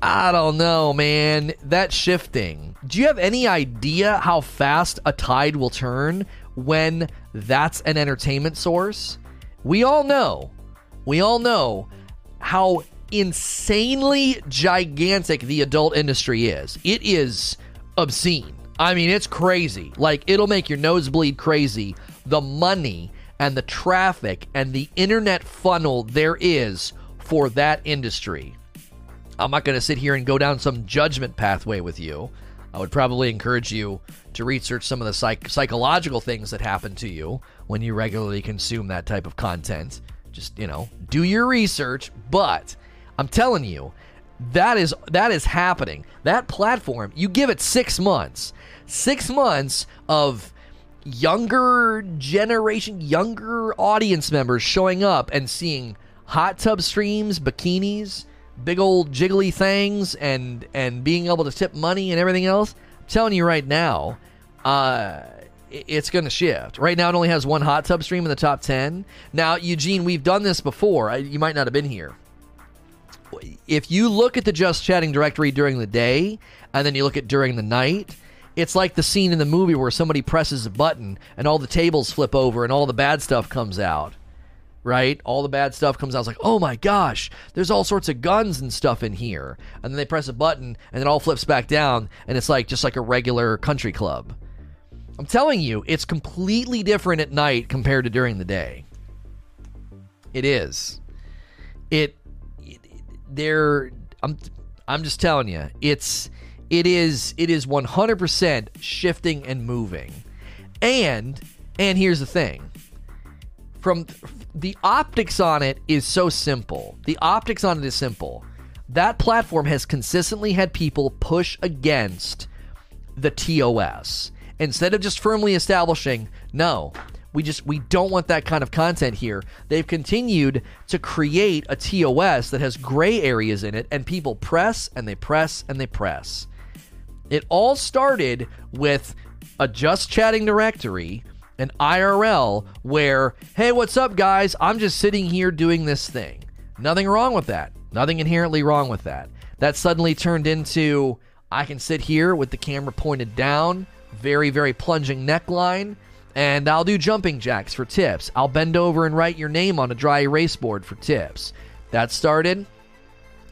I don't know, man. That's shifting. Do you have any idea how fast a tide will turn when that's an entertainment source? We all know. We all know how insanely gigantic the adult industry is. It is obscene. I mean, it's crazy. Like, it'll make your nose bleed crazy. The money and the traffic and the internet funnel there is for that industry. I'm not going to sit here and go down some judgment pathway with you. I would probably encourage you to research some of the psych- psychological things that happen to you when you regularly consume that type of content. Just, you know, do your research, but I'm telling you, that is that is happening. That platform, you give it 6 months. 6 months of younger generation, younger audience members showing up and seeing hot tub streams, bikinis, big old jiggly things and and being able to tip money and everything else, I'm telling you right now, uh, it's going to shift. Right now, it only has one hot tub stream in the top 10. Now, Eugene, we've done this before. You might not have been here. If you look at the Just Chatting directory during the day and then you look at during the night, it's like the scene in the movie where somebody presses a button and all the tables flip over and all the bad stuff comes out right? All the bad stuff comes out. It's like, oh my gosh, there's all sorts of guns and stuff in here. And then they press a button and it all flips back down and it's like just like a regular country club. I'm telling you, it's completely different at night compared to during the day. It is. It, it there I'm I'm just telling you, it's it is it is 100% shifting and moving. And and here's the thing. From the optics on it is so simple. The optics on it is simple. That platform has consistently had people push against the TOS instead of just firmly establishing, no, we just we don't want that kind of content here. They've continued to create a TOS that has gray areas in it and people press and they press and they press. It all started with a just chatting directory an IRL where, hey, what's up, guys? I'm just sitting here doing this thing. Nothing wrong with that. Nothing inherently wrong with that. That suddenly turned into I can sit here with the camera pointed down, very, very plunging neckline, and I'll do jumping jacks for tips. I'll bend over and write your name on a dry erase board for tips. That started.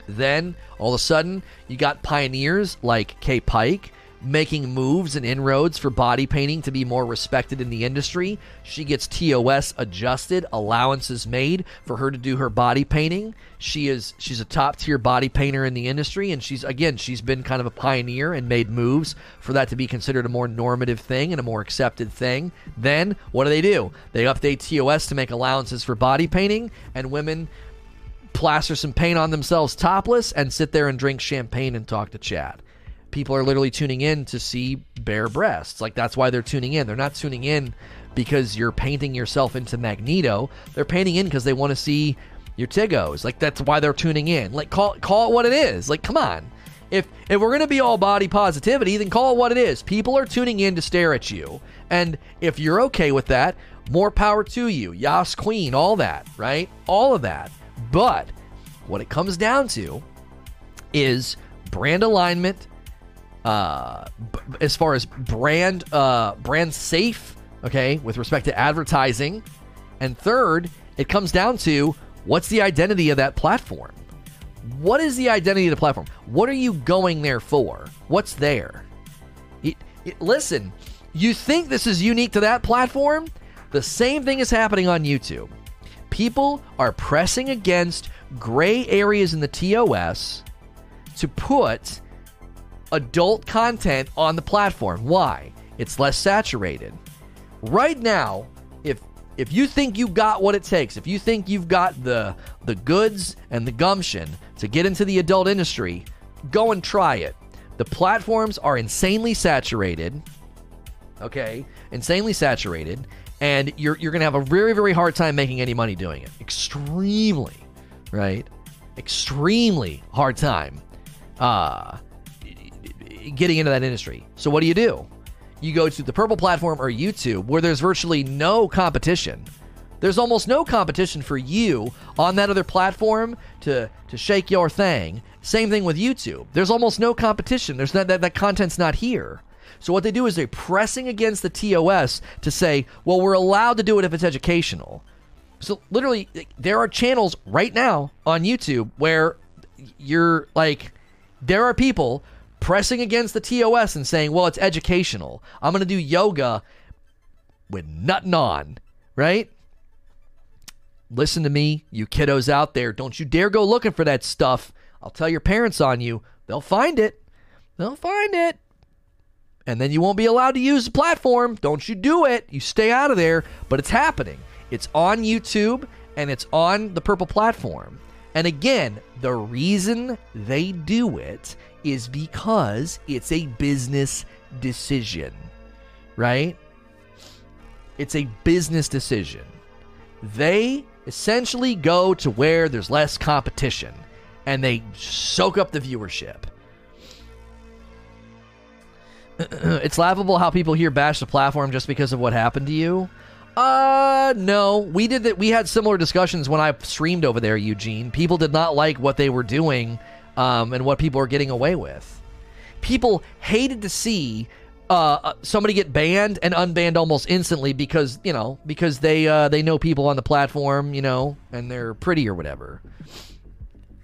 Then, all of a sudden, you got pioneers like Kay Pike making moves and inroads for body painting to be more respected in the industry. She gets TOS adjusted, allowances made for her to do her body painting. She is she's a top tier body painter in the industry and she's again, she's been kind of a pioneer and made moves for that to be considered a more normative thing and a more accepted thing. Then what do they do? They update TOS to make allowances for body painting and women plaster some paint on themselves topless and sit there and drink champagne and talk to Chad people are literally tuning in to see bare breasts. Like that's why they're tuning in. They're not tuning in because you're painting yourself into Magneto. They're painting in because they want to see your tigos. Like that's why they're tuning in. Like call call it what it is. Like come on. if if we're gonna be all body positivity, then call it what it is. People are tuning in to stare at you, and if you're okay with that, more power to you. Yas Queen, all that, right? All of that. But what it comes down to is brand alignment, uh, b- as far as brand uh, brand safe, okay, with respect to advertising, and third, it comes down to what's the identity of that platform. What is the identity of the platform? What are you going there for? What's there? It, it, listen, you think this is unique to that platform? The same thing is happening on YouTube. People are pressing against gray areas in the TOS to put adult content on the platform. Why? It's less saturated. Right now, if if you think you got what it takes, if you think you've got the the goods and the gumption to get into the adult industry, go and try it. The platforms are insanely saturated. Okay? Insanely saturated and you're you're going to have a very very hard time making any money doing it. Extremely, right? Extremely hard time uh getting into that industry. So what do you do? You go to the Purple platform or YouTube where there's virtually no competition. There's almost no competition for you on that other platform to to shake your thing. Same thing with YouTube. There's almost no competition. There's not that that content's not here. So what they do is they're pressing against the TOS to say, well, we're allowed to do it if it's educational. So literally, there are channels right now on YouTube where you're like, there are people pressing against the TOS and saying, well, it's educational. I'm going to do yoga with nothing on, right? Listen to me, you kiddos out there. Don't you dare go looking for that stuff. I'll tell your parents on you. They'll find it. They'll find it and then you won't be allowed to use the platform. Don't you do it. You stay out of there. But it's happening. It's on YouTube and it's on the Purple platform. And again, the reason they do it is because it's a business decision, right? It's a business decision. They essentially go to where there's less competition and they soak up the viewership. it's laughable how people here bash the platform just because of what happened to you. Uh, no. We did that. We had similar discussions when I streamed over there, Eugene. People did not like what they were doing um, and what people are getting away with. People hated to see uh, uh, somebody get banned and unbanned almost instantly because you know because they uh, they know people on the platform, you know, and they're pretty or whatever.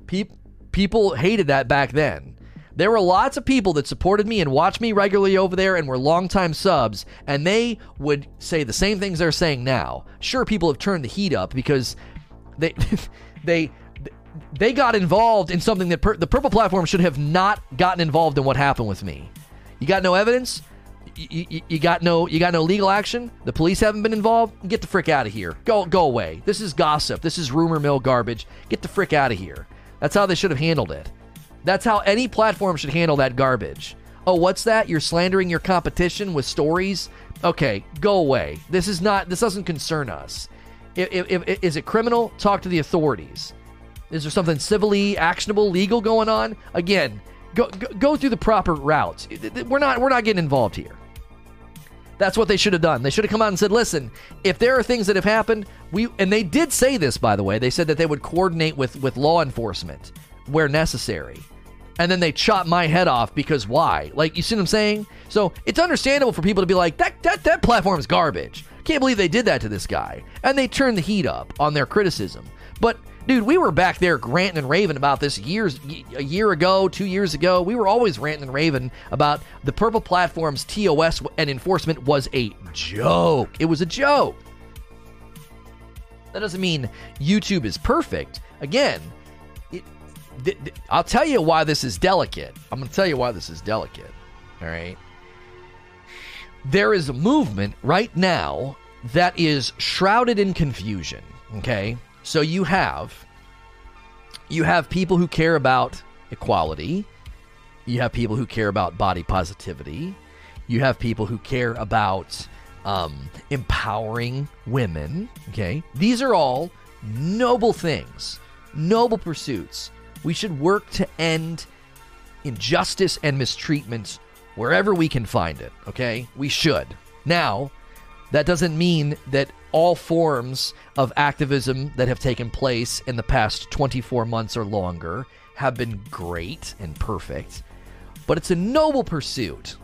Pe- people hated that back then. There were lots of people that supported me and watched me regularly over there and were longtime subs, and they would say the same things they're saying now. Sure, people have turned the heat up because they they they got involved in something that per- the purple platform should have not gotten involved in what happened with me. You got no evidence? You, you, you, got no you got no legal action. The police haven't been involved. Get the frick out of here. Go go away. This is gossip. This is rumor mill garbage. Get the frick out of here. That's how they should have handled it. That's how any platform should handle that garbage. Oh, what's that? You're slandering your competition with stories? Okay, go away. This is not. This doesn't concern us. If, if, if, is it criminal? Talk to the authorities. Is there something civilly actionable, legal going on? Again, go, go, go through the proper routes. We're not we're not getting involved here. That's what they should have done. They should have come out and said, "Listen, if there are things that have happened, we and they did say this by the way. They said that they would coordinate with with law enforcement where necessary." and then they chop my head off because why? Like, you see what I'm saying? So it's understandable for people to be like, that that that platform is garbage. Can't believe they did that to this guy, and they turned the heat up on their criticism. But dude, we were back there ranting and raving about this years a year ago, two years ago. We were always ranting and raving about the purple platform's TOS and enforcement was a joke. It was a joke. That doesn't mean YouTube is perfect. Again, th- th- I'll tell you why this is delicate. I'm going to tell you why this is delicate. All right. There is a movement right now that is shrouded in confusion. Okay. So you have you have people who care about equality. You have people who care about body positivity. You have people who care about um, empowering women. Okay. These are all noble things, noble pursuits we should work to end injustice and mistreatment wherever we can find it, okay? We should. Now, that doesn't mean that all forms of activism that have taken place in the past 24 months or longer have been great and perfect, but it's a noble pursuit.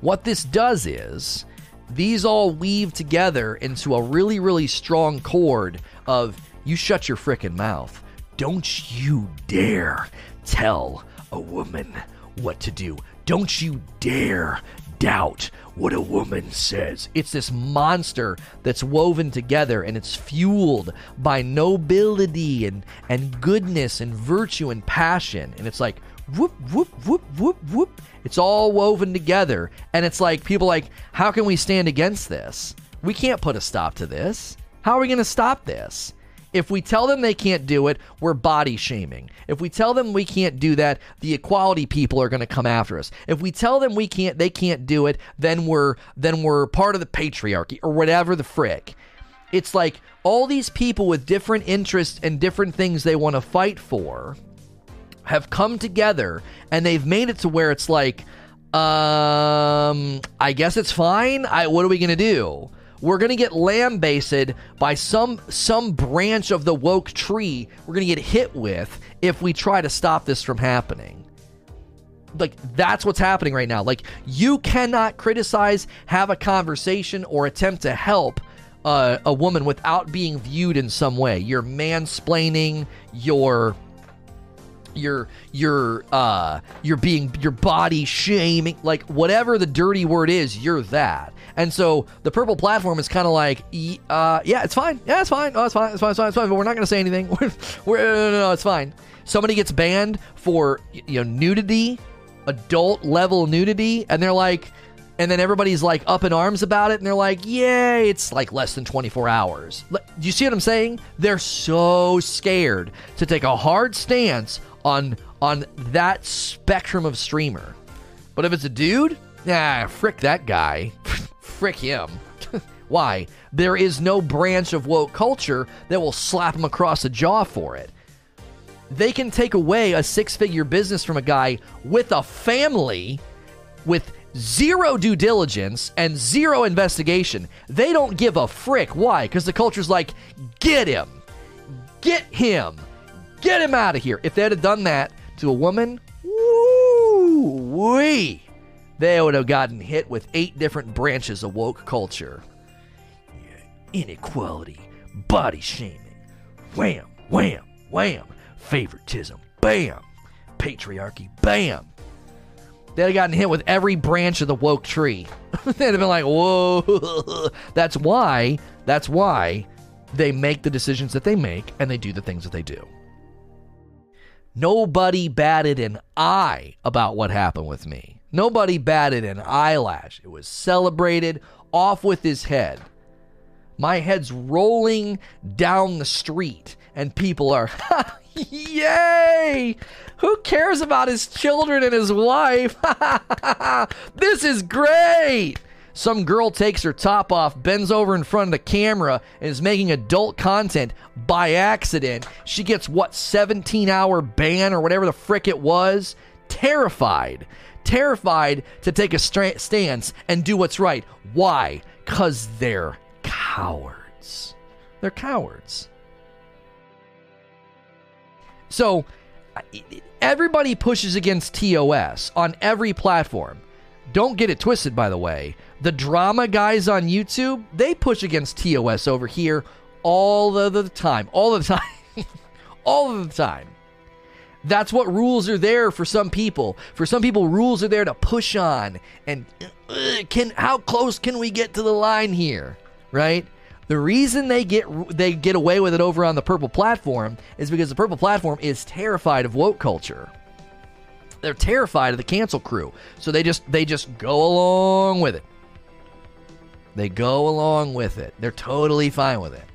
What this does is these all weave together into a really, really strong cord of you shut your frickin' mouth. Don't you dare tell a woman what to do. Don't you dare doubt what a woman says. It's this monster that's woven together and it's fueled by nobility and, and goodness and virtue and passion. And it's like whoop, whoop, whoop, whoop, whoop. It's all woven together. And it's like people like, how can we stand against this? We can't put a stop to this. How are we going to stop this? If we tell them they can't do it, we're body shaming. If we tell them we can't do that, the equality people are going to come after us. If we tell them we can't they can't do it, then we're then we're part of the patriarchy or whatever the frick. It's like all these people with different interests and different things they want to fight for have come together and they've made it to where it's like um I guess it's fine. I what are we going to do? We're going to get lambasted by some some branch of the woke tree we're going to get hit with if we try to stop this from happening. Like that's what's happening right now. Like you cannot criticize have a conversation or attempt to help uh, a woman without being viewed in some way. You're mansplaining you're you're you're uh you're being your body shaming like whatever the dirty word is you're that and so the purple platform is kind of like, uh, yeah, it's fine. Yeah, it's fine. Oh, it's fine. It's fine. It's fine. It's fine. But we're not going to say anything. We're, no, no, no, it's fine. Somebody gets banned for you know nudity, adult level nudity, and they're like, and then everybody's like up in arms about it, and they're like, yay, it's like less than 24 hours. Do you see what I'm saying? They're so scared to take a hard stance on on that spectrum of streamer. But if it's a dude, nah, frick that guy. frick him. Why? There is no branch of woke culture that will slap him across the jaw for it. They can take away a six figure business from a guy with a family with zero due diligence and zero investigation. They don't give a frick. Why? Because the culture's like, get him, get him, get him out of here. If they'd have done that to a woman, woo wee they would have gotten hit with eight different branches of woke culture inequality, body shaming, wham, wham, wham, favoritism, bam, patriarchy, bam. They'd have gotten hit with every branch of the woke tree. They'd have been like, whoa. that's why, that's why they make the decisions that they make and they do the things that they do. Nobody batted an eye about what happened with me. Nobody batted an eyelash. It was celebrated off with his head. My head's rolling down the street, and people are, yay! Who cares about his children and his wife? this is great! Some girl takes her top off, bends over in front of the camera, and is making adult content by accident. She gets what, 17 hour ban or whatever the frick it was? Terrified terrified to take a stra- stance and do what's right. Why? Because they're cowards. They're cowards. So, everybody pushes against TOS on every platform. Don't get it twisted, by the way. The drama guys on YouTube, they push against TOS over here all of the time. All of the time. all of the time. That's what rules are there for some people. For some people, rules are there to push on and can how close can we get to the line here, right? The reason they get they get away with it over on the purple platform is because the purple platform is terrified of woke culture. They're terrified of the cancel crew, so they just they just go along with it. They go along with it. They're totally fine with it.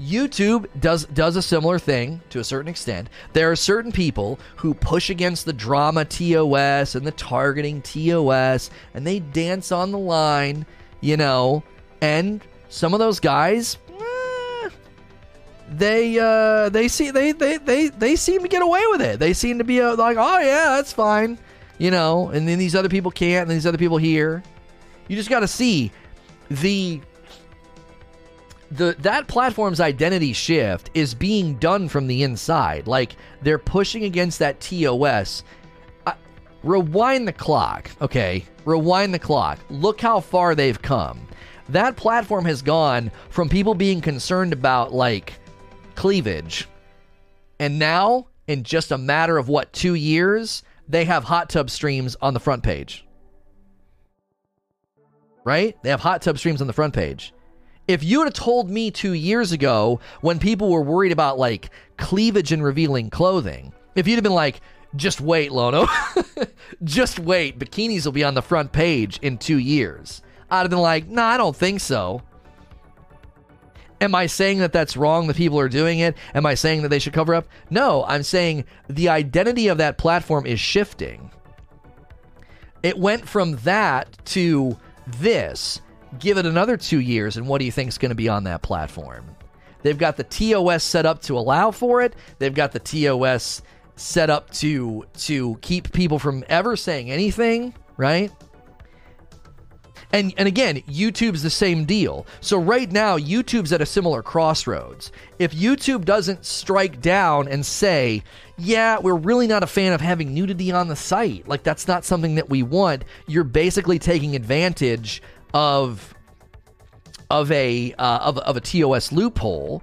YouTube does does a similar thing to a certain extent. There are certain people who push against the drama TOS and the targeting TOS and they dance on the line, you know, and some of those guys eh, they uh, they see they, they they they seem to get away with it. They seem to be uh, like, oh yeah, that's fine, you know. And then these other people can't, and these other people here. You just got to see the the that platform's identity shift is being done from the inside. Like they're pushing against that TOS. Uh, rewind the clock, okay? Rewind the clock. Look how far they've come. That platform has gone from people being concerned about like cleavage, and now in just a matter of what two years, they have hot tub streams on the front page. Right? They have hot tub streams on the front page. If you would have told me two years ago when people were worried about like cleavage and revealing clothing, if you'd have been like, just wait, Lono, just wait, bikinis will be on the front page in two years, I'd have been like, nah, I don't think so. Am I saying that that's wrong that people are doing it? Am I saying that they should cover up? No, I'm saying the identity of that platform is shifting. It went from that to this give it another two years, and what do you think is going to be on that platform? They've got the TOS set up to allow for it. They've got the TOS set up to to keep people from ever saying anything, right? And and again, YouTube's the same deal. So right now, YouTube's at a similar crossroads. If YouTube doesn't strike down and say, "Yeah, we're really not a fan of having nudity on the site. Like that's not something that we want." You're basically taking advantage of of a uh, of, of a TOS loophole,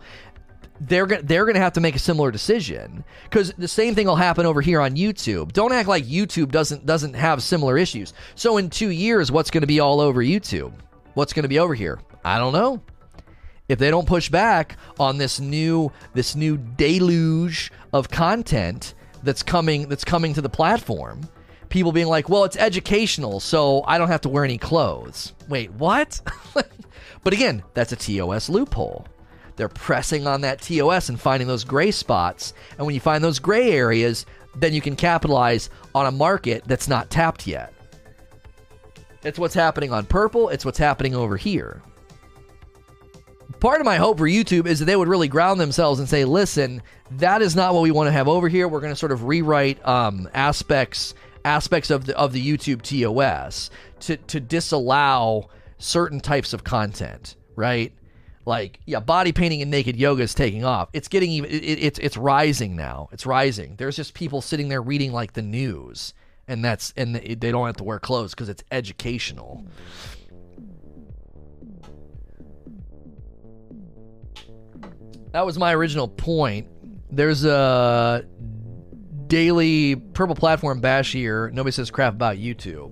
they're gonna they're gonna have to make a similar decision because the same thing will happen over here on YouTube. Don't act like YouTube doesn't doesn't have similar issues. So in two years, what's going to be all over YouTube? What's going to be over here? I don't know. If they don't push back on this new this new deluge of content that's coming that's coming to the platform, people being like, well, it's educational, so I don't have to wear any clothes. Wait, what? but again, that's a TOS loophole. They're pressing on that TOS and finding those gray spots. And when you find those gray areas, then you can capitalize on a market that's not tapped yet. It's what's happening on purple, it's what's happening over here. Part of my hope for YouTube is that they would really ground themselves and say, listen, that is not what we want to have over here. We're going to sort of rewrite um, aspects aspects of the of the YouTube TOS to to disallow certain types of content, right? Like yeah, body painting and naked yoga is taking off. It's getting even it, it's it's rising now. It's rising. There's just people sitting there reading like the news, and that's and they don't have to wear clothes because it's educational. That was my original point. There's a daily purple platform bash here. Nobody says crap about YouTube.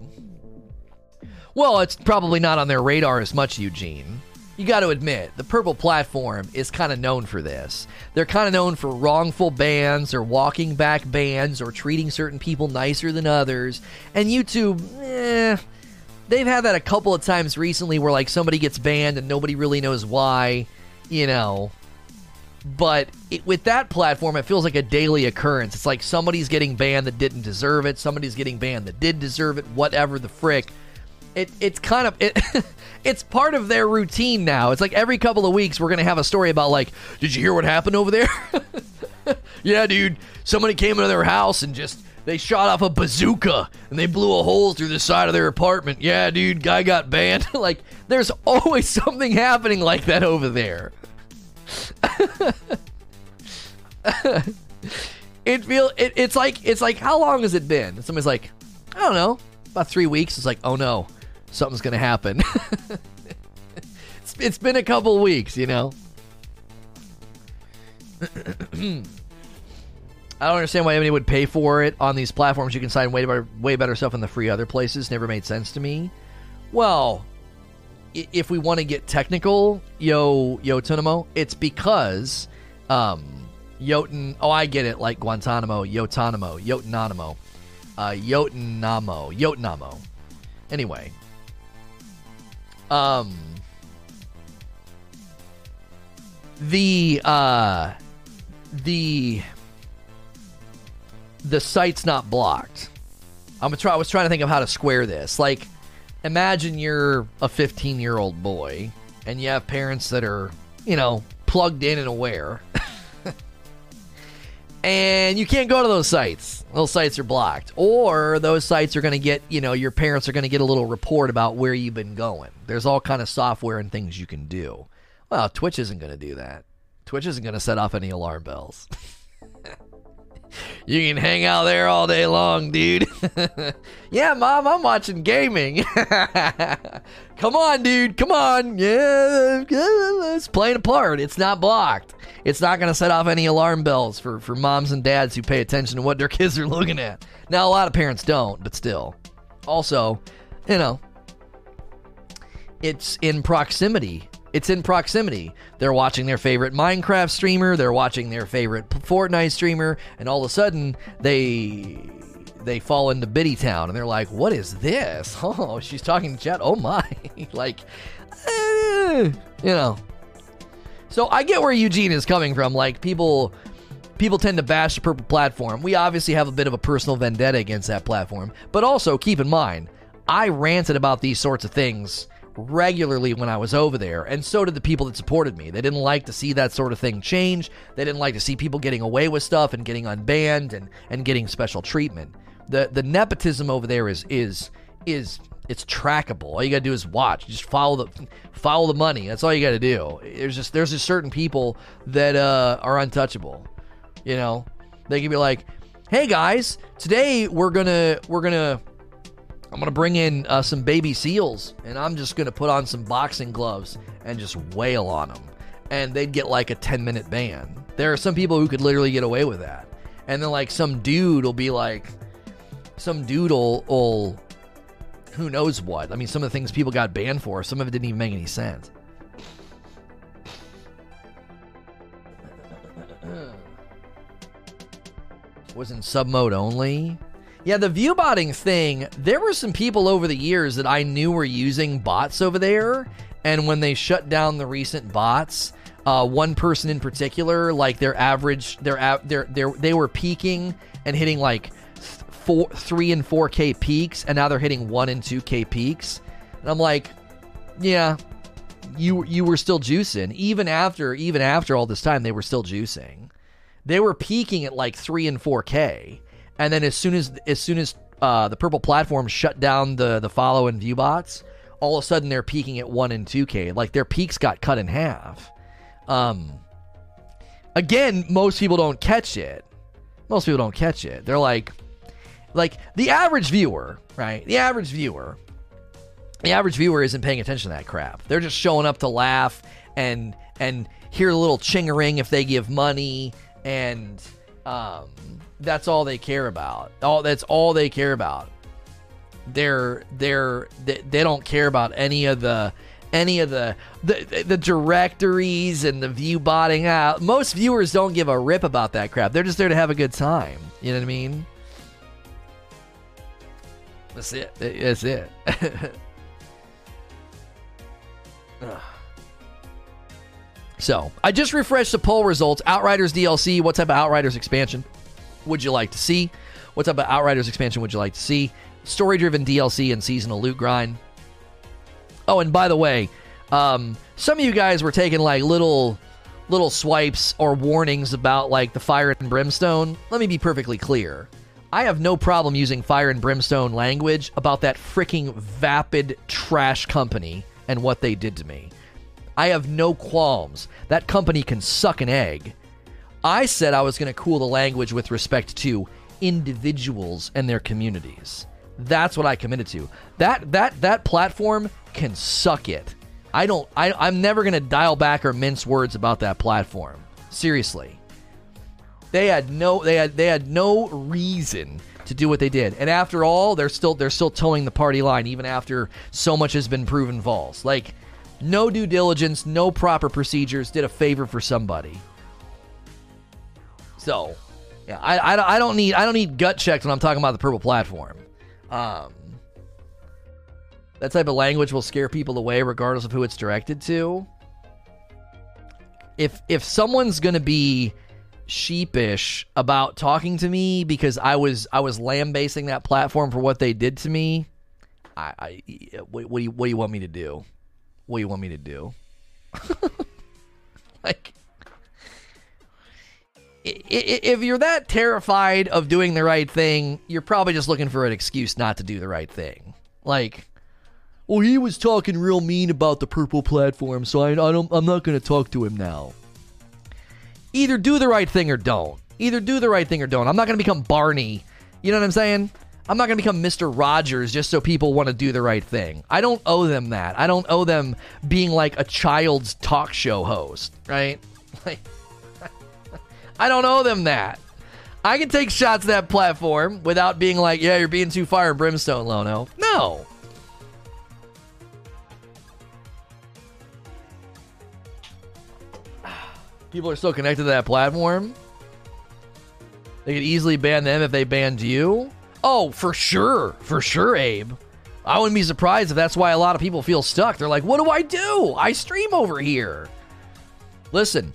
Well, it's probably not on their radar as much, Eugene. You got to admit, the purple platform is kind of known for this. They're kind of known for wrongful bans or walking back bans or treating certain people nicer than others. And YouTube, eh, they've had that a couple of times recently where like somebody gets banned and nobody really knows why, you know. But it, with that platform, it feels like a daily occurrence. It's like somebody's getting banned that didn't deserve it. Somebody's getting banned that did deserve it. Whatever the frick. It, it's kind of it, it's part of their routine now. It's like every couple of weeks we're gonna have a story about like, did you hear what happened over there? yeah, dude. Somebody came into their house and just they shot off a bazooka and they blew a hole through the side of their apartment. Yeah, dude, guy got banned. like, there's always something happening like that over there. it feel it, it's like it's like how long has it been? somebody's like, I don't know, about three weeks. It's like, oh no, something's gonna happen. it's, it's been a couple weeks, you know. I don't understand why anybody would pay for it on these platforms. You can sign way better, way better stuff in the free other places. Never made sense to me. Well, if we want to get technical, yo yo Tunamo, it's because um Jotun oh I get it like Guantanamo, Yotanamo, Yotanamo, uh Yotanamo, Yotanamo. Anyway. Um the uh the the site's not blocked. I'm try I was trying to think of how to square this. Like imagine you're a 15 year old boy and you have parents that are, you know, plugged in and aware. and you can't go to those sites. Those sites are blocked, or those sites are going to get you know your parents are going to get a little report about where you've been going. There's all kind of software and things you can do. Well, Twitch isn't going to do that. Twitch isn't going to set off any alarm bells. you can hang out there all day long, dude. yeah, mom, I'm watching gaming. Come on, dude. Come on. Yeah, it's playing a part. It's not blocked. It's not going to set off any alarm bells for, for moms and dads who pay attention to what their kids are looking at. Now, a lot of parents don't, but still. Also, you know, it's in proximity it's in proximity. They're watching their favorite Minecraft streamer, they're watching their favorite Fortnite streamer, and all of a sudden they they fall into Biddy Town and they're like, "What is this? Oh, she's talking to chat. Oh my!" like, eh, you know. So I get where Eugene is coming from. Like people, people tend to bash the purple platform. We obviously have a bit of a personal vendetta against that platform, but also keep in mind, I ranted about these sorts of things regularly when I was over there, and so did the people that supported me. They didn't like to see that sort of thing change. They didn't like to see people getting away with stuff and getting unbanned and, and getting special treatment. The the nepotism over there is is is it's trackable. All you gotta do is watch. Just follow the follow the money. That's all you gotta do. There's just there's just certain people that uh, are untouchable. You know, they can be like, "Hey guys, today we're gonna we're gonna I'm gonna bring in uh, some baby seals, and I'm just gonna put on some boxing gloves and just wail on them, and they'd get like a 10 minute ban. There are some people who could literally get away with that, and then like some dude will be like, some dude will, will who knows what. I mean, some of the things people got banned for, some of it didn't even make any sense. was in sub mode only. Yeah, the viewbotting thing, there were some people over the years that I knew were using bots over there. And when they shut down the recent bots, uh, one person in particular, like their average, their their their they were peaking and hitting like four, three and four K peaks, and now they're hitting one and two K peaks. And I'm like, yeah, you you were still juicing even after even after all this time. They were still juicing. They were peaking at like three and four K and then as soon as as soon as uh, the purple platform shut down the the follow and view bots, all of a sudden they're peaking at one and two K. Like their peaks got cut in half. Um, again, most people don't catch it. Most people don't catch it. They're like, like the average viewer, right? The average viewer, the average viewer isn't paying attention to that crap. They're just showing up to laugh and and hear a little chingering if they give money and um that's all they care about. All that's all they care about. They're they're they, they don't care about any of the any of the the, the directories and the view botting out. Most viewers don't give a rip about that crap. They're just there to have a good time. You know what I mean? That's it. That's it. so, I just refreshed the poll results. Outriders DLC. What type of Outriders expansion? Would you like to see? What type of Outriders expansion would you like to see? Story driven DLC and seasonal loot grind. Oh, and by the way, um, some of you guys were taking like little little swipes or warnings about like the fire and brimstone. Let me be perfectly clear. I have no problem using fire and brimstone language about that freaking vapid trash company and what they did to me. I have no qualms. That company can suck an egg. I said I was going to cool the language with respect to individuals and their communities. That's what I committed to. That that that platform can suck it. I don't I I'm never going to dial back or mince words about that platform. Seriously. They had no they had they had no reason to do what they did. And after all, they're still they're still toeing the party line even after so much has been proven false. Like no due diligence, no proper procedures, did a favor for somebody. So, yeah, I, I, I don't need I don't need gut checks when I'm talking about the purple platform. Um, that type of language will scare people away, regardless of who it's directed to. If if someone's gonna be sheepish about talking to me because I was I was lambasting that platform for what they did to me, I, I what, what do you what do you want me to do? What do you want me to do? like if you're that terrified of doing the right thing, you're probably just looking for an excuse not to do the right thing. Like, well, he was talking real mean about the purple platform, so I, I don't, I'm not going to talk to him now. Either do the right thing or don't. Either do the right thing or don't. I'm not going to become Barney. You know what I'm saying? I'm not going to become Mr. Rogers just so people want to do the right thing. I don't owe them that. I don't owe them being like a child's talk show host, right? Like, I don't owe them that. I can take shots at that platform without being like, yeah, you're being too fire and brimstone, Lono. No. People are still connected to that platform. They could easily ban them if they banned you. Oh, for sure. For sure, Abe. I wouldn't be surprised if that's why a lot of people feel stuck. They're like, what do I do? I stream over here. Listen,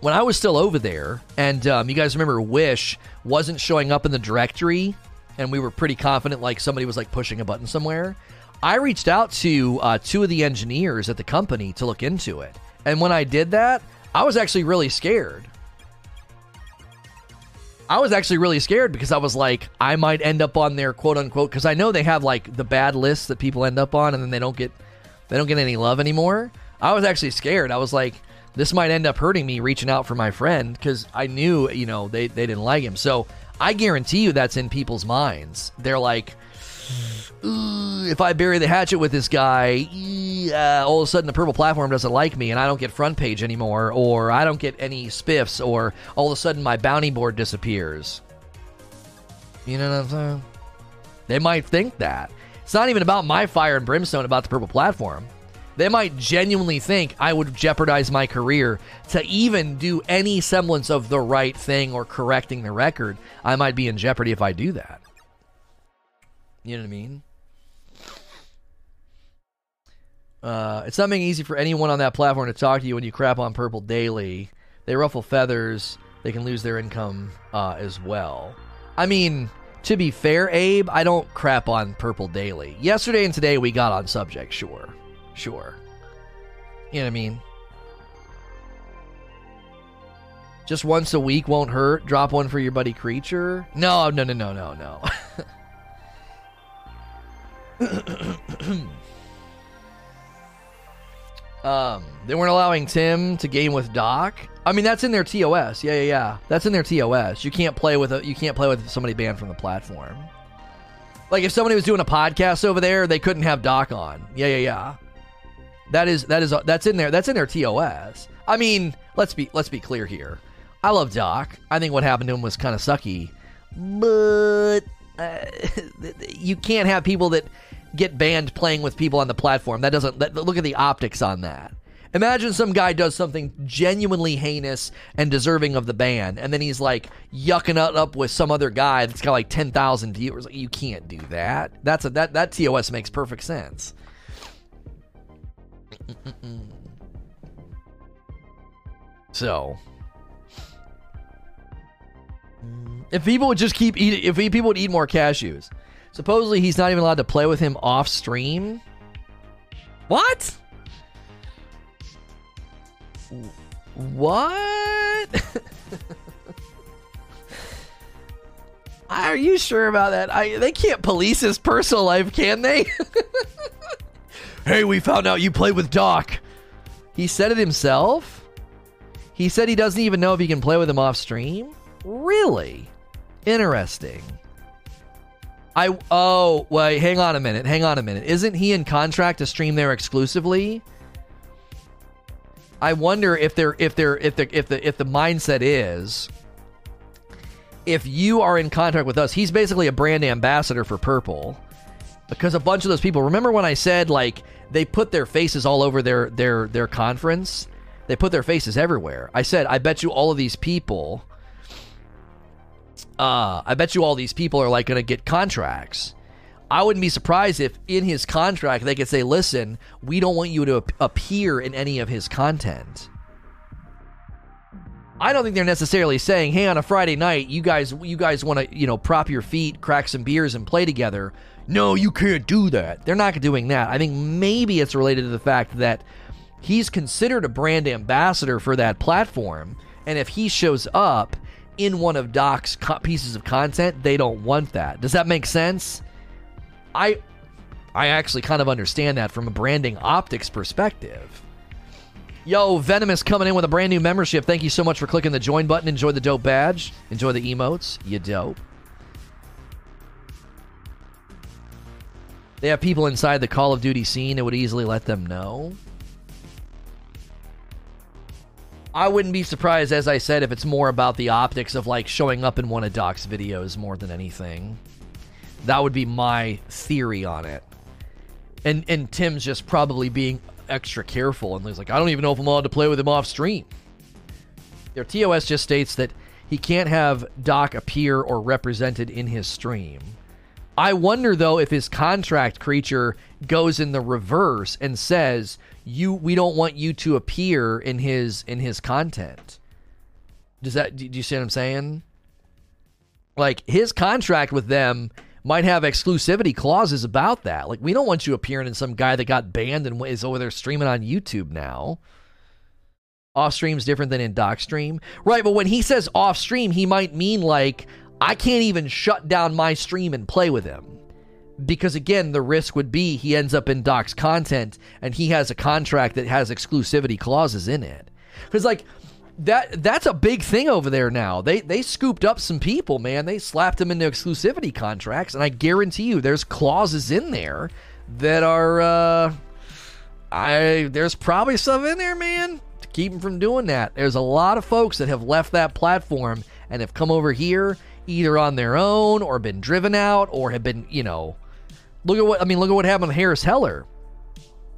when I was still over there, and um, you guys remember Wish wasn't showing up in the directory, and we were pretty confident like somebody was like pushing a button somewhere. I reached out to uh, two of the engineers at the company to look into it. And when I did that, I was actually really scared. I was actually really scared because I was like, I might end up on their quote unquote because I know they have like the bad lists that people end up on and then they don't get they don't get any love anymore. I was actually scared. I was like, this might end up hurting me reaching out for my friend because I knew, you know, they, they didn't like him. So I guarantee you that's in people's minds. They're like, if I bury the hatchet with this guy, uh, all of a sudden the purple platform doesn't like me and I don't get front page anymore, or I don't get any spiffs, or all of a sudden my bounty board disappears. You know what I'm saying? They might think that. It's not even about my fire and brimstone about the purple platform. They might genuinely think I would jeopardize my career to even do any semblance of the right thing or correcting the record. I might be in jeopardy if I do that. You know what I mean? Uh, it's not being easy for anyone on that platform to talk to you when you crap on Purple daily. They ruffle feathers. They can lose their income uh, as well. I mean, to be fair, Abe, I don't crap on Purple daily. Yesterday and today we got on subject, sure. Sure. You know what I mean? Just once a week won't hurt. Drop one for your buddy Creature. No, no, no, no, no, no. Um, they weren't allowing Tim to game with Doc. I mean, that's in their TOS. Yeah, yeah, yeah. That's in their TOS. You can't play with a you can't play with somebody banned from the platform. Like if somebody was doing a podcast over there, they couldn't have Doc on. Yeah, yeah, yeah. That is that is that's in there. That's in their TOS. I mean, let's be let's be clear here. I love Doc. I think what happened to him was kind of sucky, but uh, you can't have people that get banned playing with people on the platform. That doesn't that, look at the optics on that. Imagine some guy does something genuinely heinous and deserving of the ban, and then he's like yucking it up with some other guy that's got like ten thousand viewers. you can't do that. That's a that that TOS makes perfect sense. So, mm, if people would just keep eating, if people would eat more cashews, Supposedly, he's not even allowed to play with him off stream. What? What? Are you sure about that? I, they can't police his personal life, can they? hey, we found out you play with Doc. He said it himself? He said he doesn't even know if he can play with him off stream? Really? Interesting. I oh wait, hang on a minute, hang on a minute. Isn't he in contract to stream there exclusively? I wonder if they're if they're if the if the if the mindset is if you are in contract with us, he's basically a brand ambassador for Purple. Because a bunch of those people, remember when I said like they put their faces all over their their their conference? They put their faces everywhere. I said, I bet you all of these people uh, I bet you all these people are like going to get contracts. I wouldn't be surprised if in his contract they could say, "Listen, we don't want you to appear in any of his content." I don't think they're necessarily saying, "Hey, on a Friday night, you guys, you guys want to, you know, prop your feet, crack some beers, and play together." No, you can't do that. They're not doing that. I think maybe it's related to the fact that he's considered a brand ambassador for that platform And if he shows up in one of Doc's co- pieces of content, they don't want that. Does that make sense? I I actually kind of understand that from a branding optics perspective. Yo, Venomous coming in with a brand new membership. Thank you so much for clicking the join button. Enjoy the dope badge. Enjoy the emotes. You dope. They have people inside the Call of Duty scene that would easily let them know. I wouldn't be surprised, as I said, if it's more about the optics of like showing up in one of Doc's videos more than anything. That would be my theory on it. And and Tim's just probably being extra careful and he's like, I don't even know if I'm allowed to play with him off stream. Their TOS just states that he can't have Doc appear or represented in his stream. I wonder though if his contract creature goes in the reverse and says you we don't want you to appear in his in his content. Does that do you see what I'm saying? Like his contract with them might have exclusivity clauses about that. Like we don't want you appearing in some guy that got banned and is over there streaming on YouTube now. Off stream's different than in doc stream. Right, but when he says off stream, he might mean like I can't even shut down my stream and play with him. Because again, the risk would be he ends up in Doc's content and he has a contract that has exclusivity clauses in it. Because like that that's a big thing over there now. They they scooped up some people, man. They slapped them into exclusivity contracts, and I guarantee you there's clauses in there that are uh I there's probably stuff in there, man, to keep them from doing that. There's a lot of folks that have left that platform and have come over here either on their own or been driven out or have been, you know, look at what I mean, look at what happened to Harris Heller.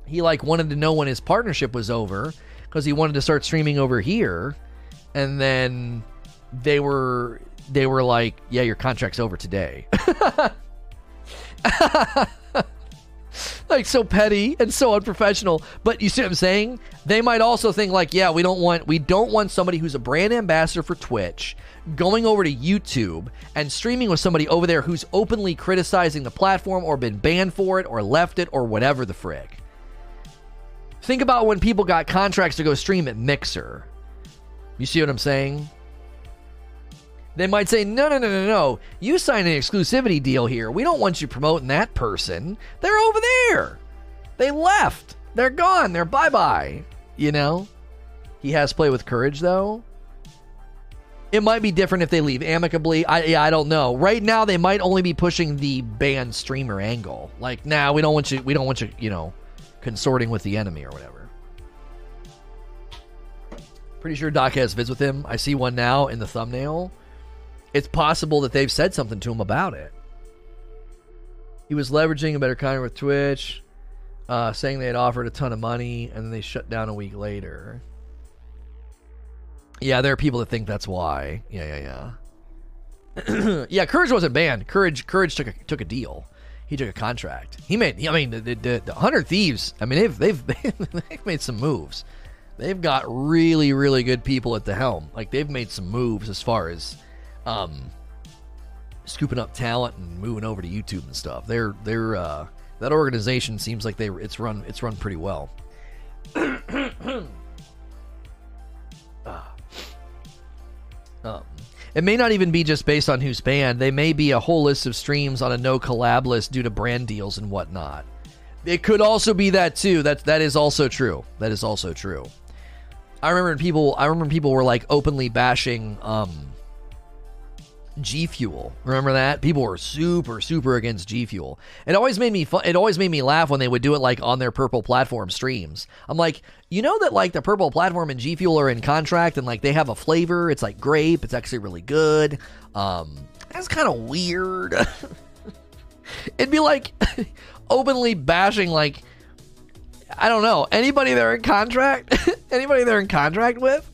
He like wanted to know when his partnership was over because he wanted to start streaming over here, and then they were they were like, "Yeah, your contract's over today." like so petty and so unprofessional. But you see what I'm saying? They might also think like, yeah, we don't want we don't want somebody who's a brand ambassador for Twitch going over to YouTube and streaming with somebody over there who's openly criticizing the platform or been banned for it or left it or whatever the frick. Think about when people got contracts to go stream at Mixer. You see what I'm saying? They might say, no, no, no, no, no. You signed an exclusivity deal here. We don't want you promoting that person. They're over there. They left. They're gone. They're bye bye. You know? He has play with courage, though. It might be different if they leave amicably. I yeah, I don't know. Right now, they might only be pushing the banned streamer angle. Like, nah, we don't want you. We don't want you. You know, consorting with the enemy or whatever. Pretty sure Doc has vids with him. I see one now in the thumbnail. It's possible that they've said something to him about it. He was leveraging a better contract with Twitch, uh, saying they had offered a ton of money, and then they shut down a week later. Yeah, there are people that think that's why. Yeah, yeah, yeah. yeah, Courage wasn't banned. Courage, Courage took a, took a deal. He took a contract. He made. I mean, the, the, the Hundred Thieves. I mean, they've they've they've made some moves. They've got really really good people at the helm. Like they've made some moves as far as um, scooping up talent and moving over to YouTube and stuff. They're they're uh, that organization seems like they it's run it's run pretty well. Um, it may not even be just based on who's banned. They may be a whole list of streams on a no collab list due to brand deals and whatnot. It could also be that too. That that is also true. That is also true. I remember people. I remember people were like openly bashing um, G Fuel. Remember that? People were super, super against G Fuel. It always made me fun. It always made me laugh when they would do it like on their Purple Platform streams. I'm like, you know that like the Purple Platform and G Fuel are in contract, and like they have a flavor. It's like grape. It's actually really good. Um, that's kind of weird. It'd be like openly bashing like I don't know anybody they're in contract. anybody they're in contract with.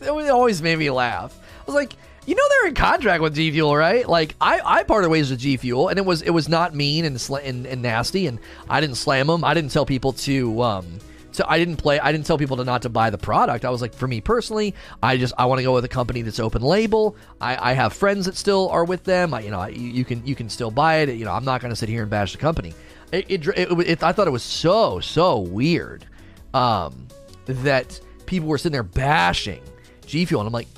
it always made me laugh. I was like you know they're in contract with G Fuel, right? Like I, I parted ways with G Fuel, and it was it was not mean and, sl- and, and nasty, and I didn't slam them. I didn't tell people to um so I didn't play. I didn't tell people to not to buy the product. I was like, for me personally, I just I want to go with a company that's open label. I, I have friends that still are with them. I, you know, you, can you can still buy it. You know, I'm not going to sit here and bash the company. It, it, it, it, I thought it was so so weird um, that people were sitting there bashing G Fuel, and I'm like,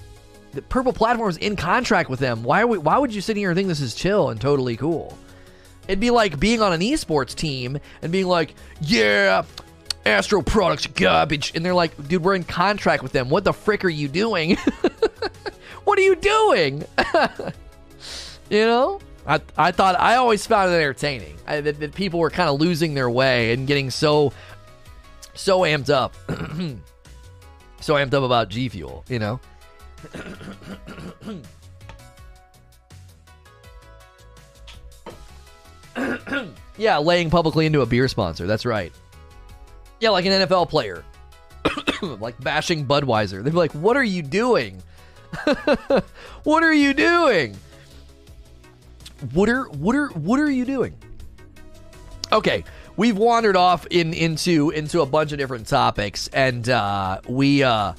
the Purple Platform's in contract with them. Why we? Why would you sit here and think this is chill and totally cool? It'd be like being on an esports team and being like, yeah, Astro Products garbage. And they're like, dude, we're in contract with them. What the frick are you doing? what are you doing? you know? I, I thought, I always found it entertaining I, that, that people were kind of losing their way and getting so, so amped up. so amped up about G Fuel, you know? yeah, laying publicly into a beer sponsor. That's right. Yeah, like an NFL player. like bashing Budweiser. They'd be like, "What are you doing? what are you doing? What are what are what are you doing?" Okay, we've wandered off in into into a bunch of different topics, and uh, we uh,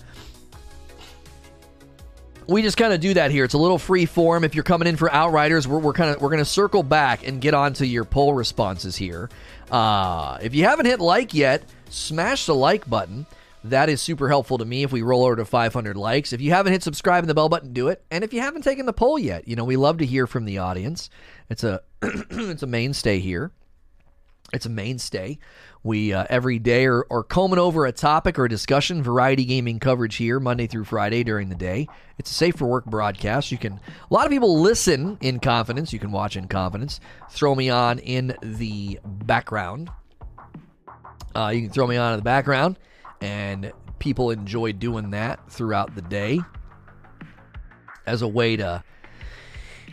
we just kind of do that here. It's a little free form. If you're coming in for Outriders, we're, we're kind of we're going to circle back and get onto your poll responses here. Uh, if you haven't hit like yet, smash the like button. That is super helpful to me if we roll over to 500 likes. If you haven't hit subscribe and the bell button, do it. And if you haven't taken the poll yet, you know we love to hear from the audience. It's a it's a mainstay here. It's a mainstay. We uh, every day are, are combing over a topic or a discussion, variety gaming coverage here, Monday through Friday during the day. It's a safe for work broadcast. You can a lot of people listen in confidence. You can watch in confidence. Throw me on in the background. Uh, you can throw me on in the background, and people enjoy doing that throughout the day as a way to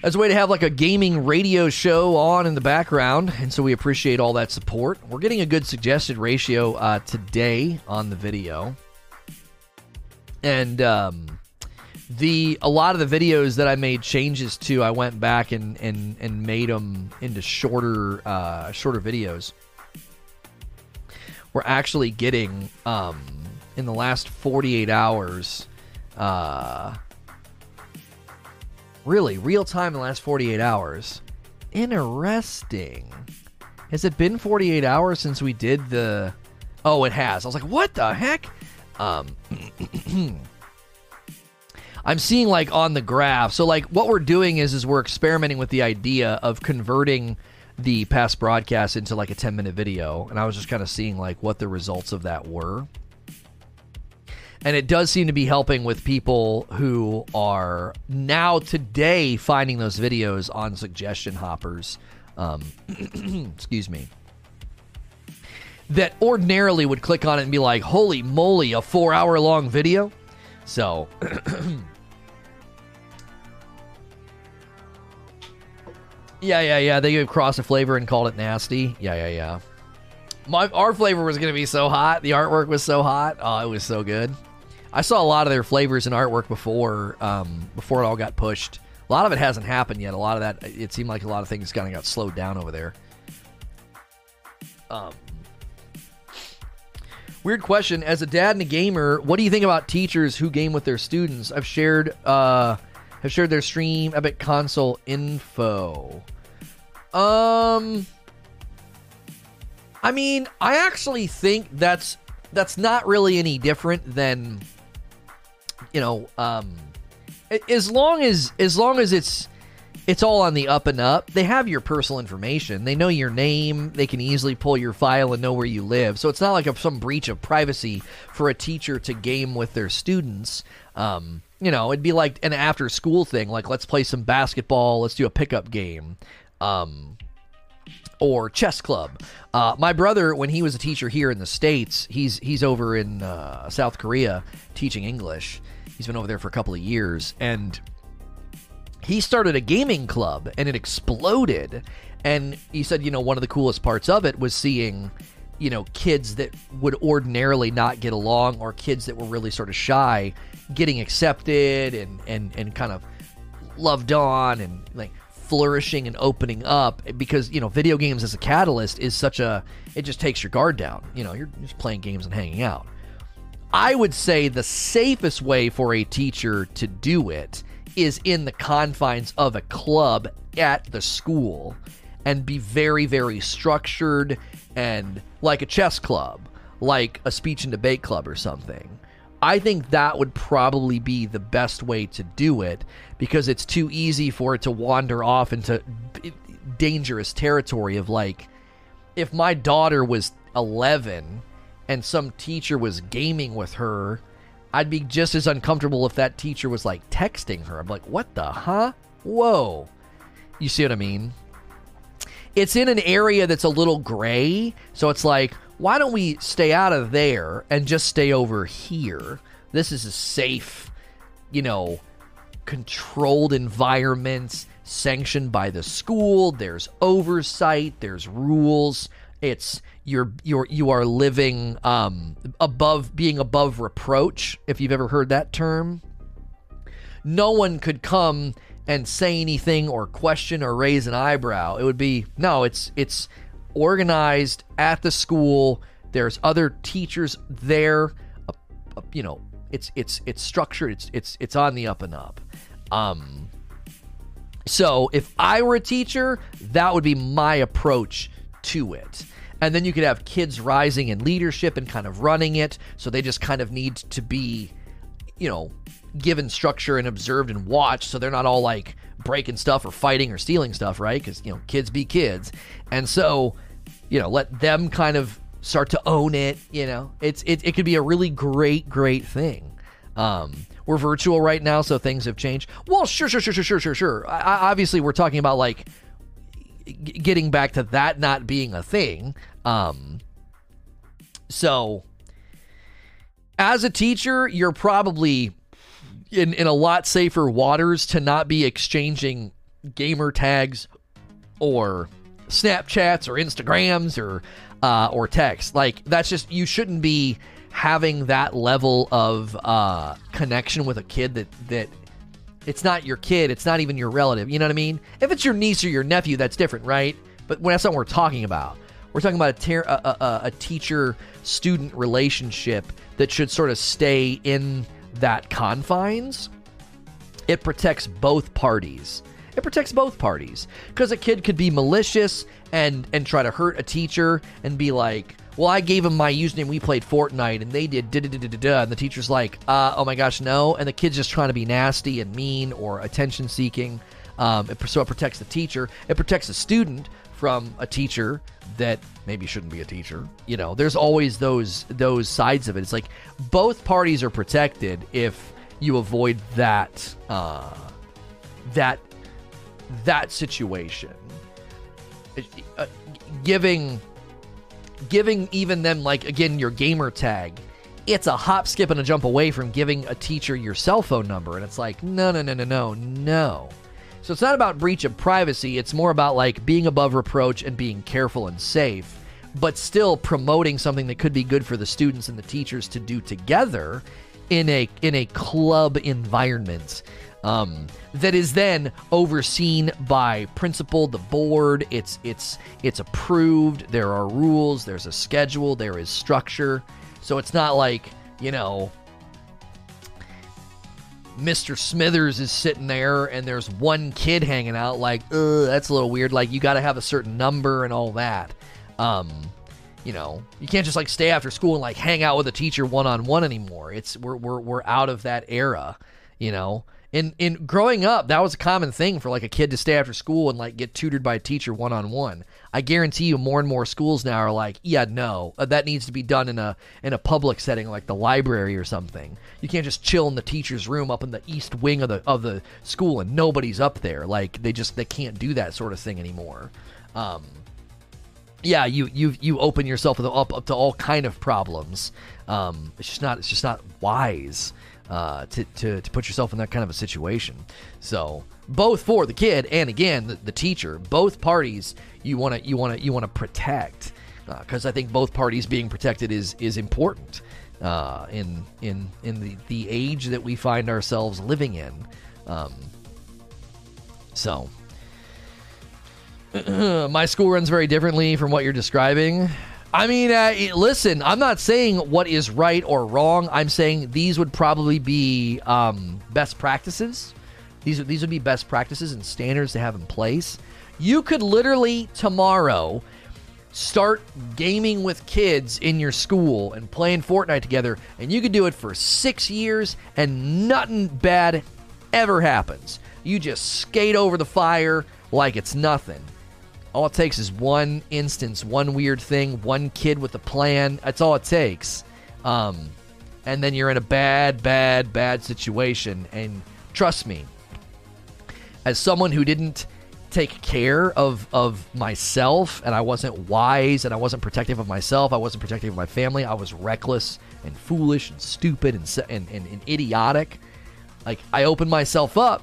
as a way to have like a gaming radio show on in the background. And so we appreciate all that support. We're getting a good suggested ratio uh, today on the video. And um, the a lot of the videos that I made changes to, I went back and and, and made them into shorter uh, shorter videos. We're actually getting um, in the last 48 hours. Uh, Really, real time in the last 48 hours. Interesting. Has it been 48 hours since we did the. Oh, it has. I was like, what the heck? Um. I'm seeing like on the graph. So like what we're doing is is we're experimenting with the idea of converting the past broadcast into like a 10 minute video and I was just kind of seeing like what the results of that were and it does seem to be helping with people who are now today finding those videos on suggestion hoppers. Um, excuse me. That ordinarily would click on it and be like, "Holy moly, a four-hour long video!" So. yeah, yeah, yeah. They gave cross a flavor and called it nasty. Yeah, yeah, yeah. My our flavor was gonna be so hot. The artwork was so hot. Oh, it was so good. I saw a lot of their flavors and artwork before um, before it all got pushed. A lot of it hasn't happened yet. A lot of that it seemed like a lot of things kind of got slowed down over there. Um, weird question. As a dad and a gamer, what do you think about teachers who game with their students? I've shared uh, have shared their stream Epic console info. Um, I mean, I actually think that's that's not really any different than you know, um, as long as as long as it's it's all on the up and up. They have your personal information. They know your name. They can easily pull your file and know where you live. So it's not like a, some breach of privacy for a teacher to game with their students. Um, you know, it'd be like an after school thing. Like let's play some basketball. Let's do a pickup game. Um, or chess club. Uh, my brother, when he was a teacher here in the states, he's he's over in uh, South Korea teaching English, He's been over there for a couple of years, and he started a gaming club, and it exploded. And he said, you know, one of the coolest parts of it was seeing, you know, kids that would ordinarily not get along, or kids that were really sort of shy, getting accepted and and and kind of loved on, and like flourishing and opening up because you know video games as a catalyst is such a it just takes your guard down you know you're just playing games and hanging out I would say the safest way for a teacher to do it is in the confines of a club at the school and be very, very structured and like a chess club, like a speech and debate club or something. I think that would probably be the best way to do it because it's too easy for it to wander off into dangerous territory of like if my daughter was 11 and some teacher was gaming with her, I'd be just as uncomfortable if that teacher was like texting her. I'm like, what the huh? Whoa. You see what I mean? It's in an area that's a little gray. So it's like, why don't we stay out of there and just stay over here? This is a safe, you know, controlled environment sanctioned by the school. There's oversight, there's rules. It's you're you're you are living um, above being above reproach. If you've ever heard that term, no one could come and say anything or question or raise an eyebrow. It would be no. It's it's organized at the school. There's other teachers there. Uh, uh, you know, it's it's it's structured. It's it's it's on the up and up. Um, so if I were a teacher, that would be my approach to it. And then you could have kids rising in leadership and kind of running it. So they just kind of need to be, you know, given structure and observed and watched. So they're not all like breaking stuff or fighting or stealing stuff, right? Because, you know, kids be kids. And so, you know, let them kind of start to own it. You know, it's it, it could be a really great, great thing. Um, we're virtual right now, so things have changed. Well, sure, sure, sure, sure, sure, sure, sure. I, obviously, we're talking about like getting back to that not being a thing. Um, so, as a teacher, you're probably in, in a lot safer waters to not be exchanging gamer tags or Snapchats or Instagrams or uh, or text. Like that's just you shouldn't be having that level of uh, connection with a kid that that it's not your kid, it's not even your relative. You know what I mean? If it's your niece or your nephew, that's different, right? But that's not what we're talking about. We're talking about a, ter- a, a, a teacher student relationship that should sort of stay in that confines. It protects both parties. It protects both parties because a kid could be malicious and and try to hurt a teacher and be like, "Well, I gave him my username. We played Fortnite, and they did da da da da da." And the teacher's like, uh, "Oh my gosh, no!" And the kid's just trying to be nasty and mean or attention seeking. Um, so it protects the teacher. It protects the student from a teacher that maybe shouldn't be a teacher. You know, there's always those those sides of it. It's like both parties are protected if you avoid that uh, that that situation. Uh, giving giving even them like again your gamer tag it's a hop skip and a jump away from giving a teacher your cell phone number and it's like no no no no no no so it's not about breach of privacy, it's more about like being above reproach and being careful and safe, but still promoting something that could be good for the students and the teachers to do together in a in a club environment. Um, that is then overseen by principal, the board. It's it's it's approved. There are rules. There's a schedule. There is structure. So it's not like you know Mr. Smithers is sitting there and there's one kid hanging out, like, that's a little weird. Like, you got to have a certain number and all that. Um, you know, you can't just like stay after school and like hang out with a teacher one on one anymore. It's we're we're we're out of that era, you know in in growing up, that was a common thing for like a kid to stay after school and like get tutored by a teacher one on one. I guarantee you, more and more schools now are like, yeah, no, uh, that needs to be done in a in a public setting like the library or something. You can't just chill in the teacher's room up in the east wing of the of the school and nobody's up there. Like they just they can't do that sort of thing anymore. Um, yeah, you you you open yourself up, up to all kind of problems. Um, it's just not it's just not wise uh, to, to, to put yourself in that kind of a situation. So both for the kid and again the, the teacher, both parties you want to you want to you want to protect because uh, I think both parties being protected is is important uh, in in in the the age that we find ourselves living in. Um, so. my school runs very differently from what you're describing. I mean, uh, listen, I'm not saying what is right or wrong. I'm saying these would probably be um, best practices. These these would be best practices and standards to have in place. You could literally tomorrow start gaming with kids in your school and playing Fortnite together, and you could do it for six years and nothing bad ever happens. You just skate over the fire like it's nothing. All it takes is one instance, one weird thing, one kid with a plan. That's all it takes. Um, and then you're in a bad, bad, bad situation. And trust me, as someone who didn't take care of of myself and I wasn't wise and I wasn't protective of myself, I wasn't protective of my family, I was reckless and foolish and stupid and and, and, and idiotic. Like I opened myself up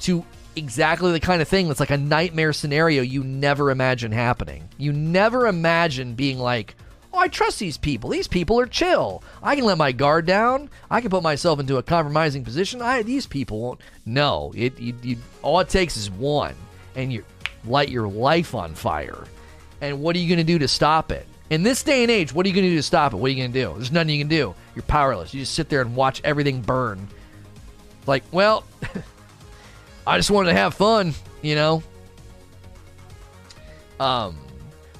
to exactly the kind of thing that's like a nightmare scenario you never imagine happening. You never imagine being like, oh, I trust these people. These people are chill. I can let my guard down. I can put myself into a compromising position. I these people won't. No, it you, you, all it takes is one, and you light your life on fire. And what are you going to do to stop it? In this day and age, what are you going to do to stop it? What are you going to do? There's nothing you can do. You're powerless. You just sit there and watch everything burn. Like, well. I just wanted to have fun, you know. Um,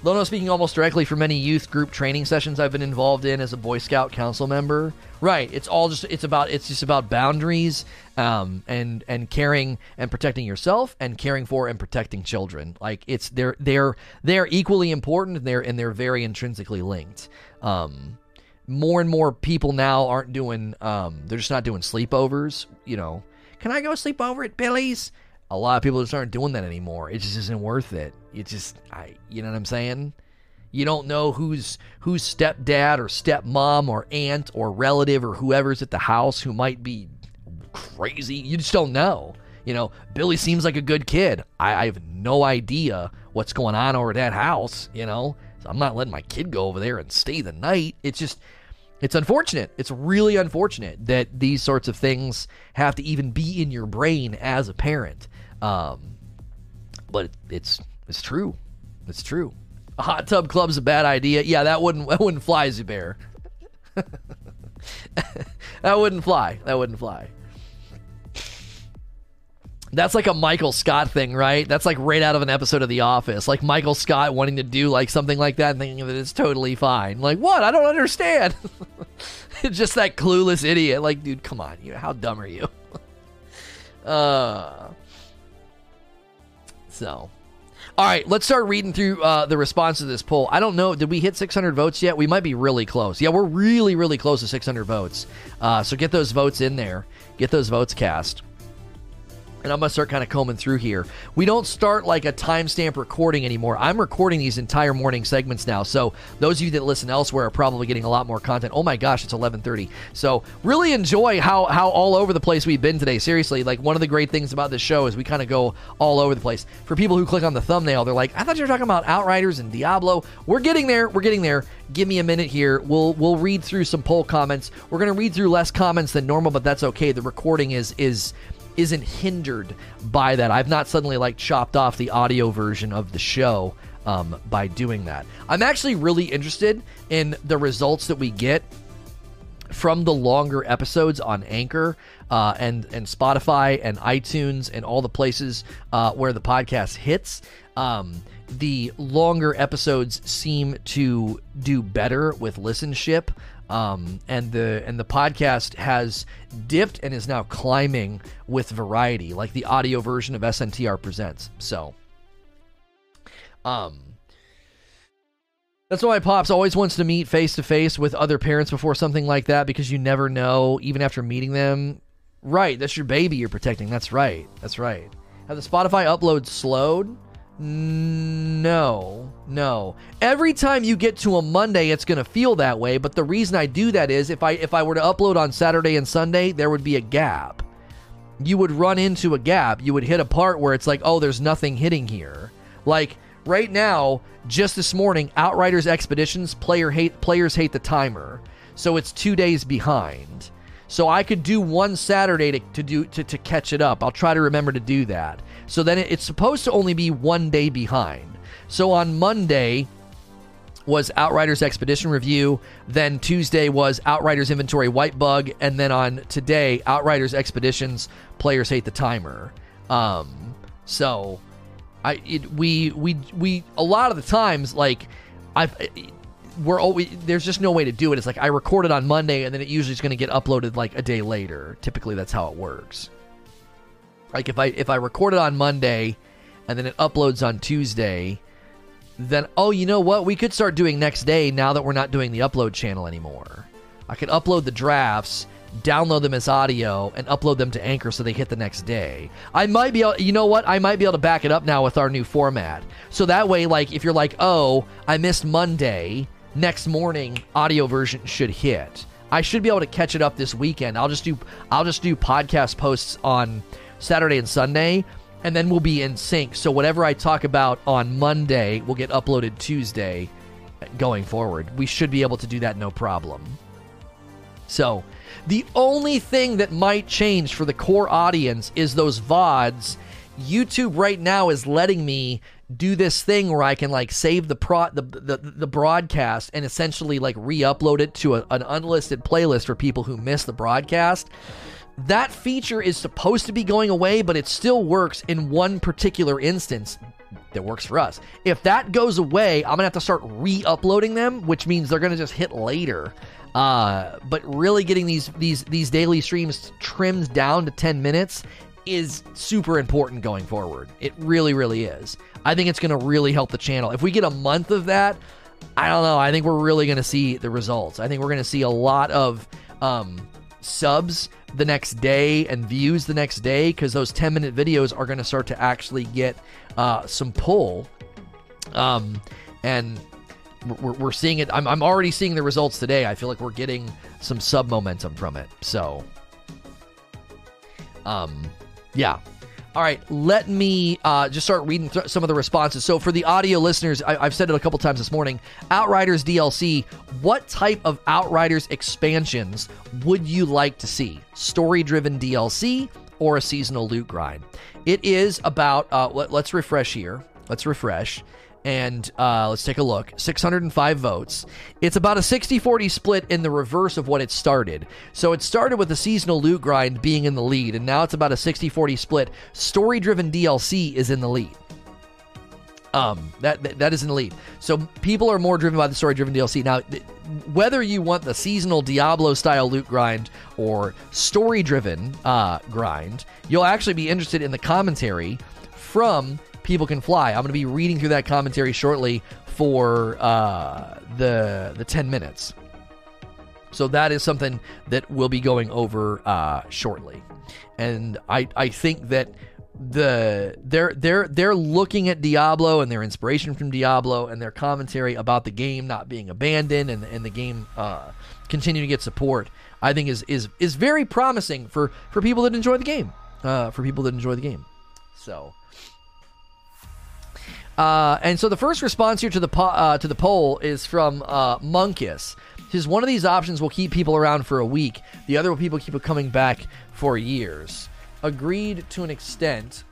Lono speaking almost directly for many youth group training sessions I've been involved in as a Boy Scout council member. Right, it's all just it's about it's just about boundaries, um, and and caring and protecting yourself and caring for and protecting children. Like it's they're they're they're equally important. And they're and they're very intrinsically linked. Um, more and more people now aren't doing um, they're just not doing sleepovers. You know, can I go sleep over at Billy's? A lot of people just aren't doing that anymore. It just isn't worth it. It just, I, you know what I'm saying? You don't know who's who's stepdad or stepmom or aunt or relative or whoever's at the house who might be crazy. You just don't know. You know, Billy seems like a good kid. I, I have no idea what's going on over at that house. You know, so I'm not letting my kid go over there and stay the night. It's just it's unfortunate. It's really unfortunate that these sorts of things have to even be in your brain as a parent. Um, but it's it's true. It's true. A hot tub club's a bad idea. Yeah, that wouldn't that wouldn't fly, Zubair. that wouldn't fly. That wouldn't fly. That's like a Michael Scott thing, right? That's like right out of an episode of The Office. Like Michael Scott wanting to do like something like that and thinking that it's totally fine. Like, what? I don't understand. it's just that clueless idiot. Like, dude, come on. You know, how dumb are you? uh so all right, let's start reading through uh, the response to this poll. I don't know. Did we hit 600 votes yet? We might be really close. Yeah, we're really, really close to 600 votes. Uh, so get those votes in there. Get those votes cast and I'm going to start kind of combing through here. We don't start like a timestamp recording anymore. I'm recording these entire morning segments now. So those of you that listen elsewhere are probably getting a lot more content. Oh my gosh, it's 11:30. So really enjoy how how all over the place we've been today. Seriously, like one of the great things about this show is we kind of go all over the place. For people who click on the thumbnail, they're like, "I thought you were talking about Outriders and Diablo." We're getting there. We're getting there. Give me a minute here. We'll we'll read through some poll comments. We're going to read through less comments than normal, but that's okay. The recording is is isn't hindered by that. I've not suddenly like chopped off the audio version of the show um, by doing that. I'm actually really interested in the results that we get from the longer episodes on Anchor uh, and and Spotify and iTunes and all the places uh, where the podcast hits. Um, the longer episodes seem to do better with listenership um, and the and the podcast has dipped and is now climbing with variety, like the audio version of SNTR presents. So, um, that's why Pops always wants to meet face to face with other parents before something like that because you never know, even after meeting them. Right, that's your baby you're protecting. That's right. That's right. Have the Spotify upload slowed? No, no. Every time you get to a Monday, it's going to feel that way. But the reason I do that is if I if I were to upload on Saturday and Sunday, there would be a gap. You would run into a gap. You would hit a part where it's like, oh, there's nothing hitting here. Like right now, just this morning, Outriders Expeditions player hate players hate the timer, so it's two days behind. So I could do one Saturday to, to do to, to catch it up. I'll try to remember to do that. So then it's supposed to only be one day behind. So on Monday was Outriders Expedition Review. Then Tuesday was Outriders Inventory Wipe Bug. And then on today, Outriders Expeditions Players Hate the Timer. Um, so I it, we we we a lot of the times like I've we're always there's just no way to do it. It's like I record it on Monday and then it usually is going to get uploaded like a day later. Typically, that's how it works. Like if I if I record it on Monday and then it uploads on Tuesday, then oh, you know what? We could start doing next day now that we're not doing the upload channel anymore. I could upload the drafts, download them as audio, and upload them to Anchor so they hit the next day. I might be able, you know what? I might be able to back it up now with our new format. So that way, like, if you're like, oh, I missed Monday, next morning audio version should hit. I should be able to catch it up this weekend. I'll just do I'll just do podcast posts on Saturday and Sunday and then we'll be in sync. So whatever I talk about on Monday will get uploaded Tuesday going forward. We should be able to do that no problem. So, the only thing that might change for the core audience is those VODs. YouTube right now is letting me do this thing where I can like save the pro the the, the broadcast and essentially like re-upload it to a, an unlisted playlist for people who miss the broadcast. That feature is supposed to be going away, but it still works in one particular instance that works for us. If that goes away, I'm gonna have to start re-uploading them, which means they're gonna just hit later. Uh, but really getting these these these daily streams trimmed down to 10 minutes is super important going forward. It really, really is. I think it's to really help the channel. If we get a month of that, I don't know. I think we're really to see the results. I think we're to see a lot of um, subs the next day and views the next day because those 10 minute videos are going to start to actually get uh, some pull. Um, and we're, we're seeing it. I'm, I'm already seeing the results today. I feel like we're getting some sub momentum from it. So, um, yeah. All right, let me uh, just start reading th- some of the responses. So, for the audio listeners, I- have said it a couple times this morning Outriders DLC, what type of Outriders expansions would you like to see? Story driven DLC or a seasonal loot grind? It is about, uh, let- let's refresh here. Let's refresh and uh, let's take a look. 605 votes. It's about a 60-40 split in the reverse of what it started. So it started with the seasonal loot grind being in the lead and now it's about a 60-40 split. Story driven dlc is in the lead. Um that, that that is in the lead. So people are more driven by the story driven dlc now th- whether you want the seasonal diablo style loot grind or story driven uh, grind you'll actually be interested in the commentary from people can fly. I'm going to be reading through that commentary shortly for uh, the the 10 minutes. So that is something that we'll be going over uh, shortly, and I I think that the they're they're they're looking at Diablo and their inspiration from Diablo and their commentary about the game not being abandoned and and the game uh, continuing to get support. I think is is is very promising for for people that enjoy the game. Uh, for people that enjoy the game. So uh, and so the first response here to the po- uh, to the poll is from uh, Monkus. Says one of these options will keep people around for a week. The other will people keep coming back for years. Agreed to an extent,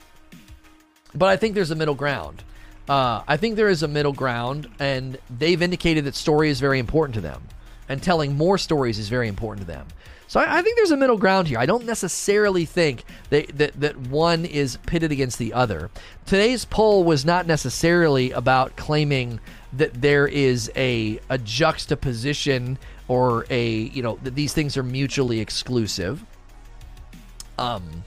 but I think there's a middle ground. Uh, I think there is a middle ground, and they've indicated that story is very important to them, and telling more stories is very important to them. So I, I, think there's a middle ground here. I don't necessarily think that, that, that one is pitted against the other. Today's poll was not necessarily about claiming that there is a, a juxtaposition or a, you know, that these things are mutually exclusive. Um,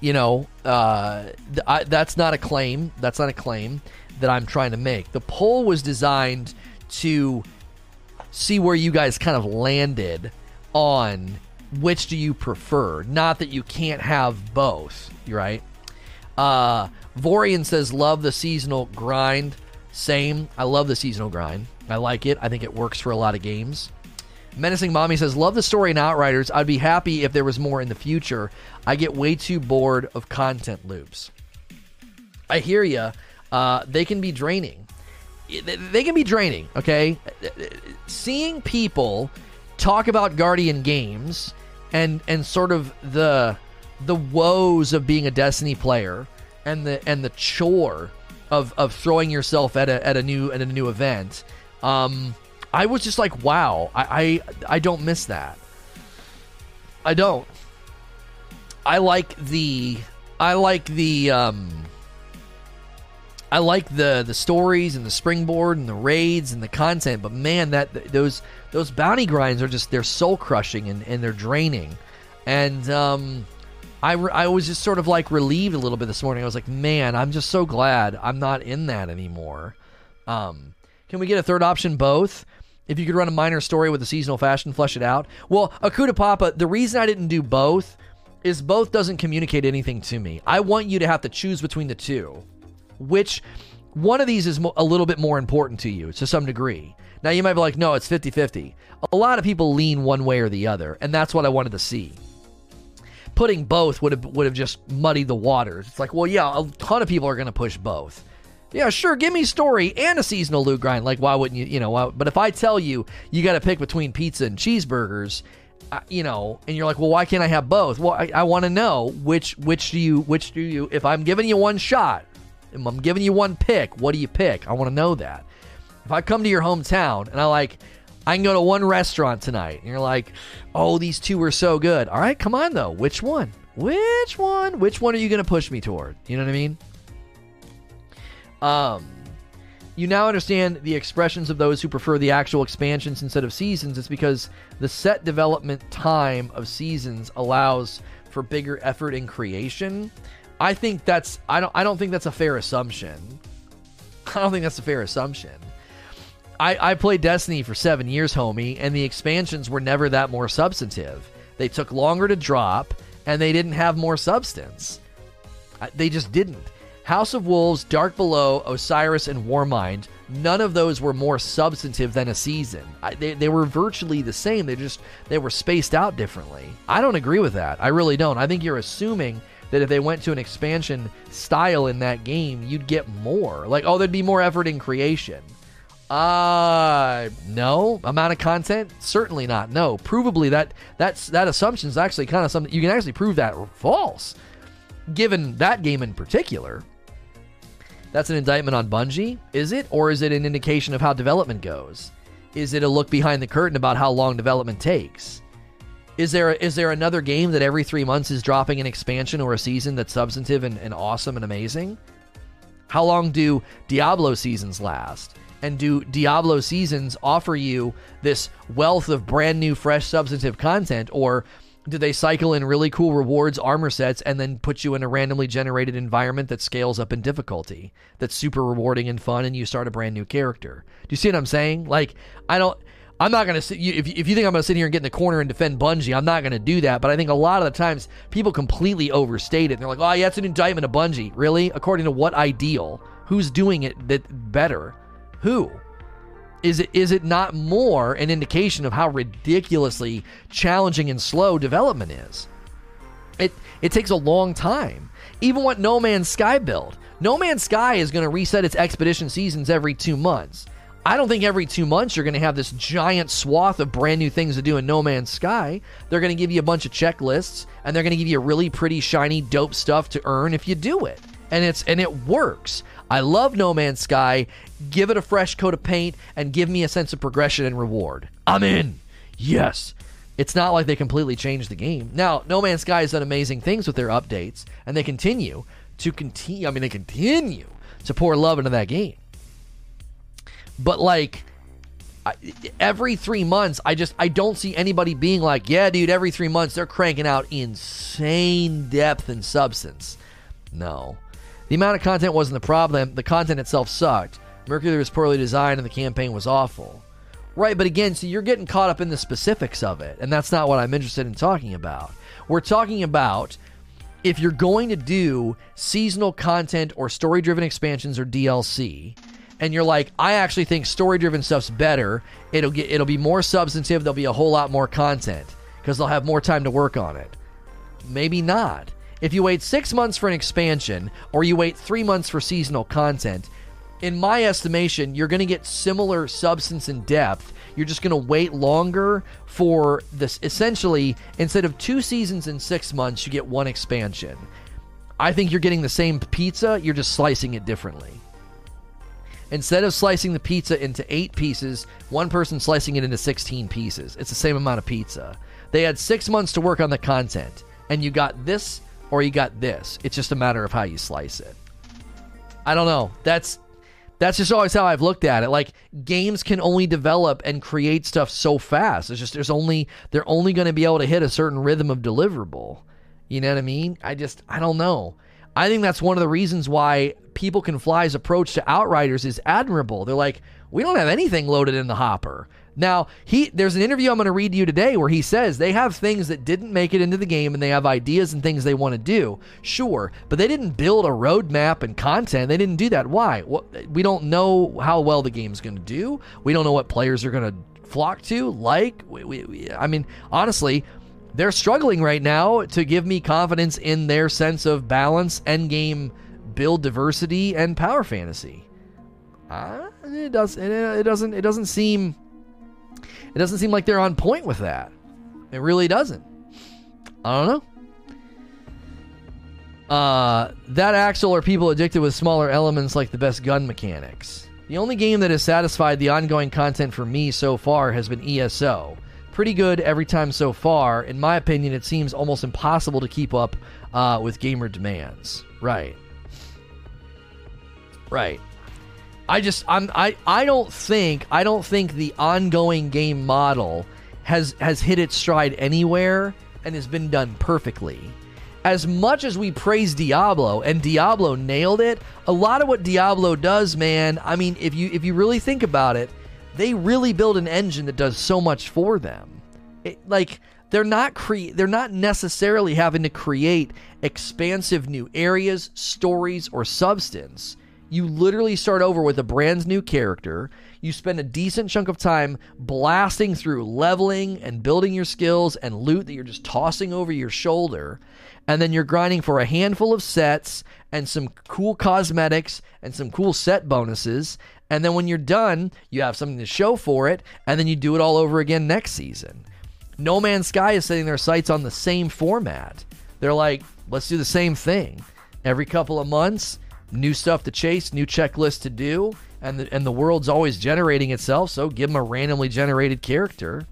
you know, uh, th- I, that's not a claim. That's not a claim that I'm trying to make. The poll was designed to see where you guys kind of landed on which do you prefer? Not that you can't have both, right? Uh, Vorian says, love the seasonal grind. Same. I love the seasonal grind. I like it. I think it works for a lot of games. Menacing Mommy says, Love the story in Outriders. I'd be happy if there was more in the future. I get way too bored of content loops. I hear you. Uh, they can be draining. They can be draining, okay? Seeing people talk about Guardian games and and sort of the the woes of being a Destiny player and the and the chore of of throwing yourself at a at a new at a new event. Um, I was just like, wow, I, I I don't miss that. I don't. I like the I like the um I like the the stories and the springboard and the raids and the content, but man, that those those bounty grinds are just they're soul crushing and, and they're draining. And um, I re- I was just sort of like relieved a little bit this morning. I was like, man, I'm just so glad I'm not in that anymore. Um, can we get a third option? Both. If you could run a minor story with a seasonal fashion, flesh it out. Well, Akuta Papa, the reason I didn't do both is both doesn't communicate anything to me. I want you to have to choose between the two. Which one of these is mo- a little bit more important to you to some degree. Now, you might be like, no, it's 50 50. A lot of people lean one way or the other, and that's what I wanted to see. Putting both would have would have just muddied the waters. It's like, well, yeah, a ton of people are going to push both. Yeah, sure, give me story and a seasonal loot grind. Like, why wouldn't you? You know, why, but if I tell you you got to pick between pizza and cheeseburgers, uh, you know, and you're like, well, why can't I have both? Well, I, I want to know which which do you which do you? If I'm giving you one shot, I'm giving you one pick, what do you pick? I want to know that. If I come to your hometown and I like, I can go to one restaurant tonight, and you're like, oh, these two were so good. All right, come on though. Which one? Which one? Which one are you going to push me toward? You know what I mean? Um, you now understand the expressions of those who prefer the actual expansions instead of seasons. It's because the set development time of seasons allows for bigger effort in creation. I think that's I don't I don't think that's a fair assumption. I don't think that's a fair assumption. I, I played Destiny for seven years, homie, and the expansions were never that more substantive. They took longer to drop, and they didn't have more substance. They just didn't. House of Wolves, Dark Below, Osiris, and Warmind, none of those were more substantive than a season. I, they, they were virtually the same. They just they were spaced out differently. I don't agree with that. I really don't. I think you're assuming that if they went to an expansion style in that game, you'd get more. Like, oh, there'd be more effort in creation. Uh no. Amount of content? Certainly not. No. Provably that that's that assumption is actually kind of something you can actually prove that false. Given that game in particular. That's an indictment on Bungie, is it? Or is it an indication of how development goes? Is it a look behind the curtain about how long development takes? Is there is there another game that every three months is dropping an expansion or a season that's substantive and, and awesome and amazing? How long do Diablo seasons last? And do Diablo seasons offer you this wealth of brand new, fresh, substantive content, or do they cycle in really cool rewards, armor sets, and then put you in a randomly generated environment that scales up in difficulty? That's super rewarding and fun, and you start a brand new character. Do you see what I'm saying? Like, I don't. I'm not going to sit. If, if you think I'm going to sit here and get in the corner and defend Bungie, I'm not going to do that. But I think a lot of the times people completely overstate it. They're like, oh, yeah, it's an indictment of Bungie. Really? According to what ideal? Who's doing it that better? Who? Is it is it not more an indication of how ridiculously challenging and slow development is? It it takes a long time. Even what No Man's Sky built. No Man's Sky is going to reset its expedition seasons every 2 months. I don't think every 2 months you're going to have this giant swath of brand new things to do in No Man's Sky. They're going to give you a bunch of checklists and they're going to give you really pretty shiny dope stuff to earn if you do it. And it's and it works. I love No Man's Sky. Give it a fresh coat of paint and give me a sense of progression and reward. I'm in. Yes. It's not like they completely changed the game. Now, No Man's Sky has done amazing things with their updates, and they continue to continue. I mean, they continue to pour love into that game. But like every three months, I just I don't see anybody being like, yeah, dude. Every three months, they're cranking out insane depth and substance. No, the amount of content wasn't the problem, the content itself sucked. Mercury was poorly designed and the campaign was awful. Right, but again, so you're getting caught up in the specifics of it, and that's not what I'm interested in talking about. We're talking about if you're going to do seasonal content or story driven expansions or DLC, and you're like, I actually think story driven stuff's better, it'll get it'll be more substantive, there'll be a whole lot more content because they'll have more time to work on it. Maybe not. If you wait six months for an expansion or you wait three months for seasonal content, in my estimation, you're going to get similar substance and depth. You're just going to wait longer for this. Essentially, instead of two seasons in six months, you get one expansion. I think you're getting the same pizza, you're just slicing it differently. Instead of slicing the pizza into eight pieces, one person slicing it into 16 pieces. It's the same amount of pizza. They had six months to work on the content, and you got this or you got this. It's just a matter of how you slice it. I don't know. That's that's just always how I've looked at it. Like games can only develop and create stuff so fast. It's just there's only they're only going to be able to hit a certain rhythm of deliverable. You know what I mean? I just I don't know. I think that's one of the reasons why People Can Fly's approach to Outriders is admirable. They're like, we don't have anything loaded in the hopper. Now, he there's an interview I'm going to read to you today where he says they have things that didn't make it into the game and they have ideas and things they want to do. Sure, but they didn't build a roadmap and content. They didn't do that. Why? Well, we don't know how well the game's going to do. We don't know what players are going to flock to, like. We, we, we, I mean, honestly, they're struggling right now to give me confidence in their sense of balance, end game build diversity, and power fantasy. Uh, it does. It, it doesn't. It doesn't seem. It doesn't seem like they're on point with that. It really doesn't. I don't know. Uh, that Axel are people addicted with smaller elements like the best gun mechanics. The only game that has satisfied the ongoing content for me so far has been ESO. Pretty good every time so far. In my opinion, it seems almost impossible to keep up uh, with gamer demands. Right. Right. I just I'm I I don't think I don't think the ongoing game model has has hit its stride anywhere and has been done perfectly. As much as we praise Diablo and Diablo nailed it, a lot of what Diablo does, man, I mean, if you if you really think about it, they really build an engine that does so much for them. It, like they're not cre- they're not necessarily having to create expansive new areas, stories, or substance. You literally start over with a brand new character. You spend a decent chunk of time blasting through leveling and building your skills and loot that you're just tossing over your shoulder. And then you're grinding for a handful of sets and some cool cosmetics and some cool set bonuses. And then when you're done, you have something to show for it. And then you do it all over again next season. No Man's Sky is setting their sights on the same format. They're like, let's do the same thing. Every couple of months, new stuff to chase, new checklists to do, and the, and the world's always generating itself. So give them a randomly generated character.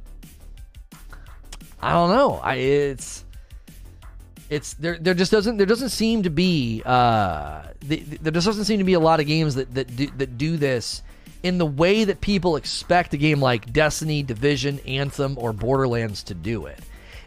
I don't know. I it's it's there. There just doesn't there doesn't seem to be uh, the, there just doesn't seem to be a lot of games that that do, that do this in the way that people expect a game like Destiny, Division, Anthem, or Borderlands to do it.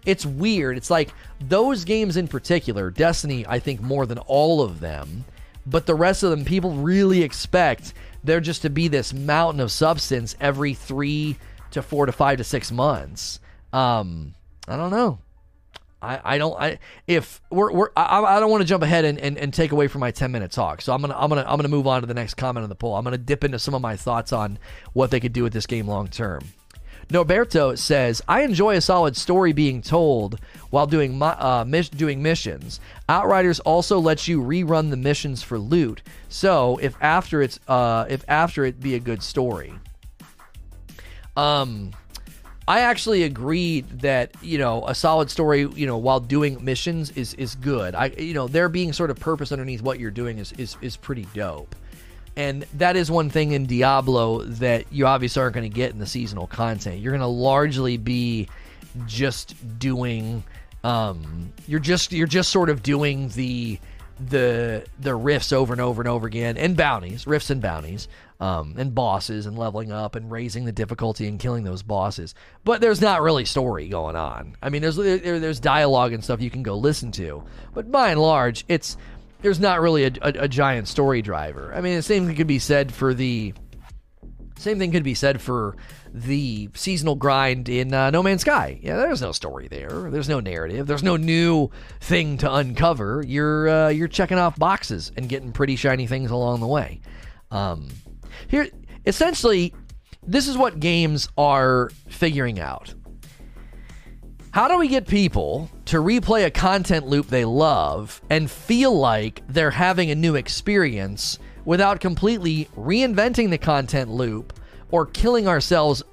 It's weird. It's like those games in particular, Destiny, I think more than all of them, but the rest of them, people really expect there just to be this mountain of substance every three to four to five to six months. Um, I don't know. I, I don't I if we're, we're I, I don't want to jump ahead and, and, and take away from my 10 minute talk so I'm gonna I'm gonna I'm gonna move on to the next comment on the poll I'm gonna dip into some of my thoughts on what they could do with this game long term Norberto says, I enjoy a solid story being told while doing uh, mis- doing missions. Outriders also lets you rerun the missions for loot. So if after it's uh, if after it be a good story. Um, I actually agreed that you know a solid story you know while doing missions is is good. I you know there being sort of purpose underneath what you're doing is is is pretty dope. And that is one thing in Diablo that you obviously aren't going to get in the seasonal content. You're going to largely be just doing um, you're just you're just sort of doing the the the rifts over and over and over again and bounties, rifts and bounties, um, and bosses and leveling up and raising the difficulty and killing those bosses. But there's not really story going on. I mean, there's there, there's dialogue and stuff you can go listen to, but by and large, it's there's not really a, a, a giant story driver. I mean, the same thing could be said for the same thing could be said for the seasonal grind in uh, No Man's Sky. Yeah, there's no story there. There's no narrative. There's no new thing to uncover. You're uh, you're checking off boxes and getting pretty shiny things along the way. Um, here, essentially, this is what games are figuring out. How do we get people to replay a content loop they love and feel like they're having a new experience without completely reinventing the content loop or killing ourselves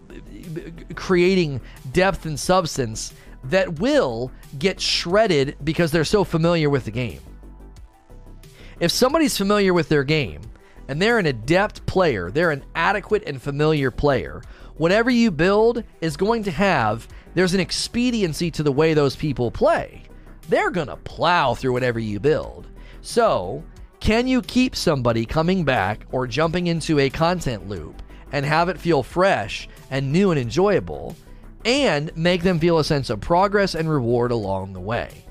creating depth and substance that will get shredded because they're so familiar with the game? If somebody's familiar with their game and they're an adept player, they're an adequate and familiar player, whatever you build is going to have there's an expediency to the way those people play. They're going to plow through whatever you build. So, Can you keep somebody coming back or jumping into a content loop and have it feel fresh and new and enjoyable and make them feel a sense of progress and reward along the way?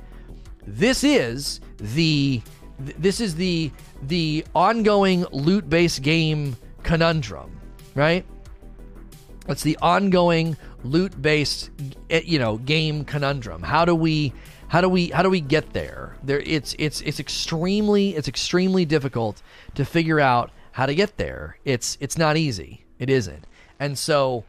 This is the this is the the ongoing loot-based game conundrum, right? It's the ongoing loot-based eh, you know game conundrum. How do we how do we how do we get there? There it's it's it's extremely it's extremely difficult to figure out how to get there. It's it's not easy. It isn't. And so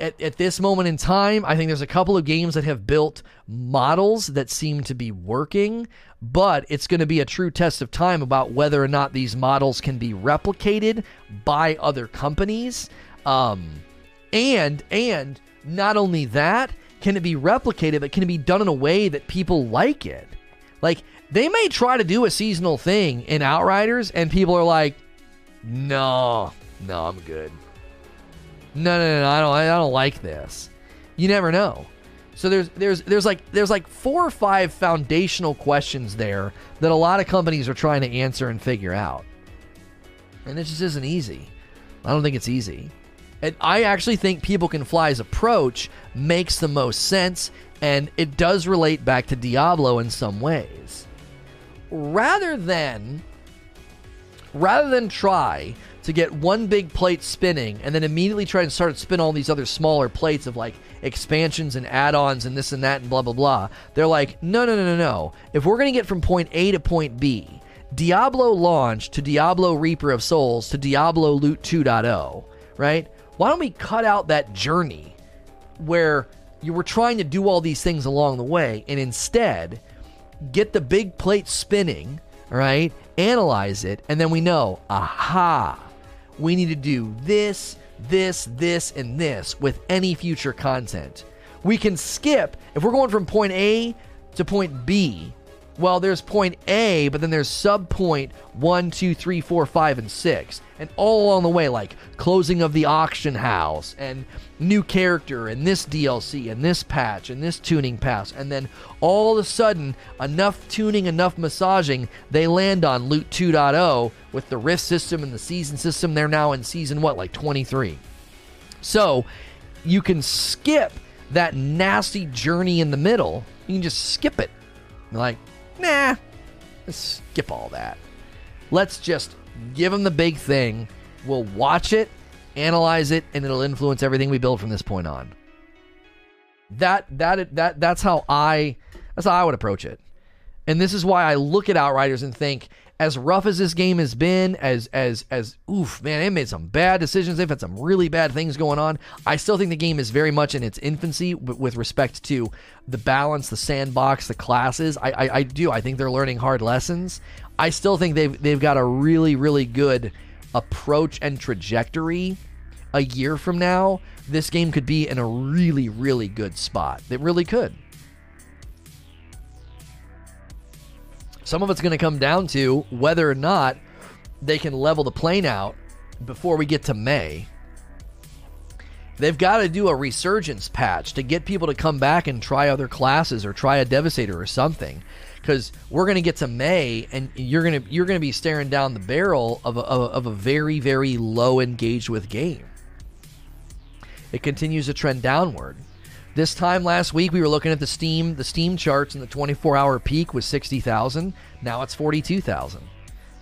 at, at this moment in time, I think there's a couple of games that have built models that seem to be working, but it's going to be a true test of time about whether or not these models can be replicated by other companies. Um, and and not only that, can it be replicated, but can it be done in a way that people like it? Like they may try to do a seasonal thing in Outriders, and people are like, "No, no, I'm good. No, no, no, I don't, I don't like this." You never know. So there's there's there's like there's like four or five foundational questions there that a lot of companies are trying to answer and figure out, and it just isn't easy. I don't think it's easy. And I actually think People Can Fly's approach makes the most sense, and it does relate back to Diablo in some ways. Rather than rather than try to get one big plate spinning and then immediately try and start to spin all these other smaller plates of like expansions and add-ons and this and that and blah blah blah. They're like, no no no no no. If we're gonna get from point A to point B, Diablo launch to Diablo Reaper of Souls to Diablo Loot 2.0, right? why don't we cut out that journey where you were trying to do all these things along the way and instead get the big plate spinning, right? Analyze it, and then we know, aha, we need to do this, this, this, and this with any future content. We can skip, if we're going from point A to point B, well, there's point A, but then there's sub point one, two, three, four, five, and six. And all along the way, like closing of the auction house and new character and this DLC and this patch and this tuning pass. And then all of a sudden, enough tuning, enough massaging, they land on Loot 2.0 with the Rift system and the season system. They're now in season, what, like 23. So you can skip that nasty journey in the middle. You can just skip it. Like, nah, let's skip all that. Let's just give them the big thing. We'll watch it, analyze it, and it'll influence everything we build from this point on. That that that that's how I that's how I would approach it. And this is why I look at Outriders and think as rough as this game has been, as as as oof, man, it made some bad decisions. They've had some really bad things going on. I still think the game is very much in its infancy with respect to the balance, the sandbox, the classes. I, I, I do. I think they're learning hard lessons. I still think they've they've got a really really good approach and trajectory. A year from now, this game could be in a really really good spot. It really could. Some of it's going to come down to whether or not they can level the plane out before we get to May. They've got to do a resurgence patch to get people to come back and try other classes or try a Devastator or something. Because we're going to get to May and you're going to you're going to be staring down the barrel of a, of a very very low engaged with game. It continues to trend downward. This time last week, we were looking at the Steam the Steam charts, and the 24-hour peak was 60,000. Now it's 42,000.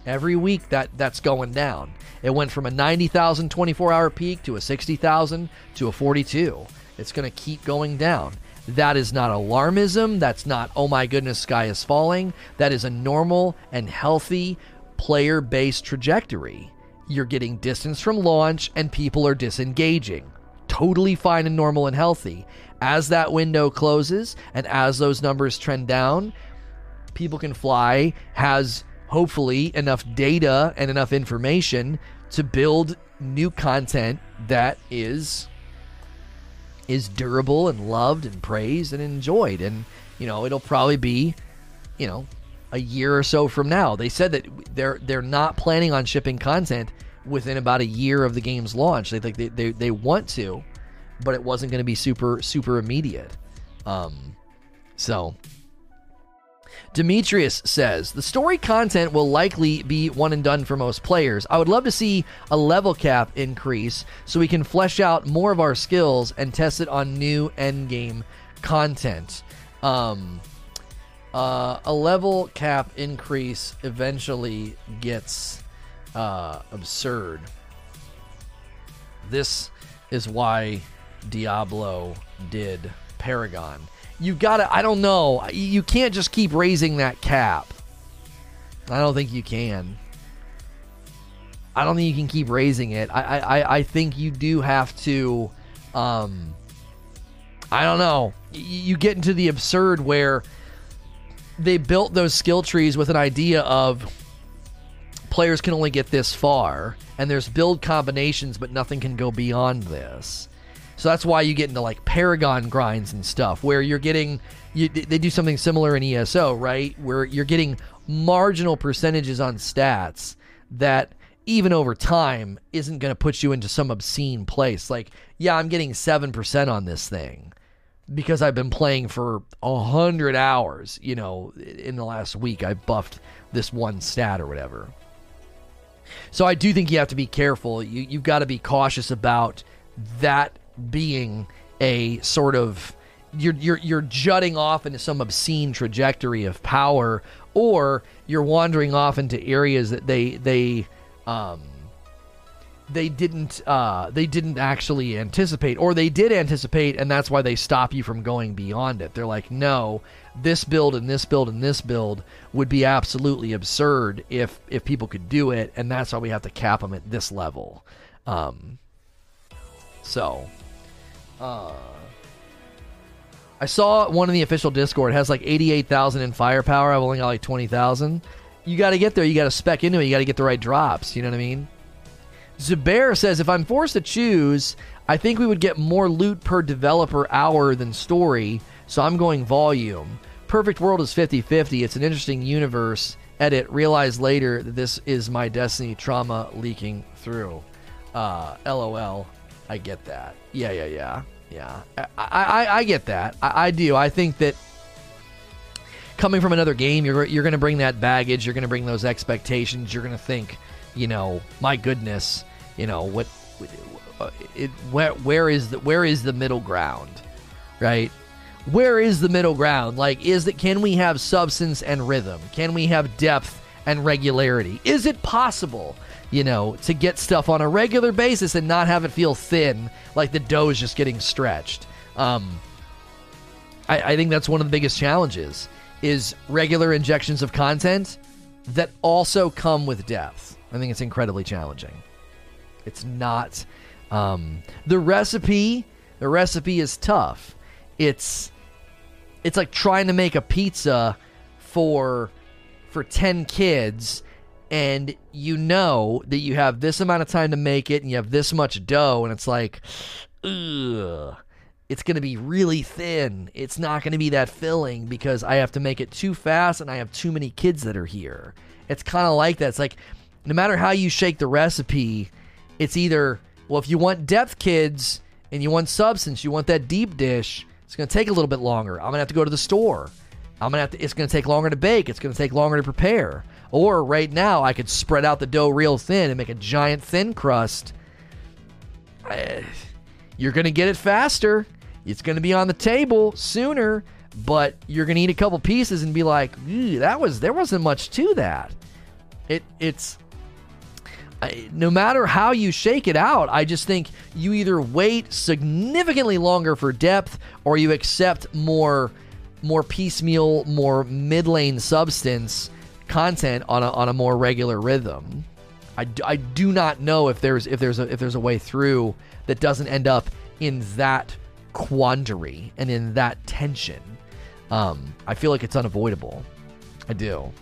Every week that that's going down. It went from a 90,000 24-hour peak to a 60,000 to a 42. It's going to keep going down. That is not alarmism. That's not oh my goodness, sky is falling. That is a normal and healthy player-based trajectory. You're getting distance from launch, and people are disengaging totally fine and normal and healthy. As that window closes and as those numbers trend down, People Can Fly has hopefully enough data and enough information to build new content that is is durable and loved and praised and enjoyed and you know it'll probably be you know a year or so from now they said that they're they're not planning on shipping content within about a year of the game's launch. They think they, they, they want to, but it wasn't going to be super super immediate. Um, so Demetrius says the story content will likely be one and done for most players. I would love to see a level cap increase so we can flesh out more of our skills and test it on new endgame content. Um, uh, a level cap increase eventually gets uh, absurd. This is why Diablo did Paragon. You gotta, I don't know, you can't just keep raising that cap. I don't think you can. I don't think you can keep raising it. I, I, I think you do have to, um, I don't know. You get into the absurd where they built those skill trees with an idea of players can only get this far, and there's build combinations, but nothing can go beyond this. So that's why you get into like Paragon grinds and stuff, where you're getting, you, they do something similar in ESO, right? Where you're getting marginal percentages on stats that even over time isn't going to put you into some obscene place. Like, yeah, I'm getting 7% on this thing because I've been playing for a hundred hours. You know, in the last week, I've buffed this one stat or whatever. So I do think you have to be careful. You you've got to be cautious about that being a sort of you're you're you're jutting off into some obscene trajectory of power, or you're wandering off into areas that they they um, they didn't uh, they didn't actually anticipate or they did anticipate and that's why they stop you from going beyond it they're like no this build and this build and this build would be absolutely absurd if if people could do it and that's why we have to cap them at this level um, so uh, I saw one in the official Discord has like 88,000 in firepower. I've only got like 20,000. You got to get there. You got to spec into it. You got to get the right drops. You know what I mean? Zubair says, if I'm forced to choose, I think we would get more loot per developer hour than story, so I'm going volume. Perfect World is 50 50. It's an interesting universe. Edit, realize later that this is my Destiny trauma leaking through. Uh, LOL. I get that. Yeah, yeah, yeah. Yeah. I, I, I get that. I, I do. I think that coming from another game, you're, you're going to bring that baggage. You're going to bring those expectations. You're going to think, you know, my goodness, you know what it, where where is the where is the middle ground right where is the middle ground? Like is that can we have substance and rhythm? Can we have depth and regularity? Is it possible you know to get stuff on a regular basis and not have it feel thin like the dough is just getting stretched? Um, I, I think that's one of the biggest challenges is regular injections of content that also come with depth. I think it's incredibly challenging. It's not um, the recipe. The recipe is tough. It's it's like trying to make a pizza for for 10 kids and you know that you have this amount of time to make it and you have this much dough and it's like ugh it's going to be really thin. It's not going to be that filling because I have to make it too fast and I have too many kids that are here. It's kind of like that. It's like no matter how you shake the recipe, it's either, well, if you want depth kids and you want substance, you want that deep dish, it's going to take a little bit longer. I'm going to have to go to the store. I'm to have to, it's to take longer to bake. It's to take longer to prepare. Or right now, I could spread out the dough real thin and make a giant thin crust. You're to get it faster. It's to be on the table sooner, but you're to eat a couple pieces and be like, that was there wasn't much to that. It it's I, no matter how you shake it out, I just think you either wait significantly longer for depth or you accept more more piecemeal, more mid lane substance content on a, on a more regular rhythm. I, I do not know if there's if there's a if there's a way through that doesn't end up in that quandary and in that tension. Um, I feel like it's unavoidable. I do.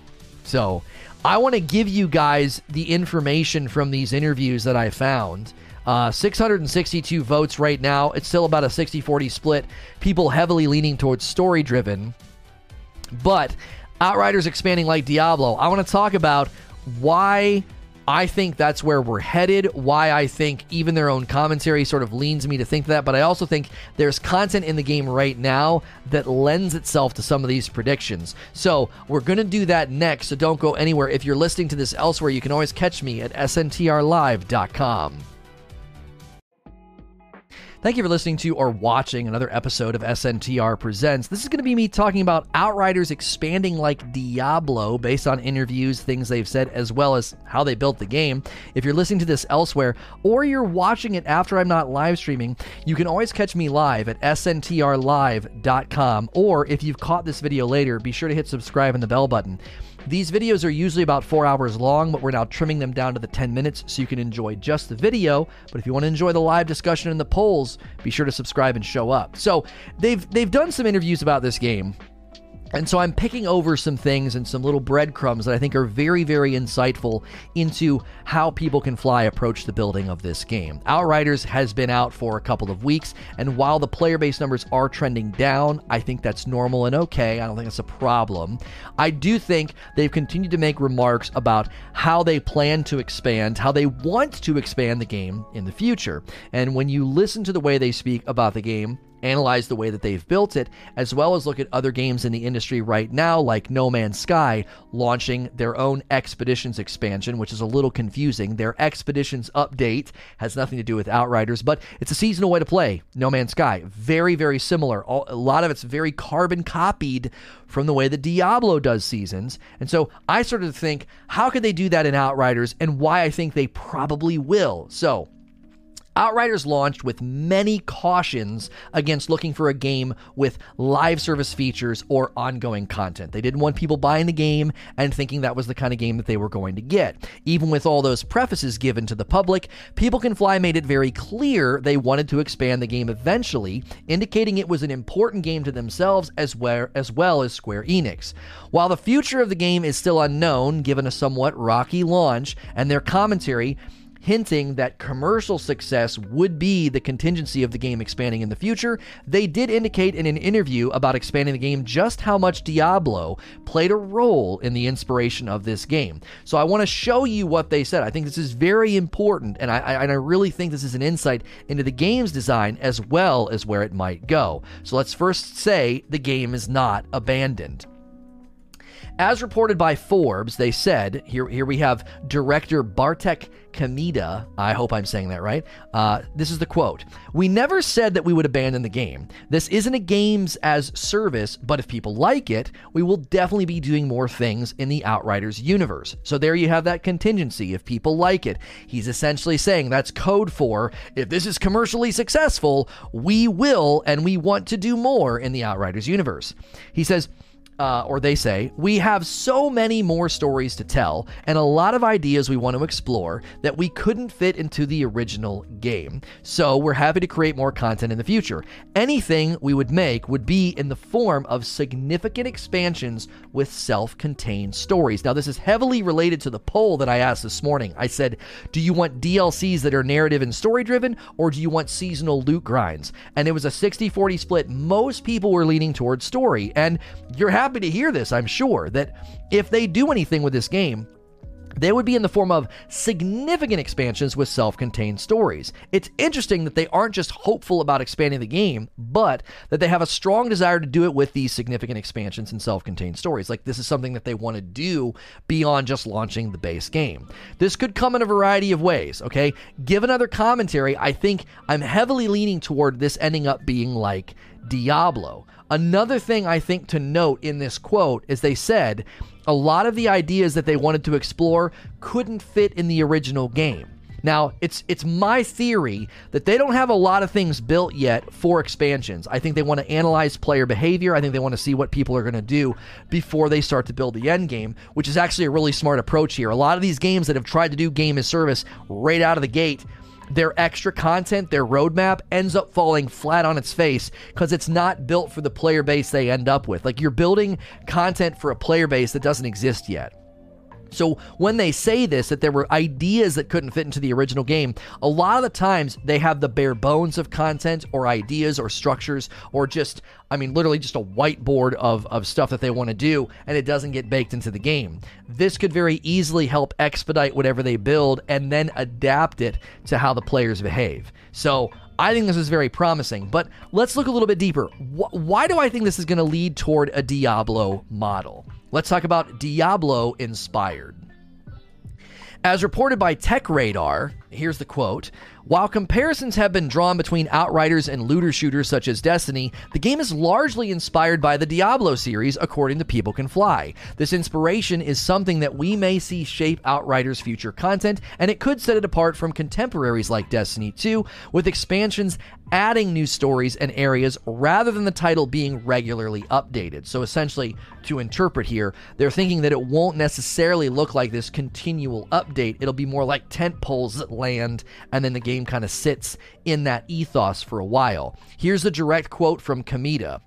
So I want to give you guys the information from these interviews that I found. Uh, 662 votes right now. It's still about a 60 40 split. People heavily leaning towards story driven. But Outriders expanding like Diablo. I want to talk about why I think that's where we're headed. Why I think even their own commentary sort of leans me to think that. But I also think there's content in the game right now that lends itself to some of these predictions. So we're going to do that next. So don't go anywhere. If you're listening to this elsewhere, you can always catch me at sntrlive.com. Thank you for listening to or watching another episode of SNTR Presents. This is going to be me talking about Outriders expanding like Diablo based on interviews, things they've said, as well as how they built the game. If you're listening to this elsewhere or you're watching it after I'm not live streaming, you can always catch me live at sntrlive.com. Or if you've caught this video later, be sure to hit subscribe and the bell button. These videos are usually about four hours long, but we're now trimming them down to the 10 minutes so you can enjoy just the video. But if you want to enjoy the live discussion and the polls, be sure to subscribe and show up. So they've they've done some interviews about this game. And so I'm picking over some things and some little breadcrumbs that I think are very, very insightful into how people can fly approach the building of this game. Outriders has been out for a couple of weeks, and while the player base numbers are trending down, I think that's normal and okay. I don't think it's a problem. I do think they've continued to make remarks about how they plan to expand, how they want to expand the game in the future. And when you listen to the way they speak about the game, analyze the way that they've built it, as well as look at other games in the industry right now, like No Man's Sky, launching their own Expeditions expansion, which is a little confusing. Their Expeditions update has nothing to do with Outriders, but it's a seasonal way to play No Man's Sky. Very, very similar. A lot of it's very carbon copied from the way that Diablo does seasons. And so I started to think, how could they do that in Outriders, and why I think they probably will. So, Outriders launched with many cautions against looking for a game with live service features or ongoing content. They didn't want people buying the game and thinking that was the kind of game that they were going to get. Even with all those prefaces given to the public, People Can Fly made it very clear they wanted to expand the game eventually, indicating it was an important game to themselves as well as, well as Square Enix. While the future of the game is still unknown, given a somewhat rocky launch and their commentary, hinting that commercial success would be the contingency of the game expanding in the future, they did indicate in an interview about expanding the game just how much Diablo played a role in the inspiration of this game. So I want to show you what they said. I think this is very important, and I, I, and I really think this is an insight into the game's design as well as where it might go. So let's first say the game is not abandoned. As reported by Forbes, they said here here we have director Bartek Kamida. I hope I'm saying that right. Uh, this is the quote: "We never said that we would abandon the game. This isn't a games as service, but if people like it, we will definitely be doing more things in the Outriders universe. So there you have that contingency. If people like it, he's essentially saying that's code for if this is commercially successful, we will and we want to do more in the Outriders universe." He says uh, or they say, we have so many more stories to tell and a lot of ideas we want to explore that we couldn't fit into the original game. So we're happy to create more content in the future. Anything we would make would be in the form of significant expansions with self contained stories. Now, this is heavily related to the poll that I asked this morning. I said, do you want DLCs that are narrative and story driven, or do you want seasonal loot grinds? And it was a 60 40 split. Most people were leaning towards story. And you're happy happy to hear this, I'm sure, that if they do anything with this game, they would be in the form of significant expansions with self contained stories. It's interesting that they aren't just hopeful about expanding the game, but that they have a strong desire to do it with these significant expansions and self contained stories. Like this is something that they want to do beyond just launching the base game. This could come in a variety of ways, okay? Given other commentary, I think I'm heavily leaning toward this ending up being like Diablo. Another thing I think to note in this quote is they said a lot of the ideas that they wanted to explore couldn't fit in the original game. Now, it's it's my theory that they don't have a lot of things built yet for expansions. I think they want to analyze player behavior. I think they want to see what people are going to do before they start to build the end game, which is actually a really smart approach here. A lot of these games that have tried to do game as service right out of the gate their extra content, their roadmap ends up falling flat on its face because it's not built for the player base they end up with. Like you're building content for a player base that doesn't exist yet. So when they say this, that there were ideas that couldn't fit into the original game, a lot of the times they have the bare bones of content or ideas or structures or just, I mean, literally just a whiteboard of, of stuff that they want to do and it doesn't get baked into the game. This could very easily help expedite whatever they build and then adapt it to how the players behave. So I think this is very promising, but let's look a little bit deeper. Why do I think this is going to lead toward a Diablo model? Let's talk about Diablo inspired. As reported by Tech Radar, here's the quote While comparisons have been drawn between Outriders and looter shooters such as Destiny, the game is largely inspired by the Diablo series, according to People Can Fly. This inspiration is something that we may see shape Outriders' future content, and it could set it apart from contemporaries like Destiny 2, with expansions adding new stories and areas rather than the title being regularly updated. So essentially, to interpret here, they're thinking that it won't necessarily look like this continual update. It'll be more like tent poles that land, and then the game kind of sits in that ethos for a while. Here's a direct quote from Kamita.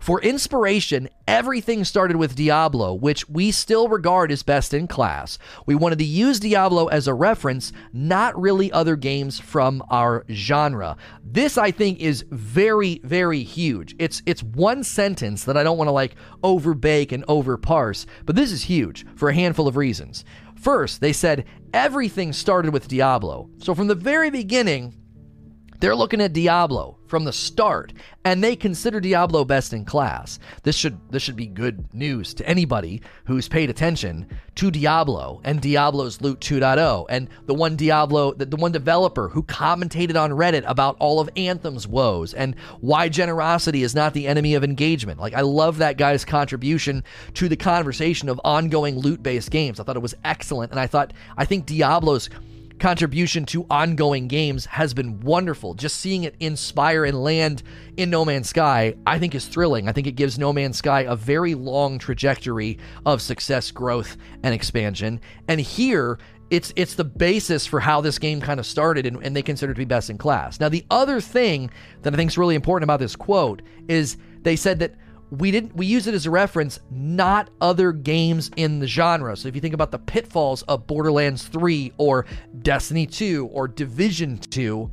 For inspiration, everything started with Diablo, which we still regard as best in class. We wanted to use Diablo as a reference, not really other games from our genre. This I think is very very huge. It's it's one sentence that I don't want to like overbake and overparse, but this is huge for a handful of reasons. First, they said everything started with Diablo. So from the very beginning, they're looking at Diablo from the start, and they consider Diablo best in class. This should this should be good news to anybody who's paid attention to Diablo and Diablo's Loot 2.0 and the one Diablo the, the one developer who commentated on Reddit about all of Anthem's woes and why generosity is not the enemy of engagement. Like I love that guy's contribution to the conversation of ongoing loot-based games. I thought it was excellent and I thought I think Diablo's contribution to ongoing games has been wonderful. Just seeing it inspire and land in No Man's Sky, I think is thrilling. I think it gives No Man's Sky a very long trajectory of success, growth, and expansion. And here, it's it's the basis for how this game kind of started and, and they consider it to be best in class. Now the other thing that I think is really important about this quote is they said that we didn't we use it as a reference not other games in the genre. So if you think about the pitfalls of borderlands 3 or destiny 2 or division 2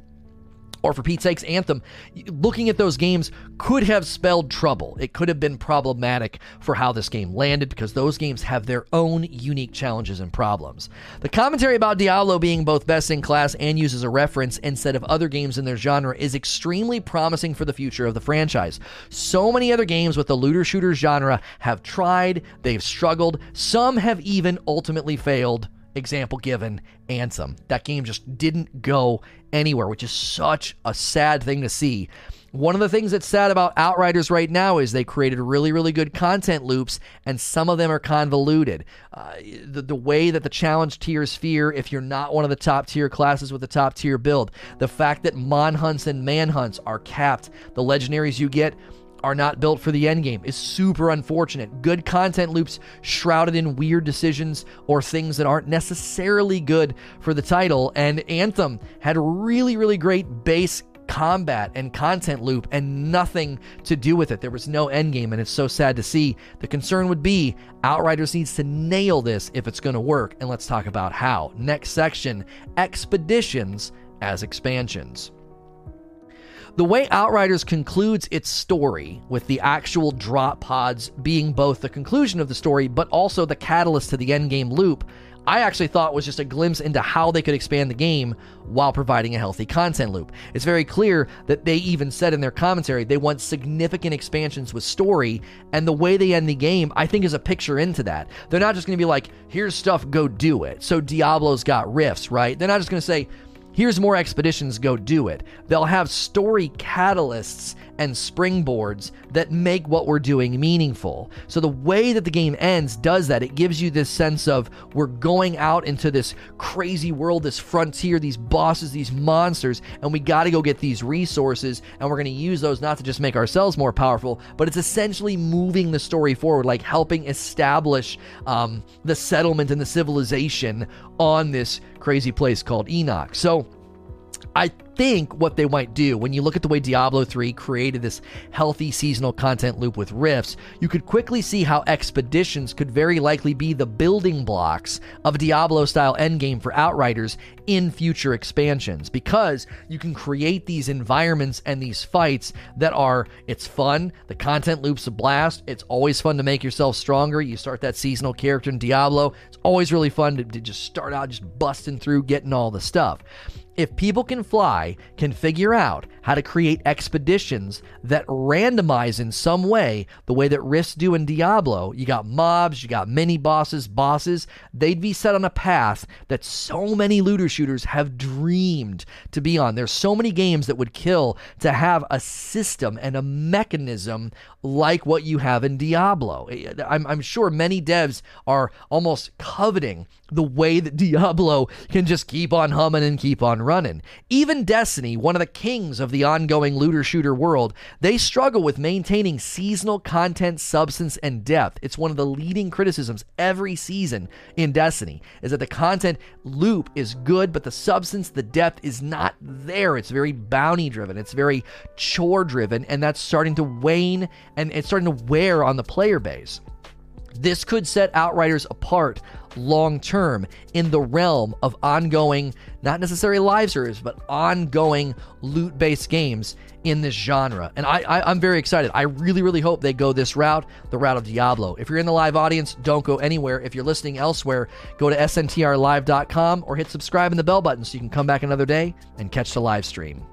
or for Pete's sakes, Anthem, looking at those games could have spelled trouble. It could have been problematic for how this game landed because those games have their own unique challenges and problems. The commentary about Diablo being both best in class and used as a reference instead of other games in their genre is extremely promising for the future of the franchise. So many other games with the looter shooter genre have tried, they've struggled, some have even ultimately failed example given Anthem. That game just didn't go anywhere, which is such a sad thing to see. One of the things that's sad about Outriders right now is they created really, really good content loops, and some of them are convoluted. Uh, the, the way that the challenge tiers fear if you're not one of the top tier classes with the top tier build, the fact that mon hunts and man hunts are capped, the legendaries you get are not built for the end game is super unfortunate. Good content loops shrouded in weird decisions or things that aren't necessarily good for the title. And Anthem had really, really great base combat and content loop and nothing to do with it. There was no end game, and it's so sad to see. The concern would be Outriders needs to nail this if it's going to work, and let's talk about how. Next section Expeditions as expansions. The way Outriders concludes its story, with the actual drop pods being both the conclusion of the story but also the catalyst to the endgame loop, I actually thought was just a glimpse into how they could expand the game while providing a healthy content loop. It's very clear that they even said in their commentary they want significant expansions with story, and the way they end the game, I think, is a picture into that. They're not just going to be like, here's stuff, go do it. So Diablo's got rifts, right? They're not just going to say, Here's more expeditions, go do it. They'll have story catalysts and springboards that make what we're doing meaningful. So the way that the game ends does that. It gives you this sense of we're going out into this crazy world, this frontier, these bosses, these monsters, and we got to go get these resources, and we're going to use those not to just make ourselves more powerful, but it's essentially moving the story forward, like helping establish um, the settlement and the civilization on this crazy place called Enoch. So I think what they might do when you look at the way Diablo 3 created this healthy seasonal content loop with rifts, you could quickly see how expeditions could very likely be the building blocks of Diablo style endgame for Outriders in future expansions because you can create these environments and these fights that are it's fun, the content loop's a blast, it's always fun to make yourself stronger. You start that seasonal character in Diablo, it's always really fun to, to just start out just busting through getting all the stuff if people can fly, can figure out how to create expeditions that randomize in some way the way that rifts do in Diablo, you got mobs, you got mini bosses, bosses, they'd be set on a path that so many looter shooters have dreamed to be on. There's so many games that would kill to have a system and a mechanism like what you have in Diablo. I'm, I'm sure many devs are almost coveting the way that Diablo can just keep on humming and keep on running. Even Destiny, one of the kings of the ongoing looter shooter world, they struggle with maintaining seasonal content, substance, and depth. It's one of the leading criticisms every season in Destiny is that the content loop is good, but the substance, the depth is not there. It's very bounty driven, it's very chore driven, and that's starting to wane and it's starting to wear on the player base. This could set Outriders apart long term in the realm of ongoing, not necessarily live service, but ongoing loot based games in this genre. And I, I, am very excited. I really, really hope they go this route, the route of Diablo. If you're in the live audience, don't go anywhere. If you're listening elsewhere, go to sntrlive.com or hit subscribe and the bell button so you can come back another day and catch the live stream.